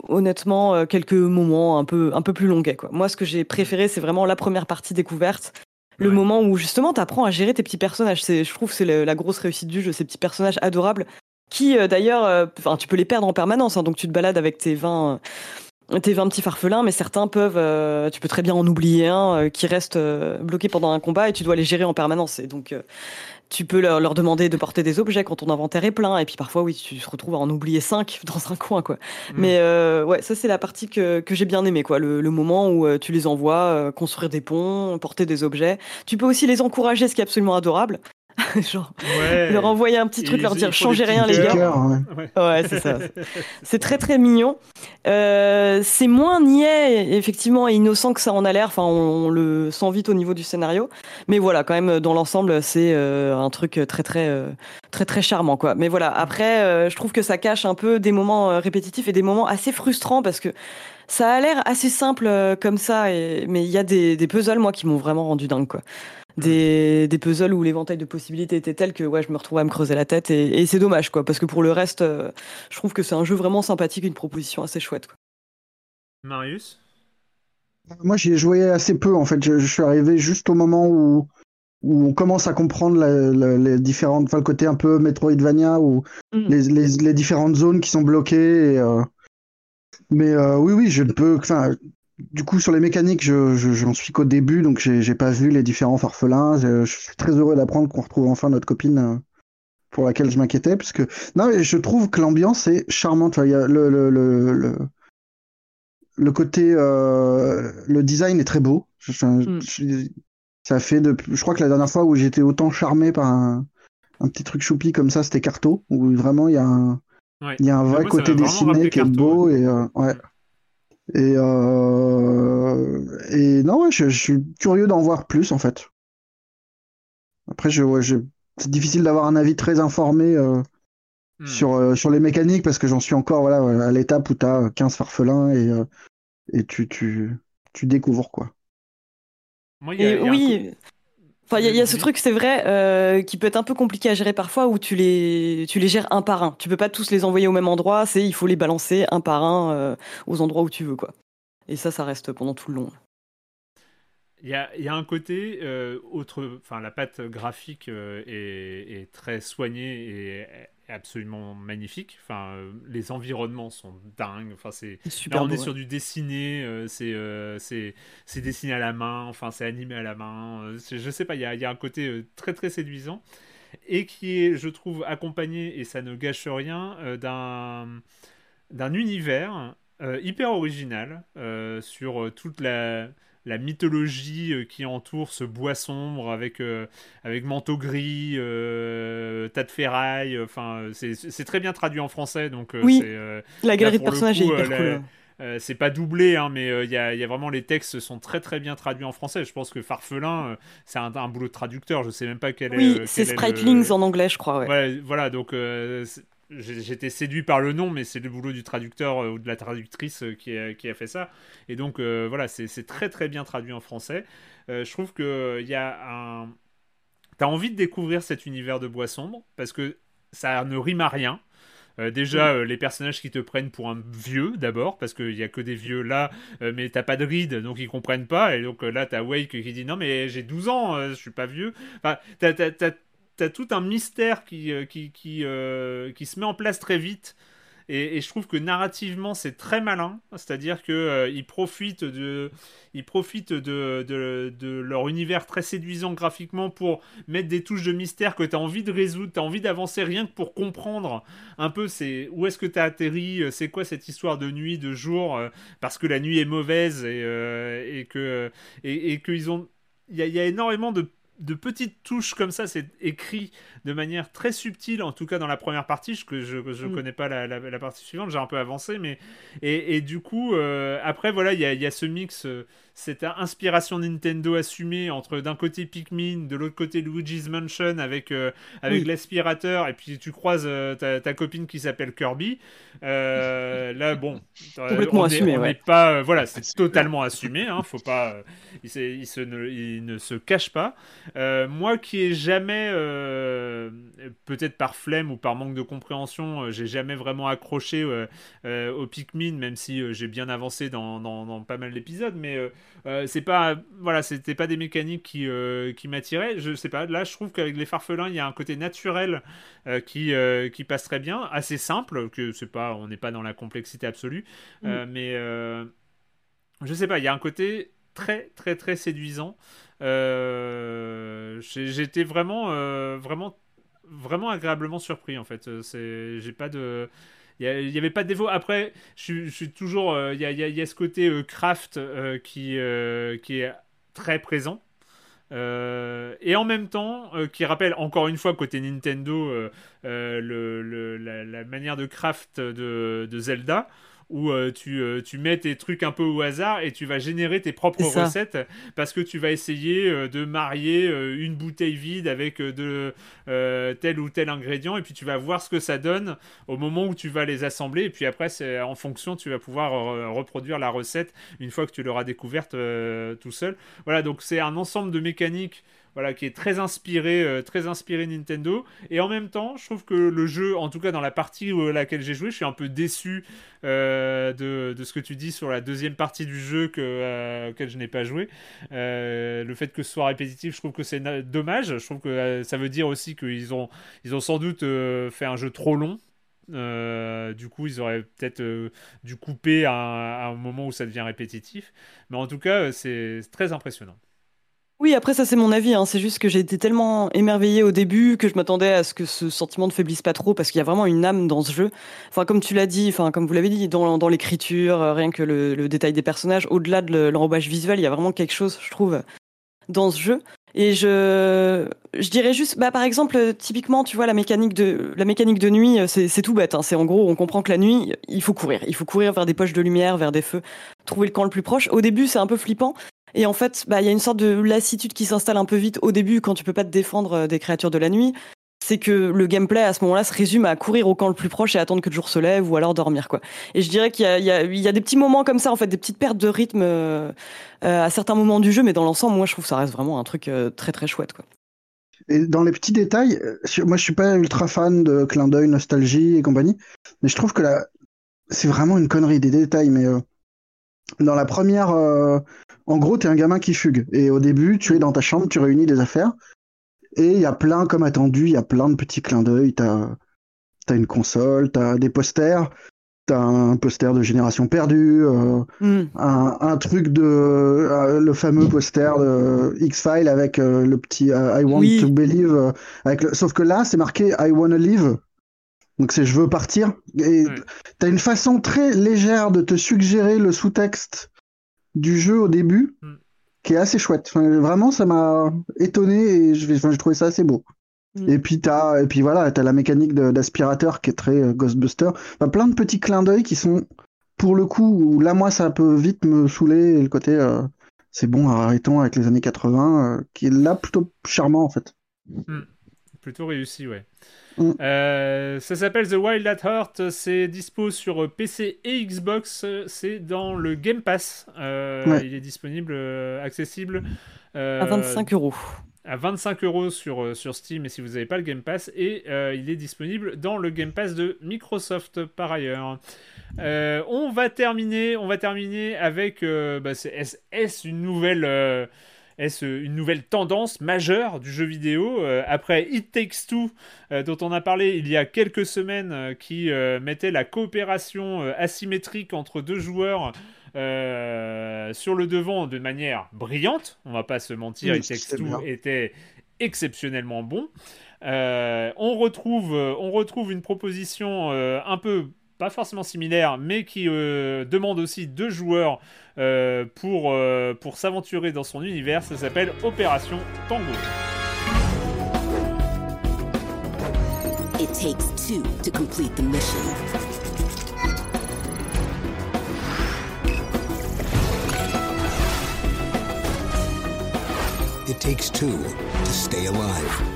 honnêtement quelques moments un peu un peu plus longuets quoi. Moi ce que j'ai préféré c'est vraiment la première partie découverte le moment où justement tu apprends à gérer tes petits personnages. C'est, je trouve c'est la grosse réussite du jeu, ces petits personnages adorables qui euh, d'ailleurs, euh, enfin tu peux les perdre en permanence. Hein, donc tu te balades avec tes 20 euh, tes 20 petits farfelins, mais certains peuvent, tu peux très bien en oublier un qui reste bloqué pendant un combat et tu dois les gérer en permanence. Et donc tu peux leur, leur, demander de porter des objets quand ton inventaire est plein. Et puis parfois, oui, tu te retrouves à en oublier cinq dans un coin, quoi. Mm. Mais euh, ouais, ça, c'est la partie que, que j'ai bien aimé, quoi. Le, le, moment où euh, tu les envoies euh, construire des ponts, porter des objets. Tu peux aussi les encourager, ce qui est absolument adorable. genre leur envoyer un petit truc, leur dire changez rien les gars. ouais, c'est ça. C'est très très mignon. Euh, c'est moins niais effectivement et innocent que ça en a l'air. Enfin, on, le sent vite au niveau du scénario, mais voilà, quand même dans l'ensemble, c'est euh, un truc très très euh, très très charmant quoi. Mais voilà, après, je trouve que ça cache un peu des moments répétitifs et des moments assez frustrants parce que ça a l'air assez simple comme ça, et... mais il y a des, des puzzles moi qui m'ont vraiment rendu dingue quoi des, des puzzles où l'éventail de possibilités était tel que ouais, je me retrouvais à me creuser la tête et, et c'est dommage quoi parce que pour le reste euh, je trouve que c'est un jeu vraiment sympathique une proposition assez chouette quoi. Marius? Moi j'y ai joué assez peu en fait je, je, suis arrivé juste au moment où où on commence à comprendre la, la, les différentes enfin le côté un peu Metroidvania ou mm. les, les, les, différentes zones qui sont bloquées et, euh... mais euh, oui oui je ne peux enfin du coup, sur les mécaniques, je, je, j'en suis qu'au début, donc j'ai, j'ai pas vu les différents farfelins. Je, je suis très heureux d'apprendre qu'on retrouve enfin notre copine euh, pour laquelle je m'inquiétais, parce que non, mais je trouve que l'ambiance est charmante. Il y a le, le, le, le, le côté, euh, le design est très beau. Je, mm. ça fait de, je crois que la dernière fois où j'étais autant charmé par un, un petit truc choupi comme ça, c'était Carto, où vraiment il y a un, ouais. il y a un vrai moi, côté dessiné qui est beau et euh, ouais. Et, euh... et non, ouais, je, je, suis curieux d'en voir plus en fait. Après, je, ouais, je... c'est difficile d'avoir un avis très informé euh, hmm. sur, euh, sur les mécaniques parce que j'en suis encore voilà, à l'étape où tu as 15 farfelins et, euh, et tu, tu, tu découvres quoi. Moi, y a, y a oui, Enfin, il y, y, a ce truc, c'est vrai, euh, qui peut être un peu compliqué à gérer parfois, où tu les, tu les gères un par un. Tu peux pas tous les envoyer au même endroit. C'est, il faut les balancer un par un euh, aux endroits où tu veux, quoi. Et ça, ça reste pendant tout le long. Il y a, y a, un côté euh, autre, enfin la patte graphique euh, est, est, très soignée et absolument magnifique. Enfin, euh, les environnements sont dingues. Enfin, c'est là on beau, est ouais. sur du dessiné, euh, c'est euh, c'est dessiné à la main. Enfin, c'est animé à la main. Je sais pas, il y a, y a, un côté très très séduisant et qui est, je trouve, accompagné et ça ne gâche rien d'un d'un univers hyper original sur toute la la mythologie euh, qui entoure ce bois sombre avec, euh, avec manteau gris, euh, tas de ferraille. Enfin, c'est très bien traduit en français. Donc, oui, la galerie de personnages est hyper cool. Euh, c'est pas doublé, hein, mais il euh, y, a, y, a, vraiment les textes sont très très bien traduits en français. Je pense que Farfelin, euh, c'est un, un, boulot de traducteur. Je sais même pas quel est. Oui, c'est Spritlings le... en anglais, je crois. Ouais. ouais voilà, donc j'étais séduit par le nom, mais c'est le boulot du traducteur euh, ou de la traductrice euh, qui, a, qui, a, fait ça. Et donc euh, voilà, c'est très très bien traduit en français. Euh, je trouve qu'il y a un. T'as envie de découvrir cet univers de bois sombre parce que ça ne rime à rien. Euh, déjà, euh, les personnages qui te prennent pour un vieux, d'abord, parce qu'il n'y a que des vieux là, euh, mais t'as pas de ride, donc ils comprennent pas. Et donc là, t'as Wake qui dit Non, mais j'ai 12 ans, je suis pas vieux. Enfin, t'as t'as tout un mystère qui, euh, qui, euh, qui, se met en place très vite. Et, je trouve que narrativement, c'est très malin. C'est-à-dire qu'ils euh, profitent, de, ils profitent de, de, de, leur univers très séduisant graphiquement pour mettre des touches de mystère que tu as envie de résoudre, tu as envie d'avancer rien que pour comprendre un peu c'est où est-ce que tu as atterri, c'est quoi cette histoire de nuit, de jour, parce que la nuit est mauvaise et, et que et, qu'ils ont. Il y, y a énormément de de petites touches comme ça, c'est écrit de manière très subtile, en tout cas dans la première partie, que je ne mm. connais pas la, la, la, partie suivante, j'ai un peu avancé, mais et, et du coup, euh, après voilà, il y a, y a, ce mix, euh, cette inspiration Nintendo assumée entre d'un côté Pikmin, de l'autre côté Luigi's Mansion avec, euh, avec oui. l'aspirateur, et puis tu croises euh, ta, ta, copine qui s'appelle Kirby. Euh, là, bon, complètement on assumé. Est, on ouais. pas, voilà, c'est totalement assumé. Hein, faut pas, il, il, se ne, il, ne, se cache pas. moi, qui ai jamais, peut-être par flemme ou par manque de compréhension, j'ai jamais vraiment accroché au Pikmin, même si j'ai bien avancé dans, dans, dans pas mal d'épisodes, mais euh, c'est pas voilà c'était pas des mécaniques qui euh, qui m'attiraient je sais pas là je trouve qu'avec les farfelins il y a un côté naturel euh, qui qui passe très bien assez simple que c'est pas on n'est pas dans la complexité absolue mm. mais je sais pas il y a un côté très très très séduisant. J'étais vraiment vraiment vraiment agréablement surpris en fait. C'est j'ai pas de il n'y avait pas de défaut. Après, je, suis toujours. Il y, a, ce côté craft qui, qui est très présent. et en même temps, qui rappelle encore une fois côté Nintendo le, la, manière de craft de Zelda où euh, tu, euh, tu, mets tes trucs un peu au hasard et tu vas générer tes propres recettes parce que tu vas essayer euh, de marier une bouteille vide avec de tel ou tel ingrédient et puis tu vas voir ce que ça donne au moment où tu vas les assembler et puis après c'est en fonction tu vas pouvoir reproduire la recette une fois que tu l'auras découverte tout seul. Voilà donc c'est un ensemble de mécaniques voilà, qui est très inspiré, euh, très inspiré Nintendo. Et en même temps, je trouve que le jeu, en tout cas dans la partie à laquelle j'ai joué, je suis un peu déçu euh, de, de, ce que tu dis sur la deuxième partie du jeu que, euh, auquel je n'ai pas joué. le fait que ce soit répétitif, je trouve que c'est dommage. Je trouve que ça veut dire aussi qu'ils ont, ils ont sans doute fait un jeu trop long. du coup, ils auraient peut-être dû couper à, un moment où ça devient répétitif. Mais en tout cas, c'est très impressionnant. Oui, après ça c'est mon avis, hein. c'est juste que j'ai été tellement émerveillée au début que je m'attendais à ce que ce sentiment ne faiblisse pas trop parce qu'il y a vraiment une âme dans ce jeu. Enfin comme tu l'as dit, enfin comme vous l'avez dit, dans, l'écriture, euh, rien que le, détail des personnages, au-delà de l'enrobage visuel, il y a vraiment quelque chose, je trouve, dans ce jeu. Et je, je dirais juste, bah, par exemple, typiquement, tu vois, la mécanique de, la mécanique de nuit, c'est tout bête. Hein. C'est en gros, on comprend que la nuit, il faut courir. Il faut courir vers des poches de lumière, vers des feux, trouver le camp le plus proche. Au début, c'est un peu flippant. Et en fait, bah, il y a une sorte de lassitude qui s'installe un peu vite au début quand tu peux pas te défendre euh, des créatures de la nuit. C'est que le gameplay à ce moment-là se résume à courir au camp le plus proche et attendre que le jour se lève ou alors dormir quoi. Et je dirais qu'il y, y, a, des petits moments comme ça en fait, des petites pertes de rythme euh, euh, à certains moments du jeu, mais dans l'ensemble, moi je trouve que ça reste vraiment un truc très très chouette quoi. Et dans les petits détails, moi je suis pas ultra fan de clin d'œil, nostalgie et compagnie, mais je trouve que là, c'est vraiment une connerie des détails, mais dans la première, en gros, tu es un gamin qui fugue. Et au début, tu es dans ta chambre, tu réunis des affaires. Et il y a plein, comme attendu, il y a plein de petits clins d'œil. Tu as, une console, tu as des posters, tu as un poster de Génération Perdue, euh, hmm. un, truc de. Euh, le fameux poster de X-File avec le petit I Want to Believe. avec sauf que là, c'est marqué I Wanna Live. Donc c'est je veux partir. Et t'as une façon très légère de te suggérer le sous-texte du jeu au début, mm. qui est assez chouette. vraiment, ça m'a étonné et je j'ai trouvé ça assez beau. Mm. Et puis t'as et puis voilà, t'as la mécanique d'aspirateur qui est très euh, Ghostbuster. plein de petits clins d'œil qui sont pour le coup là moi ça peut vite me saouler le côté euh, c'est bon arrêtons avec les années 80 euh, qui est là plutôt charmant en fait. Mm. Plutôt réussi ouais. Mm. Euh, ça s'appelle The Wild at Heart. C'est dispo sur PC et Xbox. C'est dans le Game Pass. Euh, il est disponible, euh, accessible. à 25 euros. À 25 euros sur, sur Steam et si vous n'avez pas le Game Pass. Et il est disponible dans le Game Pass de Microsoft par ailleurs. on va terminer, on va terminer avec bah, est-ce une nouvelle est-ce une nouvelle tendance majeure du jeu vidéo euh, Après It Takes Two, euh, dont on a parlé il y a quelques semaines, euh, qui mettait la coopération asymétrique entre deux joueurs sur le devant de manière brillante, on va pas se mentir, It Takes Two était exceptionnellement bon. on, retrouve, on retrouve une proposition un peu pas forcément similaire, mais qui euh, demande aussi deux joueurs euh, pour, euh, pour s'aventurer dans son univers. Ça s'appelle Opération Tango. It takes two to complete the mission. It takes two to stay alive.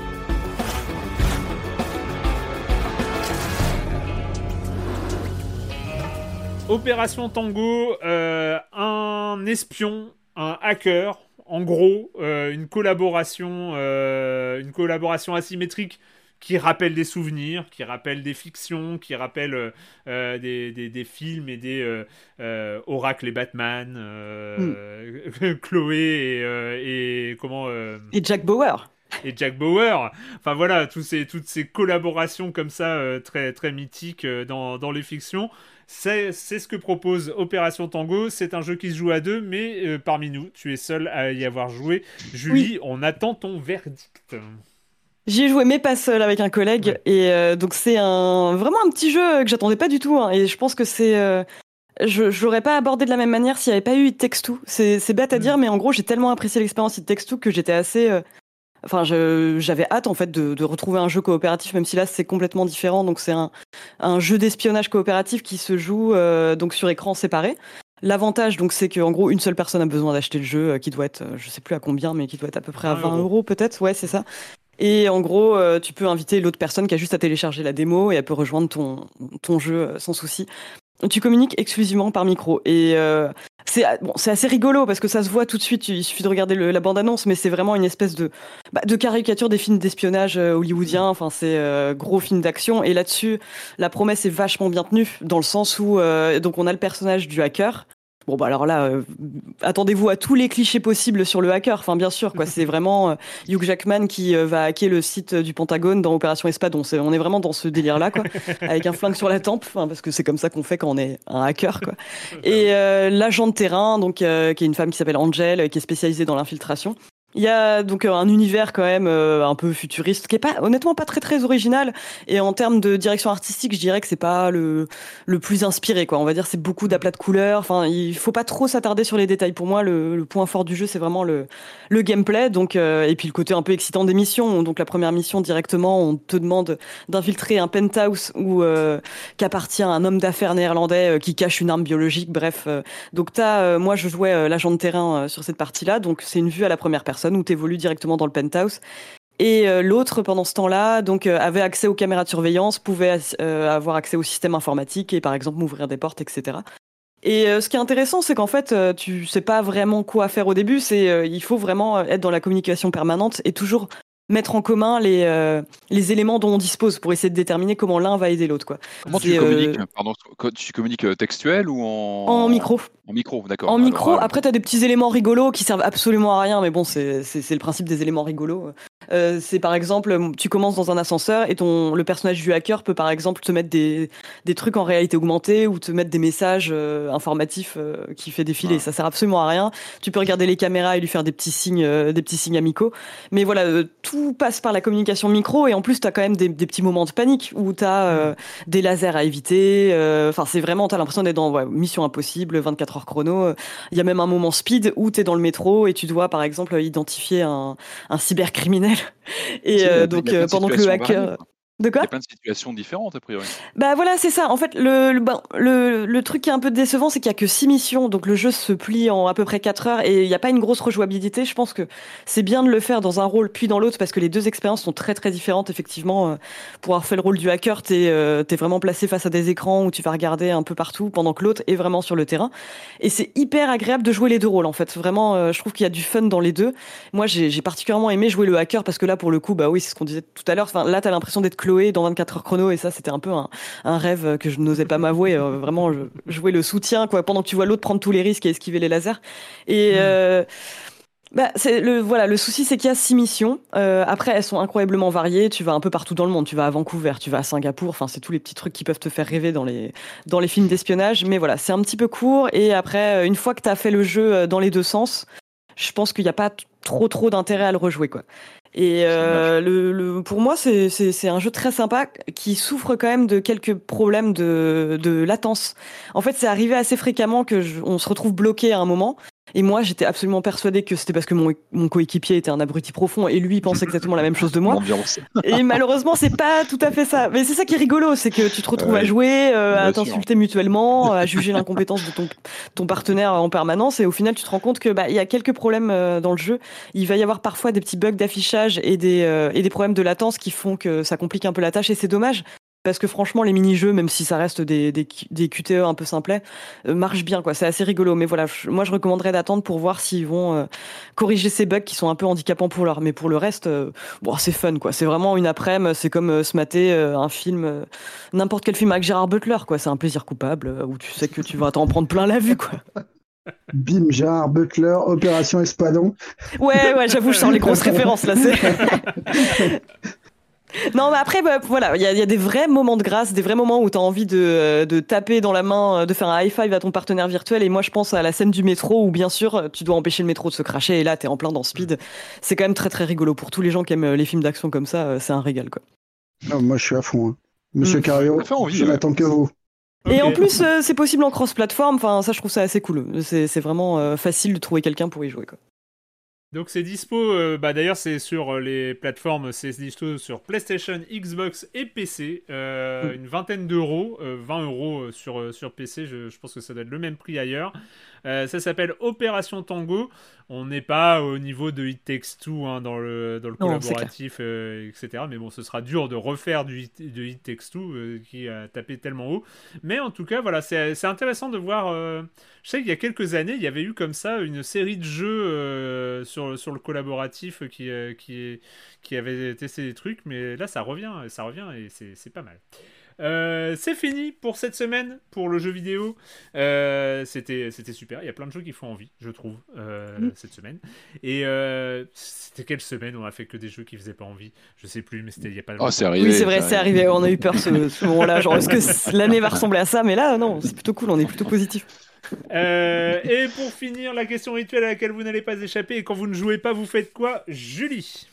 Opération Tango, euh, un espion, un hacker, en gros, euh, une collaboration, euh, une collaboration asymétrique qui rappelle des souvenirs, qui rappelle des fictions, qui rappelle des, films et des Oracle et Batman, hmm. Chloé et, et comment et Jack Bauer. et Jack Bauer. Enfin voilà, tous ces, toutes ces collaborations comme ça très, très mythiques dans, dans les fictions. C'est ce que propose Opération Tango. C'est un jeu qui se joue à deux, mais euh, parmi nous, tu es seul à y avoir joué. Julie, on attend ton verdict. J'y ai joué, mais pas seul, avec un collègue. Et donc, c'est un, vraiment un petit jeu que j'attendais pas du tout. hein. et je pense que c'est. je je l'aurais pas abordé de la même manière s'il n'y avait pas eu It Takes Two. C'est bête à dire, mais en gros, j'ai tellement apprécié l'expérience It Takes Two que j'étais assez. Enfin, j'avais hâte en fait de, de retrouver un jeu coopératif, même si là c'est complètement différent. Donc c'est un, un jeu d'espionnage coopératif qui se joue euh, donc sur écran séparé. L'avantage donc c'est qu'en gros une seule personne a besoin d'acheter le jeu, euh, qui doit être, euh, je sais plus à combien, mais qui doit être à peu près à 20 20 euros. euros peut-être. Ouais, c'est ça. Et en gros, euh, tu peux inviter l'autre personne qui a juste à télécharger la démo et elle peut rejoindre ton, ton jeu sans souci. Tu communiques exclusivement par micro. Et euh, c'est bon, assez rigolo parce que ça se voit tout de suite. Il suffit de regarder la bande-annonce, mais c'est vraiment une espèce de, bah, de caricature des films d'espionnage euh, hollywoodiens. Enfin, c'est euh, gros film d'action. Et là-dessus, la promesse est vachement bien tenue dans le sens où euh, donc on a le personnage du hacker. Bon bah alors là, euh, attendez-vous à tous les clichés possibles sur le hacker. Enfin bien sûr quoi, c'est vraiment euh, Hugh Jackman qui euh, va hacker le site du Pentagone dans Opération Espadon. C'est, on est vraiment dans ce délire là quoi, avec un flingue sur la tempe. Enfin parce que c'est comme ça qu'on fait quand on est un hacker quoi. Et euh, l'agent de terrain donc euh, qui est une femme qui s'appelle Angel, qui est spécialisée dans l'infiltration. Il y a donc euh, un univers quand même euh, un peu futuriste qui est pas honnêtement pas très très original. Et en termes de direction artistique je dirais que c'est pas le le plus inspiré quoi. On va dire c'est beaucoup d'aplats de couleurs. Enfin il faut pas trop s'attarder sur les détails. Pour moi le, le point fort du jeu c'est vraiment le le gameplay. Donc euh, et puis le côté un peu excitant des missions. Donc la première mission directement on te demande d'infiltrer un penthouse où euh, qu'appartient un homme d'affaires néerlandais euh, qui cache une arme biologique. Bref donc t'as moi je jouais l'agent de terrain sur cette partie là donc c'est une vue à la première personne où tu évolues directement dans le penthouse et euh, l'autre, pendant ce temps-là, donc euh, avait accès aux caméras de surveillance, pouvait euh, avoir accès au système informatique et par exemple m'ouvrir des portes, etc. Et ce qui est intéressant, c'est qu'en fait, tu sais pas vraiment quoi faire au début. C'est il faut vraiment être dans la communication permanente et toujours mettre en commun les euh, les éléments dont on dispose pour essayer de déterminer comment l'un va aider l'autre. Quoi. Comment tu euh, communiques Pardon, tu communiques euh, textuel ou en En micro. En micro, d'accord. En Alors, micro, après, tu as des petits éléments rigolos qui servent absolument à rien, mais bon, c'est c'est- c'est le principe des éléments rigolos. Euh, c'est par exemple, tu commences dans un ascenseur et ton, le personnage du hacker peut par exemple te mettre des, des trucs en réalité augmentée ou te mettre des messages euh, informatifs euh, qui fait défiler. Ça sert absolument à rien. Tu peux regarder les caméras et lui faire des petits signes, euh, des petits signes amicaux. Mais voilà, euh, tout passe par la communication micro et en plus, tu as quand même des, des petits moments de panique où tu as des lasers à éviter. euh, Enfin, c'est vraiment, tu as l'impression d'être dans ouais, Mission Impossible, 24 heures chrono. Il y a même un moment speed où tu es dans le métro et tu dois, par exemple, identifier un, un cybercriminel. Et euh, donc, euh, pendant que le hacker. De quoi Il y a plein de situations différentes, a priori. bah voilà, c'est ça. En fait, le, le, ben, le, le truc qui est un peu décevant, c'est qu'il y a que six missions, donc le jeu se plie en à peu près 4 heures et il n'y a pas une grosse rejouabilité. Je pense que c'est bien de le faire dans un rôle puis dans l'autre parce que les deux expériences sont très très différentes. Effectivement, euh, pour avoir fait le rôle du hacker, t'es euh, t'es vraiment placé face à des écrans où tu vas regarder un peu partout pendant que l'autre est vraiment sur le terrain. Et c'est hyper agréable de jouer les deux rôles en fait. Vraiment, euh, je trouve qu'il y a du fun dans les deux. Moi, j'ai j'ai particulièrement aimé jouer le hacker parce que là, pour le coup, bah oui, c'est ce qu'on disait tout à l'heure. Enfin, là, t'as l'impression d'être Chloé dans 24 heures chrono et ça, c'était un peu un, un rêve que je n'osais pas m'avouer. Euh, vraiment, je, jouer le soutien quoi, pendant que tu vois l'autre prendre tous les risques et esquiver les lasers. Et euh, bah, c'est le voilà le souci c'est qu'il y a six missions. Euh, après elles sont incroyablement variées. Tu vas un peu partout dans le monde. Tu vas à Vancouver, tu vas à Singapour. Enfin c'est tous les petits trucs qui peuvent te faire rêver dans les dans les films d'espionnage. Mais voilà c'est un petit peu court. Et après une fois que tu as fait le jeu dans les deux sens, je pense qu'il n'y a pas trop trop d'intérêt à le rejouer quoi. Et euh, le, le, pour moi, c'est- un jeu très sympa qui souffre quand même de quelques problèmes de, de latence. En fait, c'est arrivé assez fréquemment que je- on se retrouve bloqué à un moment. Et moi, j'étais absolument persuadée que c'était parce que mon, mon coéquipier était un abruti profond et lui pensait exactement la même chose de moi. Et malheureusement, c'est pas tout à fait ça. Mais c'est ça qui est rigolo, c'est que tu te retrouves Ouais. à jouer, euh, à t'insulter mutuellement, à juger l'incompétence de ton, ton partenaire en permanence. Et au final, tu te rends compte que bah il y a quelques problèmes euh, dans le jeu. Il va y avoir parfois des petits bugs d'affichage et des euh, et des problèmes de latence qui font que ça complique un peu la tâche. Et c'est dommage. Parce que franchement, les mini-jeux, même si ça reste des, QTE un peu simplets, euh, marchent bien. C'est assez rigolo. Mais voilà, moi, je recommanderais d'attendre pour voir s'ils vont euh, corriger ces bugs qui sont un peu handicapants pour l'heure. Mais pour le reste, bon, c'est fun, quoi. C'est vraiment une après-midi. C'est comme se mater un film, n'importe quel film avec Gérard Butler, quoi. C'est un plaisir coupable où tu sais que tu vas t'en prendre plein la vue, quoi. Bim, Gérard Butler, Opération Espadon. Ouais, ouais, j'avoue, je sors les grosses références là. Non, mais après, bah, voilà, il y, a des vrais moments de grâce, des vrais moments où tu as envie de, de, taper dans la main, de faire un high five à ton partenaire virtuel. Et moi, je pense à la scène du métro où, bien sûr, tu dois empêcher le métro de se cracher. Et là, tu es en plein dans Speed. C'est quand même très, très rigolo. Pour tous les gens qui aiment les films d'action comme ça, c'est un régal, quoi. moi, je suis à fond. Hein. Monsieur mmh. Cario, je n'attends que vous. Et en plus, euh, c'est possible en cross-platform. Enfin, ça, je trouve ça assez cool. C'est vraiment euh, facile de trouver quelqu'un pour y jouer. Quoi. Donc c'est dispo, euh, bah d'ailleurs c'est sur les plateformes, c'est dispo sur PlayStation, Xbox et PC, mm. une vingtaine d'euros, 20 euros sur, sur PC, je, je, pense que ça doit être le même prix ailleurs. Ça s'appelle Opération Tango. On n'est pas au niveau de It Takes Two hein, dans le, dans le collaboratif, euh, etc. Mais bon, ce sera dur de refaire du, de It Takes Two euh, qui a tapé tellement haut. Mais en tout cas, voilà, c'est intéressant de voir. Euh, je sais qu'il y a quelques années, il y avait eu comme ça une série de jeux sur, sur le collaboratif qui, qui, qui avait testé des trucs. Mais là, ça revient, ça revient et c'est pas mal. Euh, c'est fini pour cette semaine pour le jeu vidéo. Euh, c'était c'était super. Il y a plein de jeux qui font envie, je trouve, euh, mm. cette semaine. Et c'était quelle semaine où on a fait que des jeux qui faisaient pas envie? Je sais plus, mais c'était il y a pas longtemps. Oh, oui, c'est vrai, c'est arrivé. On a eu peur ce, ce moment-là. Genre, est-ce que l'année va ressembler à ça? Mais là, non, c'est plutôt cool. On est plutôt positif. et pour finir, la question rituelle à laquelle vous n'allez pas échapper, et quand vous ne jouez pas, vous faites quoi Julie?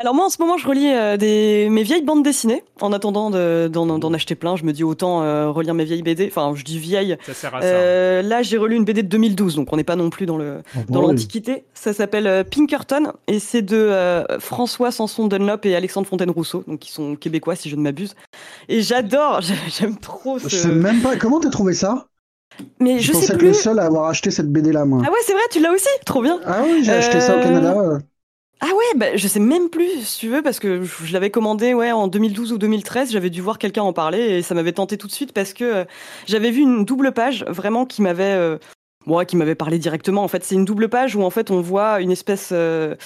Alors moi en ce moment je relis euh, des... mes vieilles bandes dessinées en attendant d'en acheter plein. Je me dis autant euh, relire mes vieilles BD. Enfin je dis vieilles. Ça sert à ça. Euh, là j'ai relu une BD de 2012 donc on n'est pas non plus dans le oh, dans l'antiquité. Ça s'appelle Pinkerton et c'est de François Sanson Dunlop et Alexandre Fontaine Rousseau donc qui sont québécois si je ne m'abuse. Et j'adore, j'aime trop. Ce... Je sais même pas comment t'as trouvé ça? Mais je, je sais être plus. le seul à avoir acheté cette BD là moi. Ah ouais c'est vrai tu l'as aussi? Trop bien. Ah oui j'ai acheté ça au Canada. Ah ouais, bah, je sais même plus si tu veux parce que je l'avais commandé ouais en 2012 ou 2013, j'avais dû voir quelqu'un en parler et ça m'avait tenté tout de suite parce que euh, j'avais vu une double page vraiment qui m'avait euh, qui m'avait parlé directement. En fait, c'est une double page où en fait on voit une espèce euh,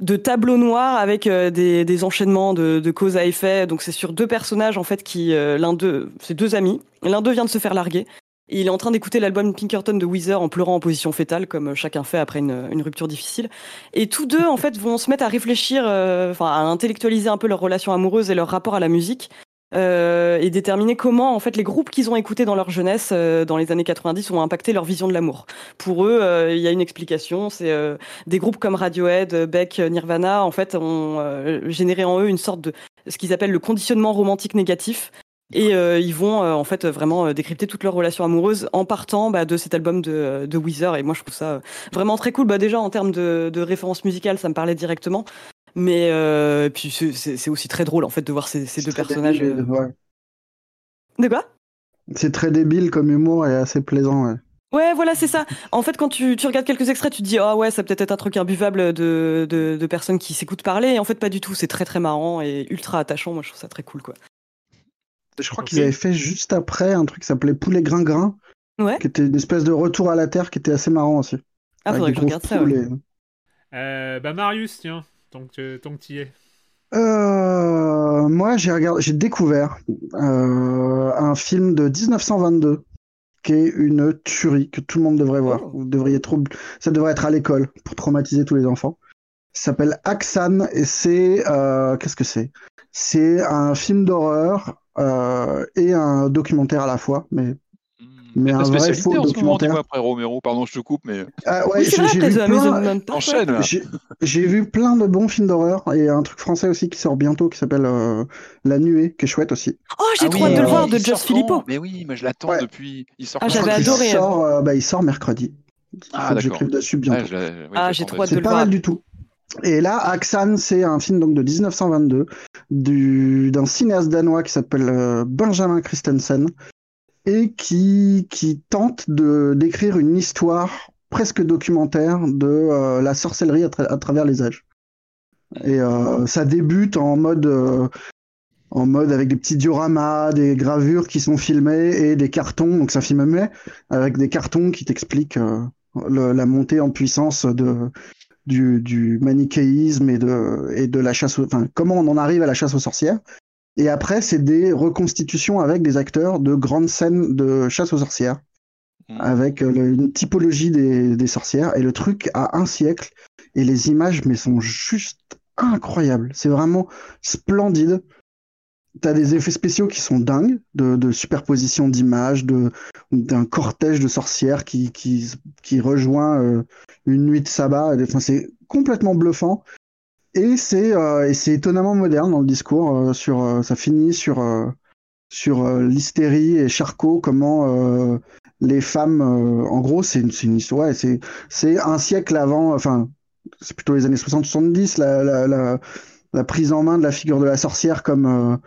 de tableau noir avec des, des, enchaînements de, de, cause à effet. Donc c'est sur deux personnages en fait qui l'un d'eux, c'est deux amis. L'un d'eux vient de se faire larguer il est en train d'écouter l'album Pinkerton de Weezer en pleurant en position fétale, comme chacun fait après une, rupture difficile. Et tous deux, en fait, vont se mettre à réfléchir, euh, enfin, à intellectualiser un peu leur relation amoureuse et leur rapport à la musique. Euh, et déterminer comment en fait les groupes qu'ils ont écoutés dans leur jeunesse euh, dans les années 90 ont impacté leur vision de l'amour. Pour eux, il y a une explication, c'est des groupes comme Radiohead, Beck, Nirvana en fait ont généré en eux une sorte de ce qu'ils appellent le conditionnement romantique négatif, et euh, ils vont euh, en fait vraiment euh, décrypter toutes leurs relations amoureuses en partant bah, de cet album de, de Weezer. Et moi, je trouve ça vraiment très cool. Bah, déjà en termes de, de référence musicale, ça me parlait directement. Mais puis c'est aussi très drôle en fait de voir ces, ces deux personnages. Débile, De quoi? C'est très débile comme humour et assez plaisant. Ouais. Ouais, voilà, c'est ça. En fait, quand tu, tu, regardes quelques extraits, tu te dis, ah ouais, ça peut être un truc imbuvable de, de, de personnes qui s'écoutent parler. Et en fait, pas du tout. C'est très, très marrant et ultra attachant. Moi, je trouve ça très cool, quoi. Je crois qu'ils avaient fait juste après un truc qui s'appelait Poulet Grain Grain. Ouais. Qui était une espèce de retour à la Terre qui était assez marrant aussi. Ah, faudrait que je regarde ça. Ouais. Euh, bah, Marius, tiens, tant que tu y es. Euh, moi, j'ai regardé, j'ai découvert euh, un film de 1922 qui est une tuerie que tout le monde devrait voir. Oh. Vous devriez trop, ça devrait être à l'école pour traumatiser tous les enfants. Ça s'appelle Aksan et c'est euh, qu'est-ce que c'est? C'est un film d'horreur euh, et un documentaire à la fois, mais hmm. mais un vrai faux documentaire. après Romero, pardon, je te coupe, mais ah, ouais, j'ai vu plein... enchaîne. J'ai vu plein de bons films d'horreur et un truc français aussi qui sort bientôt qui s'appelle euh, La Nuée, qui est chouette aussi. Oh, j'ai ah trop hâte de le voir de Joss Filippo. Mais oui, mais je l'attends depuis. Il sort. Ah, j'avais adoré. Il sort, euh, bah, il sort mercredi. Ah, J'écrive dessus bientôt. Ah, j'ai trop hâte de le voir. C'est pas mal du tout. Et là, Aksan, c'est un film donc de 1922 d'un cinéaste danois qui s'appelle euh, Benjamin Christensen et qui, qui tente de d'écrire une histoire presque documentaire de euh, la sorcellerie à, travers les âges. Et euh, ça débute en mode en mode avec des petits dioramas, des gravures qui sont filmées et des cartons. Donc ça filme mais avec des cartons qui t'expliquent la montée en puissance de du, du manichéisme et de, et de la chasse, enfin, comment on en arrive à la chasse aux sorcières. Et après, c'est des reconstitutions avec des acteurs de grandes scènes de chasse aux sorcières. Mm. avec euh, le- une typologie des, des sorcières. Et le truc a un siècle. Et les images, mais sont juste incroyables. C'est vraiment splendide. T'as des effets spéciaux qui sont dingues, de, superposition d'images, d'un cortège de sorcières qui qui, qui rejoint euh, une nuit de sabbat. Enfin, c'est complètement bluffant. Et c'est euh, étonnamment moderne dans le discours. euh, sur ça finit sur sur l'hystérie et Charcot, comment les femmes, en gros, c'est une, une histoire, ouais, c'est un siècle avant, enfin, c'est plutôt les années 60-70, la, la, la, prise en main de la figure de la sorcière comme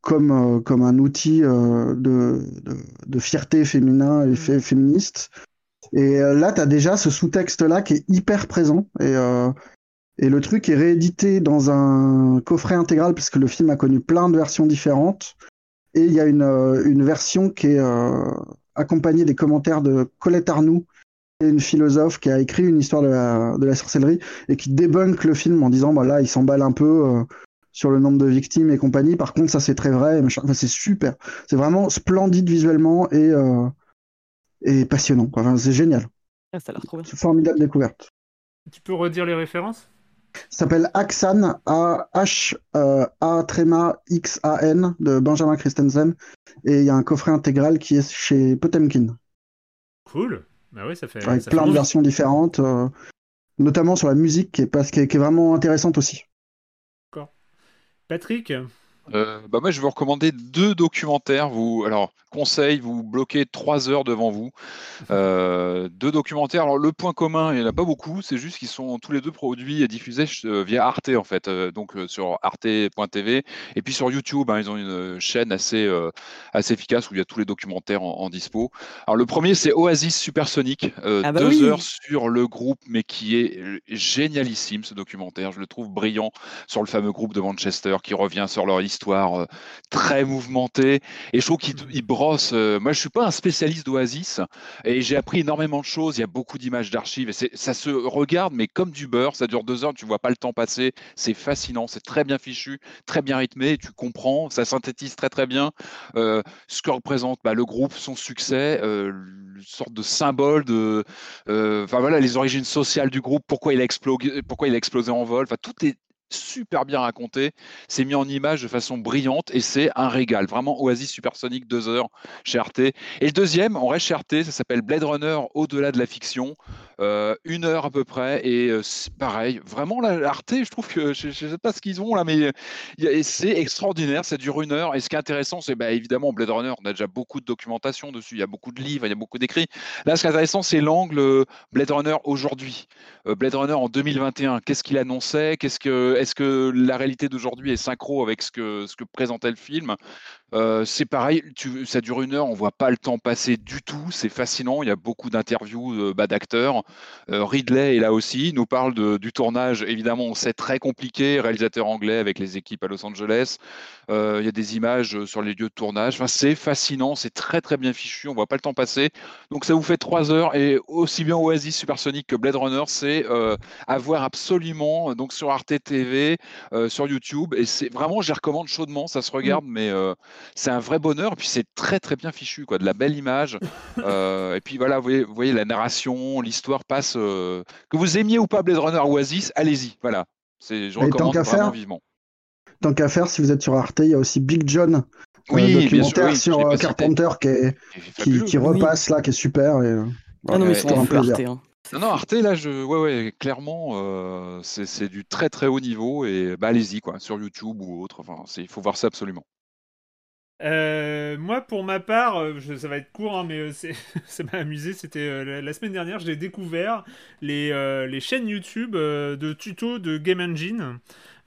comme euh, comme un outil euh, de, de de fierté féminin et fé- féministe. Et euh, là, tu as déjà ce sous-texte-là qui est hyper présent. Et, euh, et le truc est réédité dans un coffret intégral parce que le film a connu plein de versions différentes. Et il y a une, une version qui est euh, accompagnée des commentaires de Colette Arnoux, qui est une philosophe qui a écrit une histoire de la, de la sorcellerie et qui débunk le film en disant bah là, il s'emballe un peu euh, sur le nombre de victimes et compagnie. Par contre, ça c'est très vrai. Enfin, c'est super. C'est vraiment splendide visuellement et, euh, et passionnant. Enfin, c'est génial. Ah, ça a l'air trop bien. C'est une formidable découverte. Tu peux redire les références? Ça s'appelle Axan, A-H-A tréma X-A-N de Benjamin Christensen. Et il y a un coffret intégral qui est chez Potemkin, Cool. Bah ouais, ça fait. avec ça plein fait de versions différentes, euh, notamment sur la musique qui est, pas, qui est, qui est vraiment intéressante aussi. Patrick Euh, bah moi, je vais vous recommander deux documentaires. Vous, alors, conseil, vous bloquez trois heures devant vous. Euh, deux documentaires. Alors, le point commun, il n'y en a pas beaucoup. C'est juste qu'ils sont tous les deux produits et diffusés euh, via Arte, en fait. Euh, donc, sur arte.tv. Et puis, sur YouTube, hein, ils ont une chaîne assez, assez efficace où il y a tous les documentaires en, en dispo. Alors, le premier, c'est Oasis Supersonic. Ah bah deux oui. heures sur le groupe, mais qui est génialissime, ce documentaire. Je le trouve brillant sur le fameux groupe de Manchester qui revient sur leur histoire euh, très mouvementée. Et je trouve qu'il il brosse. euh, moi, je suis pas un spécialiste d'Oasis et j'ai appris énormément de choses. Il y a beaucoup d'images d'archives et ça se regarde, mais comme du beurre. Ça dure deux heures, tu vois pas le temps passer. C'est fascinant, c'est très bien fichu, très bien rythmé. Tu comprends, ça synthétise très très bien euh, ce que représente bah, le groupe, son succès, euh, une sorte de symbole de, euh, enfin voilà, les origines sociales du groupe, pourquoi il a explosé, pourquoi il a explosé en vol. Enfin, tout est super bien raconté, c'est mis en image de façon brillante et c'est un régal. Vraiment Oasis Supersonic, deux heures chez Arte. Et le deuxième, on reste chez Arte, ça s'appelle Blade Runner au-delà de la fiction, euh, une heure à peu près et euh, c'est pareil. Vraiment là, Arte, je trouve que je, je sais pas ce qu'ils ont là, mais et c'est extraordinaire, ça dure une heure. Et ce qui est intéressant, c'est bah, évidemment Blade Runner, on a déjà beaucoup de documentation dessus, il y a beaucoup de livres, il y a beaucoup d'écrits. Là, ce qui est intéressant, c'est l'angle euh, Blade Runner aujourd'hui. Euh, Blade Runner en 2021, qu'est-ce qu'il annonçait Est-ce que la réalité d'aujourd'hui est synchro avec ce que, ce que présentait le film? Euh, C'est pareil, tu, ça dure une heure, on voit pas le temps passer du tout, c'est fascinant, il y a beaucoup d'interviews euh, bah, d'acteurs. Euh, Ridley est là aussi, il nous parle de- du tournage, évidemment, on sait très compliqué, réalisateur anglais avec les équipes à Los Angeles. Il y a des images sur les lieux de tournage. Enfin, c'est fascinant, c'est très très bien fichu, on voit pas le temps passer. Donc ça vous fait trois heures et aussi bien Oasis Supersonic que Blade Runner, c'est à voir absolument donc sur Arte TV, sur YouTube. Et c'est vraiment, je les recommande chaudement, ça se regarde, mais c'est un vrai bonheur. Et puis c'est très très bien fichu, quoi, de la belle image. Euh, et puis voilà, vous voyez, vous voyez la narration, l'histoire passe. euh, que vous aimiez ou pas Blade Runner ou Oasis, allez-y, voilà. C'est, je tant recommande qu'à vraiment faire, vivement. Tant qu'à faire, si vous êtes sur Arte, il y a aussi Big John, euh, Oui, bien sûr, documentaire oui, sur euh. Carpenter qui, est- C'est qui, fabuleux. qui repasse là, qui est super. Et, euh, Ah non, mais Ouais, ils sont c'est en un Arte. plaisir. hein. Non, non, Arte, là, je... ouais, ouais, clairement, euh, c'est c'est du très très haut niveau et bah, allez-y, quoi, sur YouTube ou autre. Enfin, c'est- il faut voir ça absolument. Euh, moi, pour ma part, euh, ça va être court, hein, mais euh, ça m'a amusé. C'était la, semaine dernière, j'ai découvert les, les chaînes YouTube de tutos de Game Engine,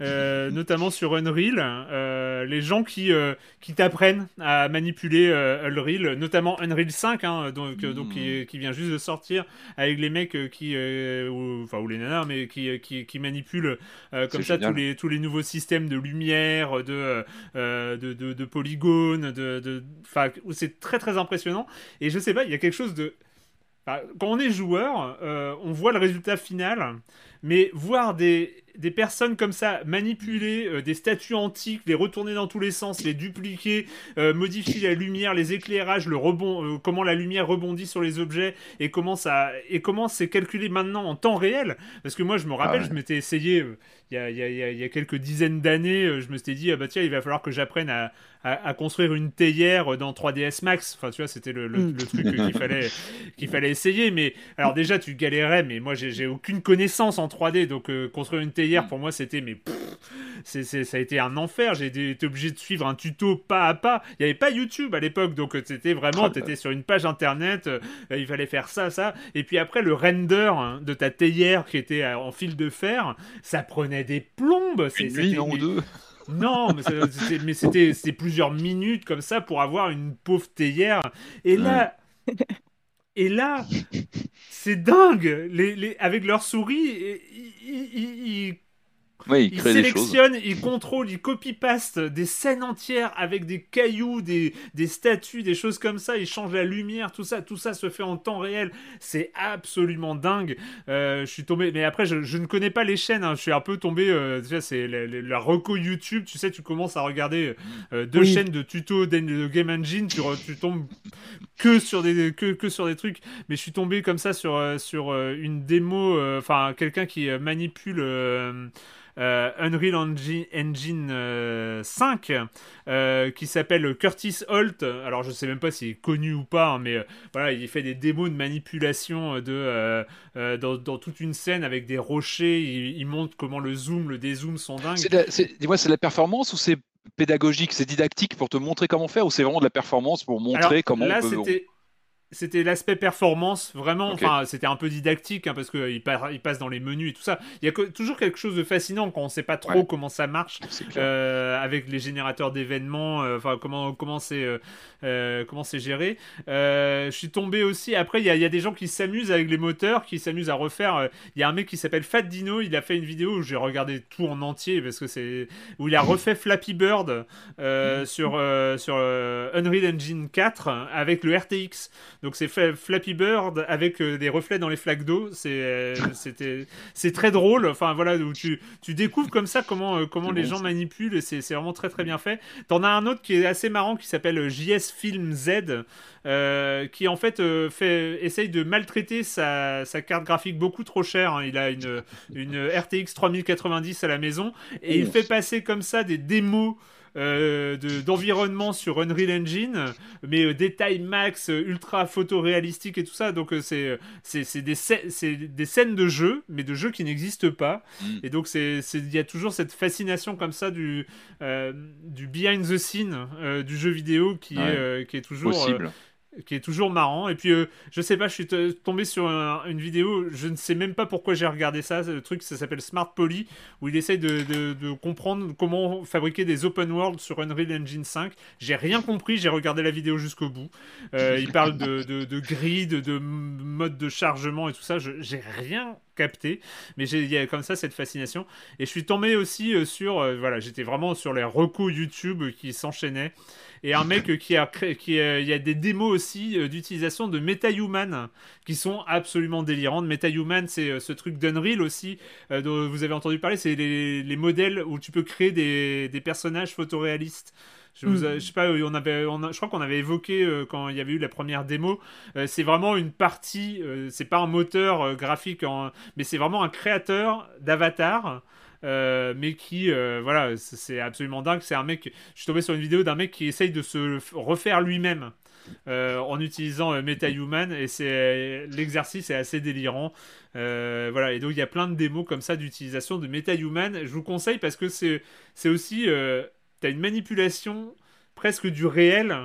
euh, notamment sur Unreal. Euh, les gens qui, euh, qui t'apprennent à manipuler Unreal, notamment Unreal 5, hein, donc, donc qui, qui vient juste de sortir avec les mecs qui, ou, enfin ou les nanas, mais qui, qui, qui manipulent comme ça génial. tous les, tous les nouveaux systèmes de lumière, de, de, de, de polygones, de, de, c'est très très impressionnant. Et je sais pas, il y a quelque chose de. quand on est joueur, euh, on voit le résultat final, mais voir des, des personnes comme ça manipuler euh, des statues antiques, les retourner dans tous les sens, les dupliquer, euh, modifier la lumière, les éclairages, le rebond, euh, comment la lumière rebondit sur les objets et comment ça et comment c'est calculé maintenant en temps réel. Parce que moi, je me rappelle, ouais. je m'étais essayé il y, a, il y a- il y a- il y a quelques dizaines d'années, euh, je me suis dit ah bah tiens, il va falloir que j'apprenne à, à- à construire une théière dans 3ds Max. Enfin, tu vois, c'était le, le- Mm. le truc qu'il fallait qu'il fallait essayer. Mais alors déjà, tu galérais, mais moi, j'ai aucune connaissance en 3D, donc euh, construire une théière pour moi, c'était mais pff, ça a été un enfer. J'ai été obligé de suivre un tuto pas à pas. Il n'y avait pas YouTube à l'époque, donc euh, c'était vraiment, tu étais sur une page internet, euh, il fallait faire ça, ça. Et puis après, le render hein, de ta théière qui était en fil de fer, ça prenait des plombes. C'est- Une nuit, non ou deux non, mais c'était- plusieurs minutes comme ça pour avoir une pauvre théière. Et là, et là, c'est dingue. Les, les, avec leur souris, ils, ils- ils- il sélectionnent, ils contrôlent, ils copy-paste des scènes entières avec des cailloux, des, des statues, des choses comme ça. Ils changent la lumière, tout ça, tout ça se fait en temps réel. C'est absolument dingue. Euh, je suis tombé, mais après, je, je ne connais pas les chaînes. hein. Je suis un peu tombé. Euh, tu sais, c'est la, la- la reco YouTube. Tu sais, tu commences à regarder euh, deux Oui. chaînes de tutos d'en- de Game Engine. Tu, tu tombes que sur des que, que sur des trucs. Mais je suis tombé comme ça sur sur une démo. euh, Enfin, quelqu'un qui euh, manipule. Euh, Unreal Engine, Engine, euh, 5 euh, qui s'appelle Curtis Holt. Alors je sais même pas s'il est connu ou pas, hein, mais voilà, il fait des démos de manipulation de dans, dans toute une scène avec des rochers. Il, il montre comment le zoom, le dézoom sont dingues. Dis-moi, c'est de la performance ou c'est pédagogique, c'est didactique pour te montrer comment faire ou c'est vraiment de la performance pour montrer Alors, comment là, on peut. C'était l'aspect performance vraiment enfin c'était un peu didactique hein, parce que il, pa- il passe dans les menus et tout ça. Il y a que- toujours quelque chose de fascinant quand on sait pas trop Ouais. comment ça marche euh, avec les générateurs d'événements euh, enfin comment comment c'est euh, euh, comment c'est géré. Euh, je suis tombé aussi après il y, a- il y a des gens qui s'amusent avec les moteurs qui s'amusent à refaire euh, il y a un mec qui s'appelle Fat Dino il a fait une vidéo où j'ai regardé tout en entier parce que c'est où il a refait Flappy Bird euh, sur euh, sur euh, Unreal Engine 4 avec le RTX donc c'est Fla- Flappy Bird avec euh, des reflets dans les flaques d'eau. C'est euh, c'était c'est très drôle. Enfin voilà où tu tu découvres comme ça comment euh, comment les bon, gens ça. manipulent. C'est vraiment très très bien fait. T'en as un autre qui est assez marrant qui s'appelle JS Film Z. euh, qui en fait, euh, fait essaye de maltraiter sa, sa carte graphique beaucoup trop chère. hein. Il a une, une RTX 3090 à la maison et il fait passer comme ça des démos euh, de- d'environnement sur Unreal Engine, mais euh, détail max, euh, ultra photoréalistique et tout ça. Donc euh, c'est euh, c'est des, des scènes de jeux, mais de jeux qui n'existent pas. Mm. Et donc c'est il y a toujours cette fascination comme ça du du behind the scene du jeu vidéo qui Ouais. est qui est toujours Possible. Qui est toujours marrant. Et puis, euh, je sais pas, je suis tombé sur un- une vidéo, je ne sais même pas pourquoi j'ai regardé ça. Le truc, ça s'appelle Smart Poly, où il essaye de, comprendre comment fabriquer des open world sur Unreal Engine 5. J'ai rien compris, j'ai regardé la vidéo jusqu'au bout. Euh, il parle de, de, de grid, de mode de chargement et tout ça. J'ai rien capté, mais j'ai- il y a comme ça cette fascination. Et je suis tombé aussi euh, sur, euh, voilà, j'étais vraiment sur les recos YouTube qui s'enchaînaient et un mec qui a créé, qui a- il y a des démos aussi euh, d'utilisation de MetaHuman qui sont absolument délirantes. MetaHuman, c'est euh, ce truc d'Unreal aussi euh, dont vous avez entendu parler, c'est les, les modèles où tu peux créer des personnages photoréalistes. Je, vous, Mm. je sais pas, on avait, on a- je crois qu'on avait évoqué euh, quand il y avait eu la première démo. euh, c'est vraiment une partie, euh, c'est pas un moteur euh, graphique, en- mais c'est vraiment un créateur d'avatar. euh, mais qui, euh, voilà, c'est- absolument dingue. C'est un mec, je suis tombé sur une vidéo d'un mec qui essaye de se refaire lui-même euh, en utilisant euh, MetaHuman et c'est l'exercice est assez délirant. Euh, voilà, et donc il y a plein de démos comme ça d'utilisation de MetaHuman. Je vous conseille parce que c'est c'est aussi, euh, t'as une manipulation presque du réel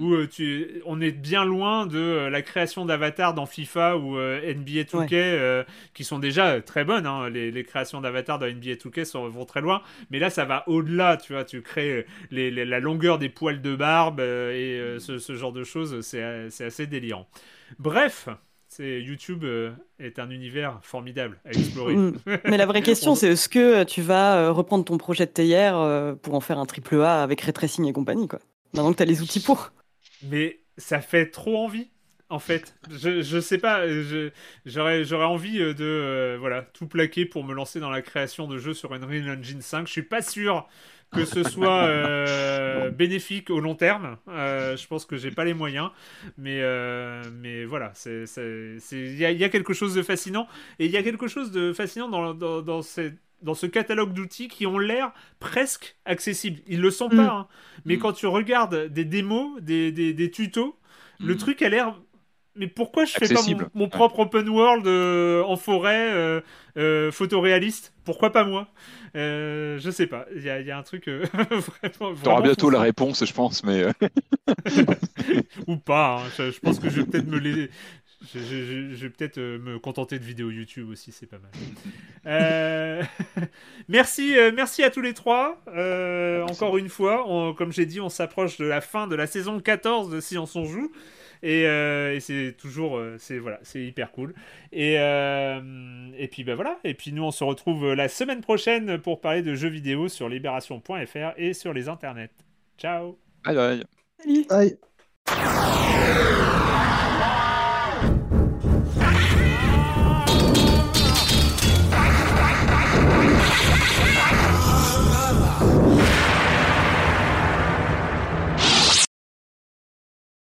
où euh, tu, on est bien loin de euh, la création d'avatars dans FIFA ou euh, NBA 2K euh, qui sont déjà très bonnes. hein. Les, les créations d'avatars dans NBA 2K sont- vont très loin, mais là ça va au-delà. Tu vois, tu crées les- les- la longueur des poils de barbe et ce, ce genre de choses. C'est c'est assez délirant. Bref. C'est YouTube euh, est un univers formidable à explorer. Mm. Mais la vraie question, c'est est-ce que tu vas euh, reprendre ton projet de théière euh, pour en faire un triple A avec ray tracing et compagnie, quoi Maintenant que tu as les outils pour? mais ça fait trop envie. en fait. Je, je sais pas, j'aurais envie de euh, voilà, tout plaquer pour me lancer dans la création de jeux sur Unreal Engine 5. Je suis pas sûr que ce soit euh, bénéfique au long terme. Euh, je pense que j'ai pas les moyens, mais euh, mais voilà, c'est il y a, il y a quelque chose de fascinant et il y a quelque chose de fascinant dans dans, dans ces- dans ce catalogue d'outils qui ont l'air presque accessibles. Ils le sont Mm. pas, hein. mais Mm. quand tu regardes des démos, des, des, des tutos, le Mm. truc a l'air. Mais pourquoi je fais pas Accessible. mon, mon propre open world euh, en forêt euh, euh, photoréaliste? Pourquoi pas moi? Euh, Je sais pas. Il y a, il y a un truc vraiment. T'auras bientôt la réponse, je pense, mais Ou pas. hein. Je, je pense que je vais peut-être me les. Je, je- je- je vais peut-être me contenter de vidéos YouTube aussi, c'est pas mal. Merci, merci à tous les trois. Encore une fois, on- comme j'ai dit, on s'approche de la fin de la saison 14 de Silence on joue. Euh, et, c'est toujours, euh, c'est voilà, c'est hyper cool. Et, euh, et puis bah voilà. Et puis nous, on se retrouve la semaine prochaine pour parler de jeux vidéo sur libération.fr et sur les internets. Ciao. Aïe aïe. Salut. Aïe.